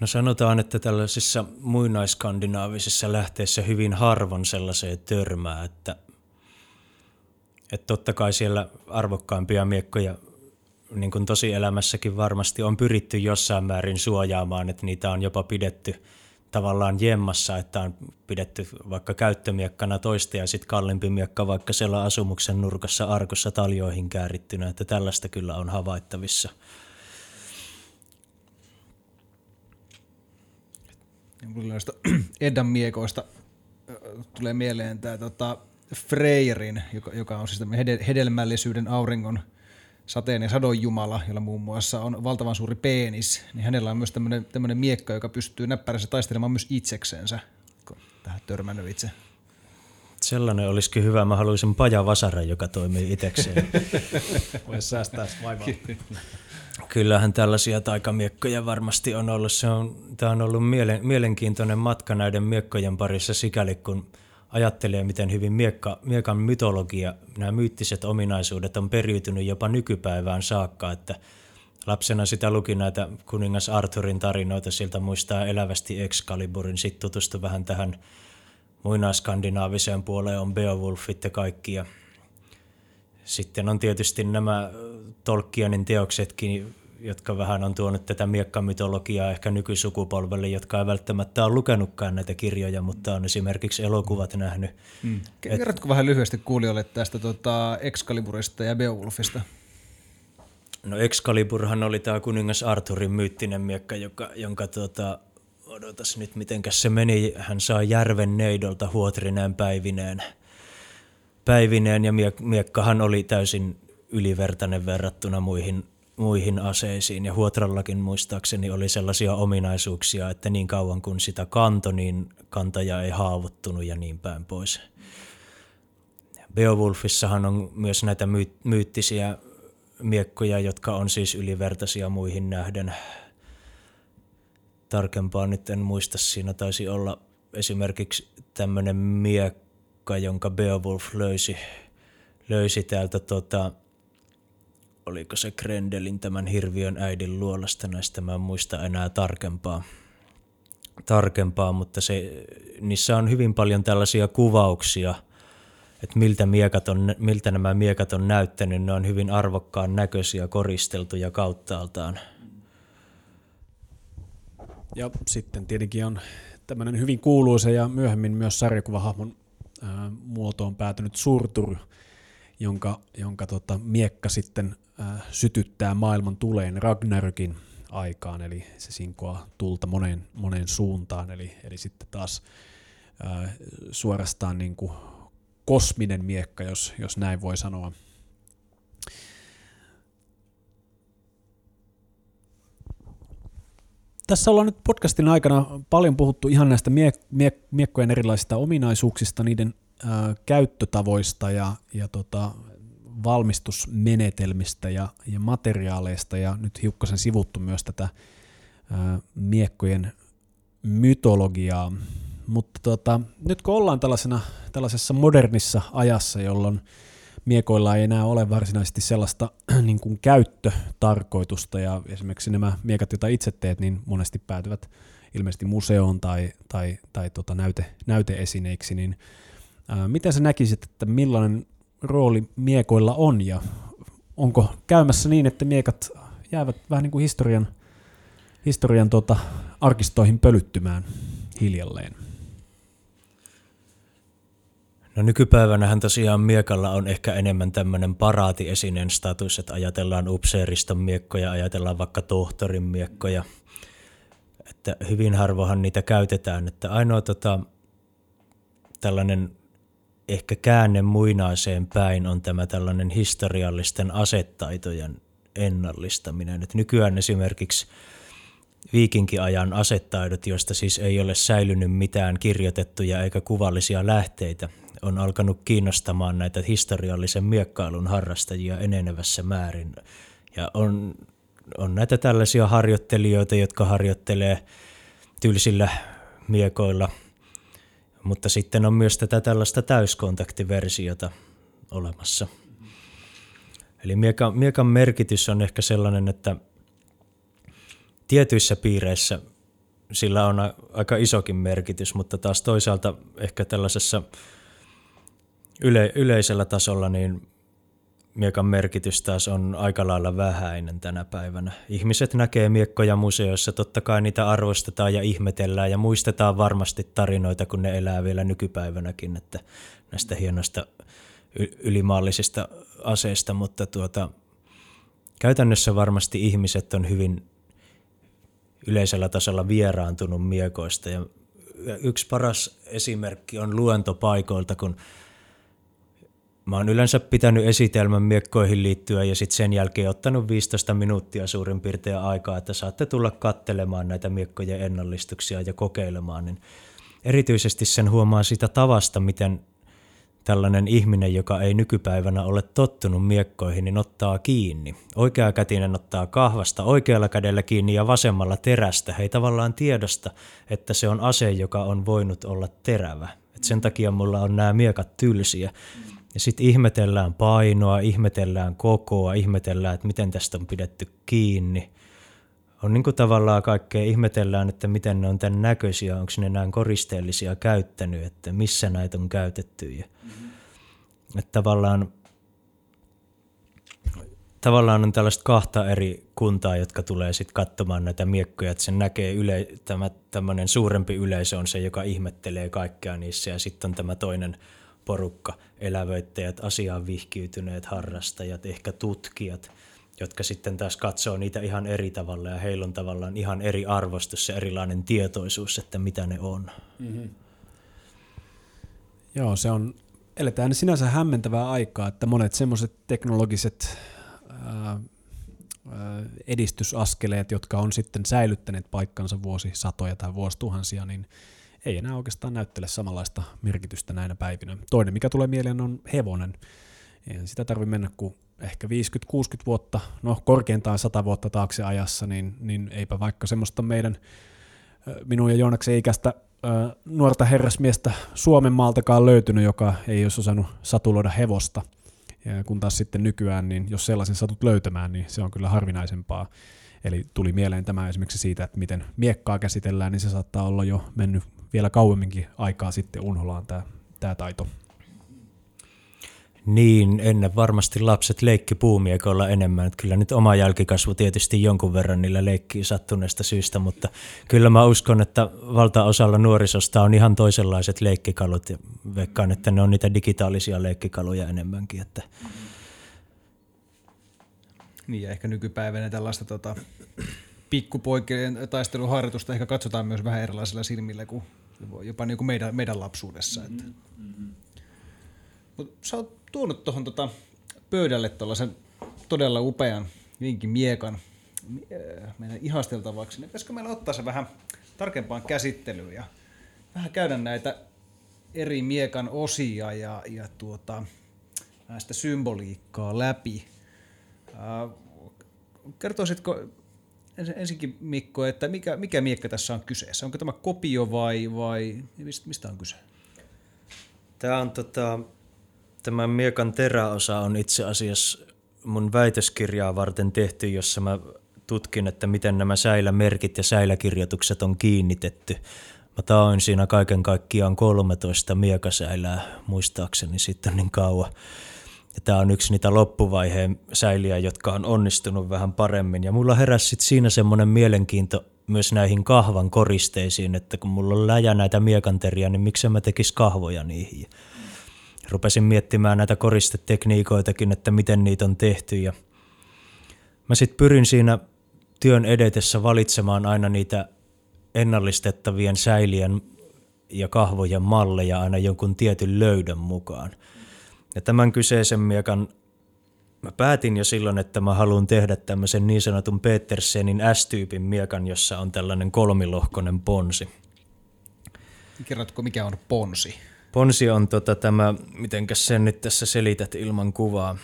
S1: No sanotaan, että tällaisissa muinaiskandinaavisissa lähteissä hyvin harvoin sellaiseen törmää, että, että totta kai siellä arvokkaimpia miekkoja niin kuin tosielämässäkin varmasti on pyritty jossain määrin suojaamaan, että niitä on jopa pidetty tavallaan jemmassa, että on pidetty vaikka käyttömiekkana toista ja sitten kalliimpi miekka vaikka siellä asumuksen nurkassa arkossa taljoihin käärittynä, että tällaista kyllä on havaittavissa.
S2: Noista Eddan miekoista tulee mieleen tämä tota, Freyrin, joka, joka on siis hedelmällisyyden auringon – sateen ja sadon jumala, jolla muun muassa on valtavan suuri peenis, niin hänellä on myös tämmöinen miekka, joka pystyy näppärässä taistelemaan myös itseksensä. Tähän törmännyt itse.
S1: Sellainen olisikin hyvä. Mä haluaisin pajavasara, joka toimii itsekseen.
S3: Voisi säästää vaivaa.
S1: Kyllähän tällaisia taikamiekkoja varmasti on ollut. Se on, tämä on ollut mielen, mielenkiintoinen matka näiden miekkojen parissa sikäli, kun ajattelee, miten hyvin miekka, miekan mytologia, nämä myyttiset ominaisuudet on periytynyt jopa nykypäivään saakka, että lapsena sitä luki näitä kuningas Arthurin tarinoita, siltä muistaa elävästi Excaliburin, sitten tutustui vähän tähän muinaiskandinaaviseen puoleen, on Beowulfit ja kaikki, ja sitten on tietysti nämä Tolkienin teoksetkin, jotka vähän on tuonut tätä miekkamytologiaa ehkä nykysukupolvelle, jotka ei välttämättä ole lukenutkaan näitä kirjoja, mutta on esimerkiksi elokuvat nähnyt.
S2: Mm. Kerrotko vähän lyhyesti kuulijoille tästä tota Excaliburista ja Beowulfista?
S1: No Excaliburhan oli tämä kuningas Arthurin myyttinen miekka, joka, jonka tota, odotas nyt mitenkäs se meni, hän saa järven neidolta huotrineen päivineen. Päivineen ja miekkahan oli täysin ylivertainen verrattuna muihin muihin aseisiin. Ja Huotrallakin muistaakseni oli sellaisia ominaisuuksia, että niin kauan kun sitä kanto, niin kantaja ei haavoittunut ja niin päin pois. Beowulfissahan on myös näitä my- myyttisiä miekkoja, jotka on siis ylivertaisia muihin nähden. Tarkempaa nyt en muista, siinä taisi olla esimerkiksi tämmöinen miekka, jonka Beowulf löysi, löysi täältä tota, oliko se Grendelin tämän hirviön äidin luolasta, näistä mä en muista enää tarkempaa, tarkempaa mutta se, niissä on hyvin paljon tällaisia kuvauksia, että miltä, miekat on, miltä nämä miekat on näyttänyt, ne on hyvin arvokkaan näköisiä, koristeltuja kauttaaltaan.
S3: Ja sitten tietenkin on tämmöinen hyvin kuuluisa ja myöhemmin myös sarjakuvahahmon ää, muotoon päätynyt Surtur, jonka, jonka tota, miekka sitten äh, sytyttää maailman tuleen Ragnarokin aikaan, eli se sinkoaa tulta moneen, moneen suuntaan, eli, eli sitten taas äh, suorastaan niin kuin kosminen miekka, jos, jos näin voi sanoa. Tässä ollaan nyt podcastin aikana paljon puhuttu ihan näistä miek- miek- miekkojen erilaisista ominaisuuksista, niiden käyttötavoista ja, ja tota, valmistusmenetelmistä ja, ja materiaaleista ja nyt hiukkasen sivuttu myös tätä ää, miekkojen mytologiaa. Mutta tota, nyt kun ollaan tällaisena, tällaisessa modernissa ajassa, jolloin miekoilla ei enää ole varsinaisesti sellaista niin kuin käyttötarkoitusta ja esimerkiksi nämä miekat, joita itse teet, niin monesti päätyvät ilmeisesti museoon tai, tai, tai tota näyte, näyteesineiksi, niin ää, miten sä näkisit, että millainen rooli miekoilla on ja onko käymässä niin, että miekat jäävät vähän niin kuin historian, historian tota, arkistoihin pölyttymään hiljalleen?
S1: No nykypäivänähän tosiaan miekalla on ehkä enemmän tämmöinen paraatiesineen status, että ajatellaan upseeriston miekkoja, ajatellaan vaikka tohtorin miekkoja. Että hyvin harvohan niitä käytetään, että ainoa tota, tällainen ehkä käänne muinaiseen päin on tämä tällainen historiallisten asettaitojen ennallistaminen. Et nykyään esimerkiksi viikinkiajan asettaidot, joista siis ei ole säilynyt mitään kirjoitettuja eikä kuvallisia lähteitä, on alkanut kiinnostamaan näitä historiallisen miekkailun harrastajia enenevässä määrin. Ja on, on näitä tällaisia harjoittelijoita, jotka harjoittelee tylsillä miekoilla – mutta sitten on myös tätä tällaista täyskontaktiversiota, olemassa. Eli miekan, miekan merkitys on ehkä sellainen, että tietyissä piireissä sillä on aika isokin merkitys, mutta taas toisaalta ehkä tällaisessa yle, yleisellä tasolla niin miekan merkitys taas on aika lailla vähäinen tänä päivänä. Ihmiset näkee miekkoja museoissa, totta kai niitä arvostetaan ja ihmetellään ja muistetaan varmasti tarinoita, kun ne elää vielä nykypäivänäkin, että näistä hienoista ylimaallisista aseista, mutta tuota, käytännössä varmasti ihmiset on hyvin yleisellä tasolla vieraantunut miekoista ja yksi paras esimerkki on luentopaikoilta, kun Mä oon yleensä pitänyt esitelmän miekkoihin liittyen ja sitten sen jälkeen ottanut 15 minuuttia suurin piirtein aikaa, että saatte tulla kattelemaan näitä miekkojen ennallistuksia ja kokeilemaan. Niin erityisesti sen huomaa sitä tavasta, miten tällainen ihminen, joka ei nykypäivänä ole tottunut miekkoihin, niin ottaa kiinni. Oikea kätinen ottaa kahvasta oikealla kädellä kiinni ja vasemmalla terästä. Hei tavallaan tiedosta, että se on ase, joka on voinut olla terävä. Et sen takia mulla on nämä miekat tylsiä. Ja sitten ihmetellään painoa, ihmetellään kokoa, ihmetellään, että miten tästä on pidetty kiinni. On niin kuin tavallaan kaikkea ihmetellään, että miten ne on tämän näköisiä, onko ne näin koristeellisia käyttänyt, että missä näitä on käytetty. Ja, mm-hmm. että tavallaan, tavallaan on tällaista kahta eri kuntaa, jotka tulee sitten katsomaan näitä miekkoja, että sen näkee yle, tämä tämmöinen suurempi yleisö on se, joka ihmettelee kaikkea niissä ja sitten on tämä toinen – porukka, elävöittäjät, asiaan vihkiytyneet harrastajat, ehkä tutkijat, jotka sitten taas katsoo niitä ihan eri tavalla ja heillä on tavallaan ihan eri arvostus ja erilainen tietoisuus, että mitä ne on. Mm-hmm.
S3: Joo, se on, eletään sinänsä hämmentävää aikaa, että monet semmoiset teknologiset ää, edistysaskeleet, jotka on sitten säilyttäneet paikkansa vuosisatoja tai vuosituhansia, niin ei enää oikeastaan näyttele samanlaista merkitystä näinä päivinä. Toinen, mikä tulee mieleen, on hevonen. Ei sitä tarvi mennä kuin ehkä 50-60 vuotta, no korkeintaan 100 vuotta taakse ajassa, niin, niin eipä vaikka semmoista meidän minun ja Joonaksen ikäistä nuorta herrasmiestä Suomen maaltakaan löytynyt, joka ei olisi osannut satuloida hevosta. Ja kun taas sitten nykyään, niin jos sellaisen satut löytämään, niin se on kyllä harvinaisempaa. Eli tuli mieleen tämä esimerkiksi siitä, että miten miekkaa käsitellään, niin se saattaa olla jo mennyt vielä kauemminkin aikaa sitten unholaan tämä, tämä taito.
S1: Niin, ennen varmasti lapset leikki puumiekolla enemmän. Että kyllä nyt oma jälkikasvu tietysti jonkun verran niillä leikkii sattuneesta syystä, mutta kyllä mä uskon, että valtaosalla nuorisosta on ihan toisenlaiset leikkikalut ja veikkaan, että ne on niitä digitaalisia leikkikaluja enemmänkin. Että.
S2: Niin ja ehkä nykypäivänä tällaista tota, pikkupoikien taisteluharjoitusta ehkä katsotaan myös vähän erilaisilla silmillä kuin jopa niin kuin meidän, meidän lapsuudessa. Mm-hmm. Että. Mm-hmm. Mut sä oot tuonut tuohon tota pöydälle tuollaisen todella upean vinkin miekan äh, meidän ihasteltavaksi. Niin pitäisikö meillä ottaa se vähän tarkempaan käsittelyyn ja vähän käydä näitä eri miekan osia ja, ja tuota, näistä symboliikkaa läpi. Äh, kertoisitko ensinkin Mikko, että mikä, mikä miekka tässä on kyseessä? Onko tämä kopio vai, vai mistä on kyse?
S1: Tämä on tota, tämä miekan teräosa on itse asiassa mun väitöskirjaa varten tehty, jossa mä tutkin, että miten nämä säilämerkit ja säiläkirjoitukset on kiinnitetty. Mä taoin siinä kaiken kaikkiaan 13 miekasäilää, muistaakseni sitten niin kauan. Ja tämä on yksi niitä loppuvaiheen säiliä, jotka on onnistunut vähän paremmin. Ja mulla heräsi sit siinä semmoinen mielenkiinto myös näihin kahvan koristeisiin, että kun mulla on läjä näitä miekanteria, niin miksi mä tekis kahvoja niihin. Rupesin miettimään näitä koristetekniikoitakin, että miten niitä on tehty. Ja mä sitten pyrin siinä työn edetessä valitsemaan aina niitä ennallistettavien säilien ja kahvojen malleja aina jonkun tietyn löydön mukaan. Ja tämän kyseisen miekan mä päätin jo silloin, että mä haluan tehdä tämmöisen niin sanotun Petersenin S-tyypin miekan, jossa on tällainen kolmilohkoinen ponsi.
S2: Kerrotko, mikä on ponsi?
S1: Ponsi on tota tämä, mitenkäs sen nyt tässä selität ilman kuvaa.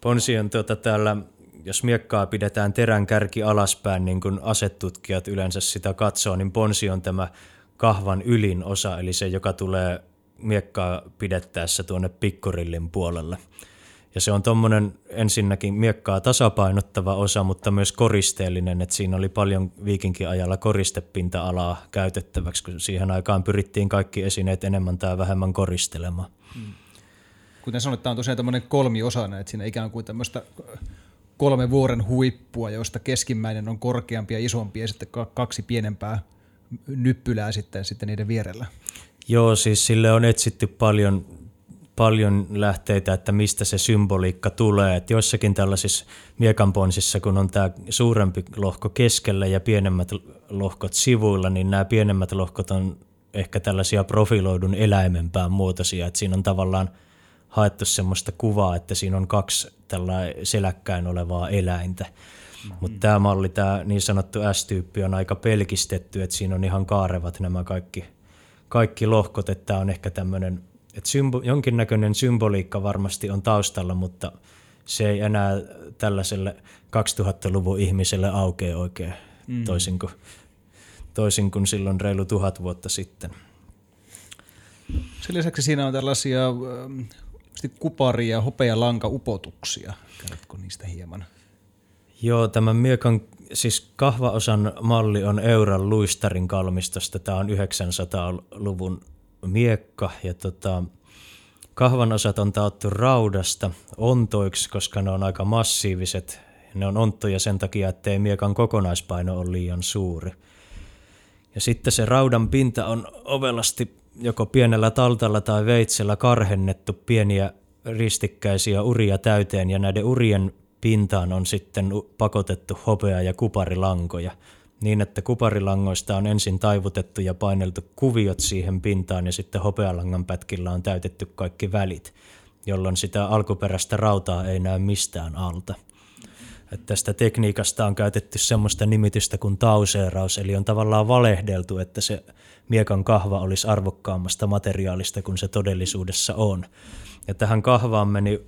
S1: Ponsi on tota täällä, jos miekkaa pidetään terän kärki alaspäin, niin kuin asetutkijat yleensä sitä katsoo, niin ponsi on tämä kahvan ylin osa, eli se, joka tulee miekkaa pidettäessä tuonne pikkurillin puolelle. Ja se on tuommoinen ensinnäkin miekkaa tasapainottava osa, mutta myös koristeellinen, että siinä oli paljon viikinkiajalla koristepinta-alaa käytettäväksi, kun siihen aikaan pyrittiin kaikki esineet enemmän tai vähemmän koristelemaan. Hmm.
S2: Kuten sanoit, tämä on tosiaan tämmöinen kolmiosainen, että siinä ikään kuin tämmöistä kolme vuoren huippua, joista keskimmäinen on korkeampi ja isompi ja sitten kaksi pienempää nyppylää sitten, sitten niiden vierellä.
S1: Joo, siis sille on etsitty paljon paljon lähteitä, että mistä se symboliikka tulee. Että joissakin tällaisissa miekanponsissa, kun on tämä suurempi lohko keskellä ja pienemmät lohkot sivuilla, niin nämä pienemmät lohkot on ehkä tällaisia profiloidun eläimenpään muotoisia. Että siinä on tavallaan haettu semmoista kuvaa, että siinä on kaksi tällä seläkkäin olevaa eläintä. Mm-hmm. Mutta tämä malli, tämä niin sanottu S-tyyppi on aika pelkistetty, että siinä on ihan kaarevat nämä kaikki, kaikki lohkot, että tämä on ehkä tämmöinen että symbo, jonkinnäköinen symboliikka varmasti on taustalla, mutta se ei enää tällaiselle 2000-luvun ihmiselle aukea oikein mm. toisin, kuin, toisin kuin silloin reilu tuhat vuotta sitten.
S2: Sen lisäksi siinä on tällaisia äh, kupari- ja hopealanka-upotuksia. Kerrotko niistä hieman?
S1: Joo, tämän miekan, siis kahvaosan malli on Euran luistarin kalmistosta. Tämä on 900-luvun miekka ja tota, kahvan osat on taottu raudasta ontoiksi, koska ne on aika massiiviset. Ne on onttoja sen takia, ettei miekan kokonaispaino ole liian suuri. Ja sitten se raudan pinta on ovelasti joko pienellä taltalla tai veitsellä karhennettu pieniä ristikkäisiä uria täyteen ja näiden urien pintaan on sitten pakotettu hopea- ja kuparilankoja – niin, että kuparilangoista on ensin taivutettu ja paineltu kuviot siihen pintaan ja sitten hopealangan pätkillä on täytetty kaikki välit, jolloin sitä alkuperäistä rautaa ei näy mistään alta. Että tästä tekniikasta on käytetty semmoista nimitystä kuin tauseeraus, eli on tavallaan valehdeltu, että se miekan kahva olisi arvokkaammasta materiaalista kuin se todellisuudessa on. Ja tähän kahvaan meni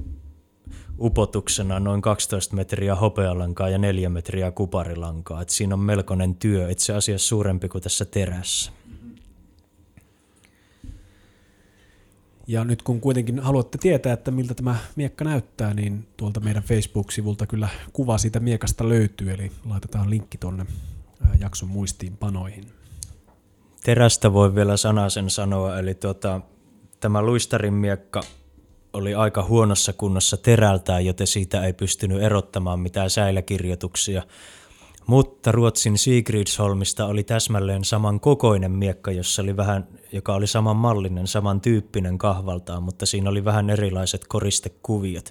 S1: upotuksena noin 12 metriä hopealankaa ja 4 metriä kuparilankaa. Et siinä on melkoinen työ, itse asiassa suurempi kuin tässä terässä.
S3: Ja nyt kun kuitenkin haluatte tietää, että miltä tämä miekka näyttää, niin tuolta meidän Facebook-sivulta kyllä kuva siitä miekasta löytyy, eli laitetaan linkki tuonne jakson muistiinpanoihin.
S1: Terästä voi vielä sanasen sanoa, eli tuota, tämä luistarin miekka oli aika huonossa kunnossa terältään, joten siitä ei pystynyt erottamaan mitään säiläkirjoituksia. Mutta Ruotsin Sigridsholmista oli täsmälleen saman kokoinen miekka, jossa oli vähän, joka oli saman mallinen, saman tyyppinen kahvaltaan, mutta siinä oli vähän erilaiset koristekuviot.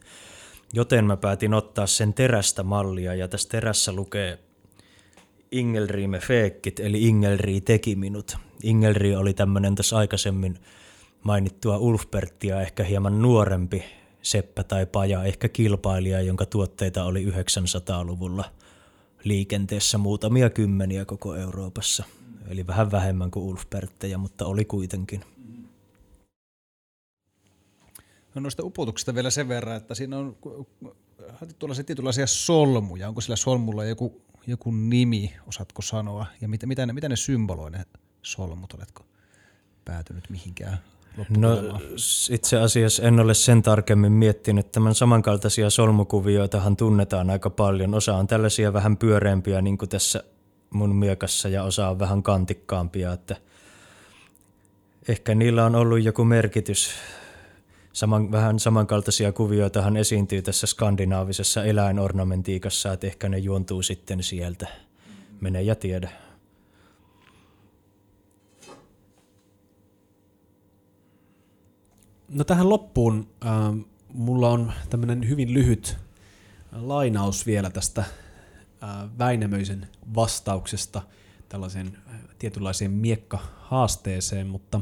S1: Joten mä päätin ottaa sen terästä mallia ja tässä terässä lukee Ingelri me feekit, eli Ingelri teki minut. Ingelri oli tämmöinen tässä aikaisemmin mainittua Ulfbertia ehkä hieman nuorempi seppä tai paja, ehkä kilpailija, jonka tuotteita oli 900-luvulla liikenteessä muutamia kymmeniä koko Euroopassa. Eli vähän vähemmän kuin Ulfberttejä, mutta oli kuitenkin.
S2: No noista upotuksista vielä sen verran, että siinä on tuollaisia tietynlaisia solmuja. Onko sillä solmulla joku, joku nimi, osaatko sanoa? Ja mitä, mitä, ne, mitä ne symboloi ne solmut, oletko päätynyt mihinkään
S1: No itse asiassa en ole sen tarkemmin miettinyt. Tämän samankaltaisia solmukuvioitahan tunnetaan aika paljon. Osa on tällaisia vähän pyöreämpiä niin kuin tässä mun miekassa ja osa on vähän kantikkaampia. Että ehkä niillä on ollut joku merkitys. Saman, vähän samankaltaisia kuvioitahan esiintyy tässä skandinaavisessa eläinornamentiikassa, että ehkä ne juontuu sitten sieltä. Mene ja tiedä.
S3: No tähän loppuun äh, mulla on tämmöinen hyvin lyhyt lainaus vielä tästä äh, Väinämöisen vastauksesta tällaiseen äh, tietynlaiseen miekka-haasteeseen, mutta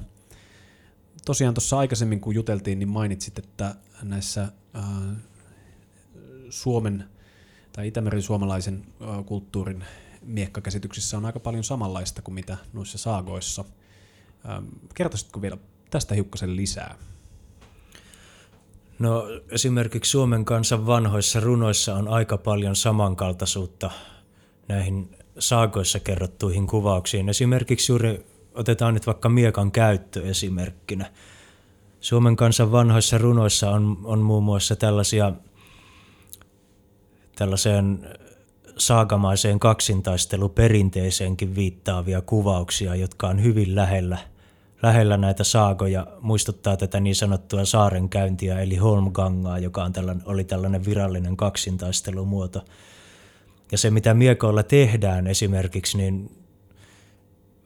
S3: tosiaan tuossa aikaisemmin kun juteltiin, niin mainitsit, että näissä äh, Suomen tai Itämeren suomalaisen äh, kulttuurin miekkakäsityksissä on aika paljon samanlaista kuin mitä noissa saagoissa. Ähm, kertoisitko vielä tästä hiukkasen lisää?
S1: No esimerkiksi Suomen kansan vanhoissa runoissa on aika paljon samankaltaisuutta näihin saakoissa kerrottuihin kuvauksiin. Esimerkiksi juuri otetaan nyt vaikka miekan käyttö esimerkkinä. Suomen kansan vanhoissa runoissa on, on muun muassa tällaisia tällaiseen saagamaiseen kaksintaisteluperinteeseenkin viittaavia kuvauksia, jotka on hyvin lähellä, lähellä näitä saagoja. Muistuttaa tätä niin sanottua saarenkäyntiä eli Holmgangaa, joka on tällainen, oli tällainen virallinen kaksintaistelumuoto. Ja se, mitä miekoilla tehdään esimerkiksi, niin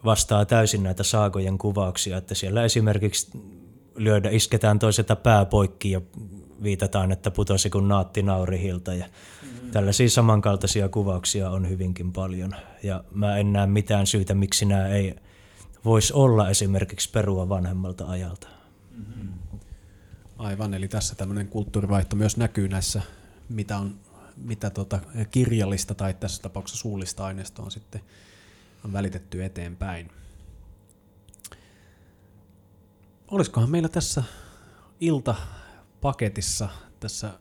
S1: vastaa täysin näitä saagojen kuvauksia, että siellä esimerkiksi lyödä, isketään toiselta pää poikki ja viitataan, että putosi kun naatti naurihilta ja mm-hmm. tällaisia samankaltaisia kuvauksia on hyvinkin paljon ja mä en näe mitään syytä, miksi nämä ei voisi olla esimerkiksi perua vanhemmalta ajalta. Mm-hmm.
S3: Aivan, eli tässä tämmöinen kulttuurivaihto myös näkyy näissä, mitä on mitä tota kirjallista tai tässä tapauksessa suullista aineistoa on sitten on välitetty eteenpäin. Olisikohan meillä tässä iltapaketissa, tässä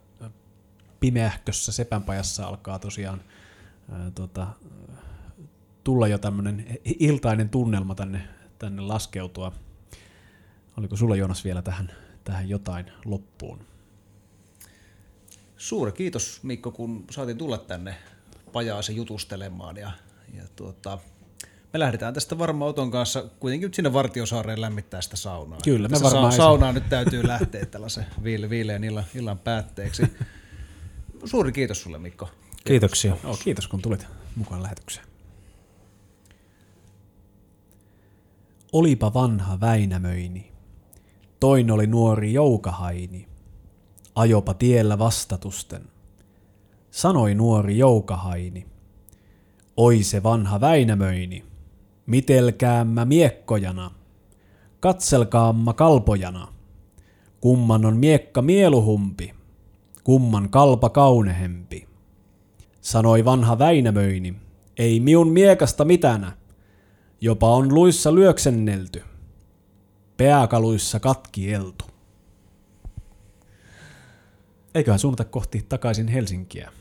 S3: pimeähkössä sepänpajassa alkaa tosiaan ää, tota, tulla jo tämmöinen iltainen tunnelma tänne, tänne laskeutua. Oliko sulla Jonas vielä tähän, tähän jotain loppuun?
S2: Suuri kiitos Mikko, kun saatiin tulla tänne pajaasi jutustelemaan ja, ja tuota, me lähdetään tästä varmaan Oton kanssa kuitenkin sinne Vartiosaareen lämmittää sitä saunaa.
S3: Kyllä,
S2: me
S3: varmaan.
S2: Sa- saunaa nyt täytyy lähteä tällaisen viile- viileän illan, illan päätteeksi. Suuri kiitos sulle Mikko.
S1: Kiitoksia.
S3: Oh, kiitos kun tulit mukaan lähetykseen. Olipa vanha Väinämöini. Toin oli nuori Joukahaini. Ajopa tiellä vastatusten. Sanoi nuori Joukahaini. Oi se vanha Väinämöini. Mitelkäämmä miekkojana, katselkaamma kalpojana. Kumman on miekka mieluhumpi, kumman kalpa kaunehempi. Sanoi vanha Väinämöini, ei miun miekasta mitänä, jopa on luissa lyöksennelty, peäkaluissa katkieltu. Eiköhän suunnata kohti takaisin Helsinkiä.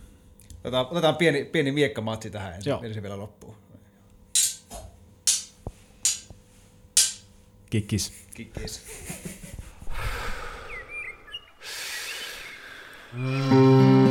S2: Otetaan, otetaan pieni, pieni miekkamatsi tähän ensin, ensin vielä loppuun.
S3: Kikkis.
S2: Kikkis.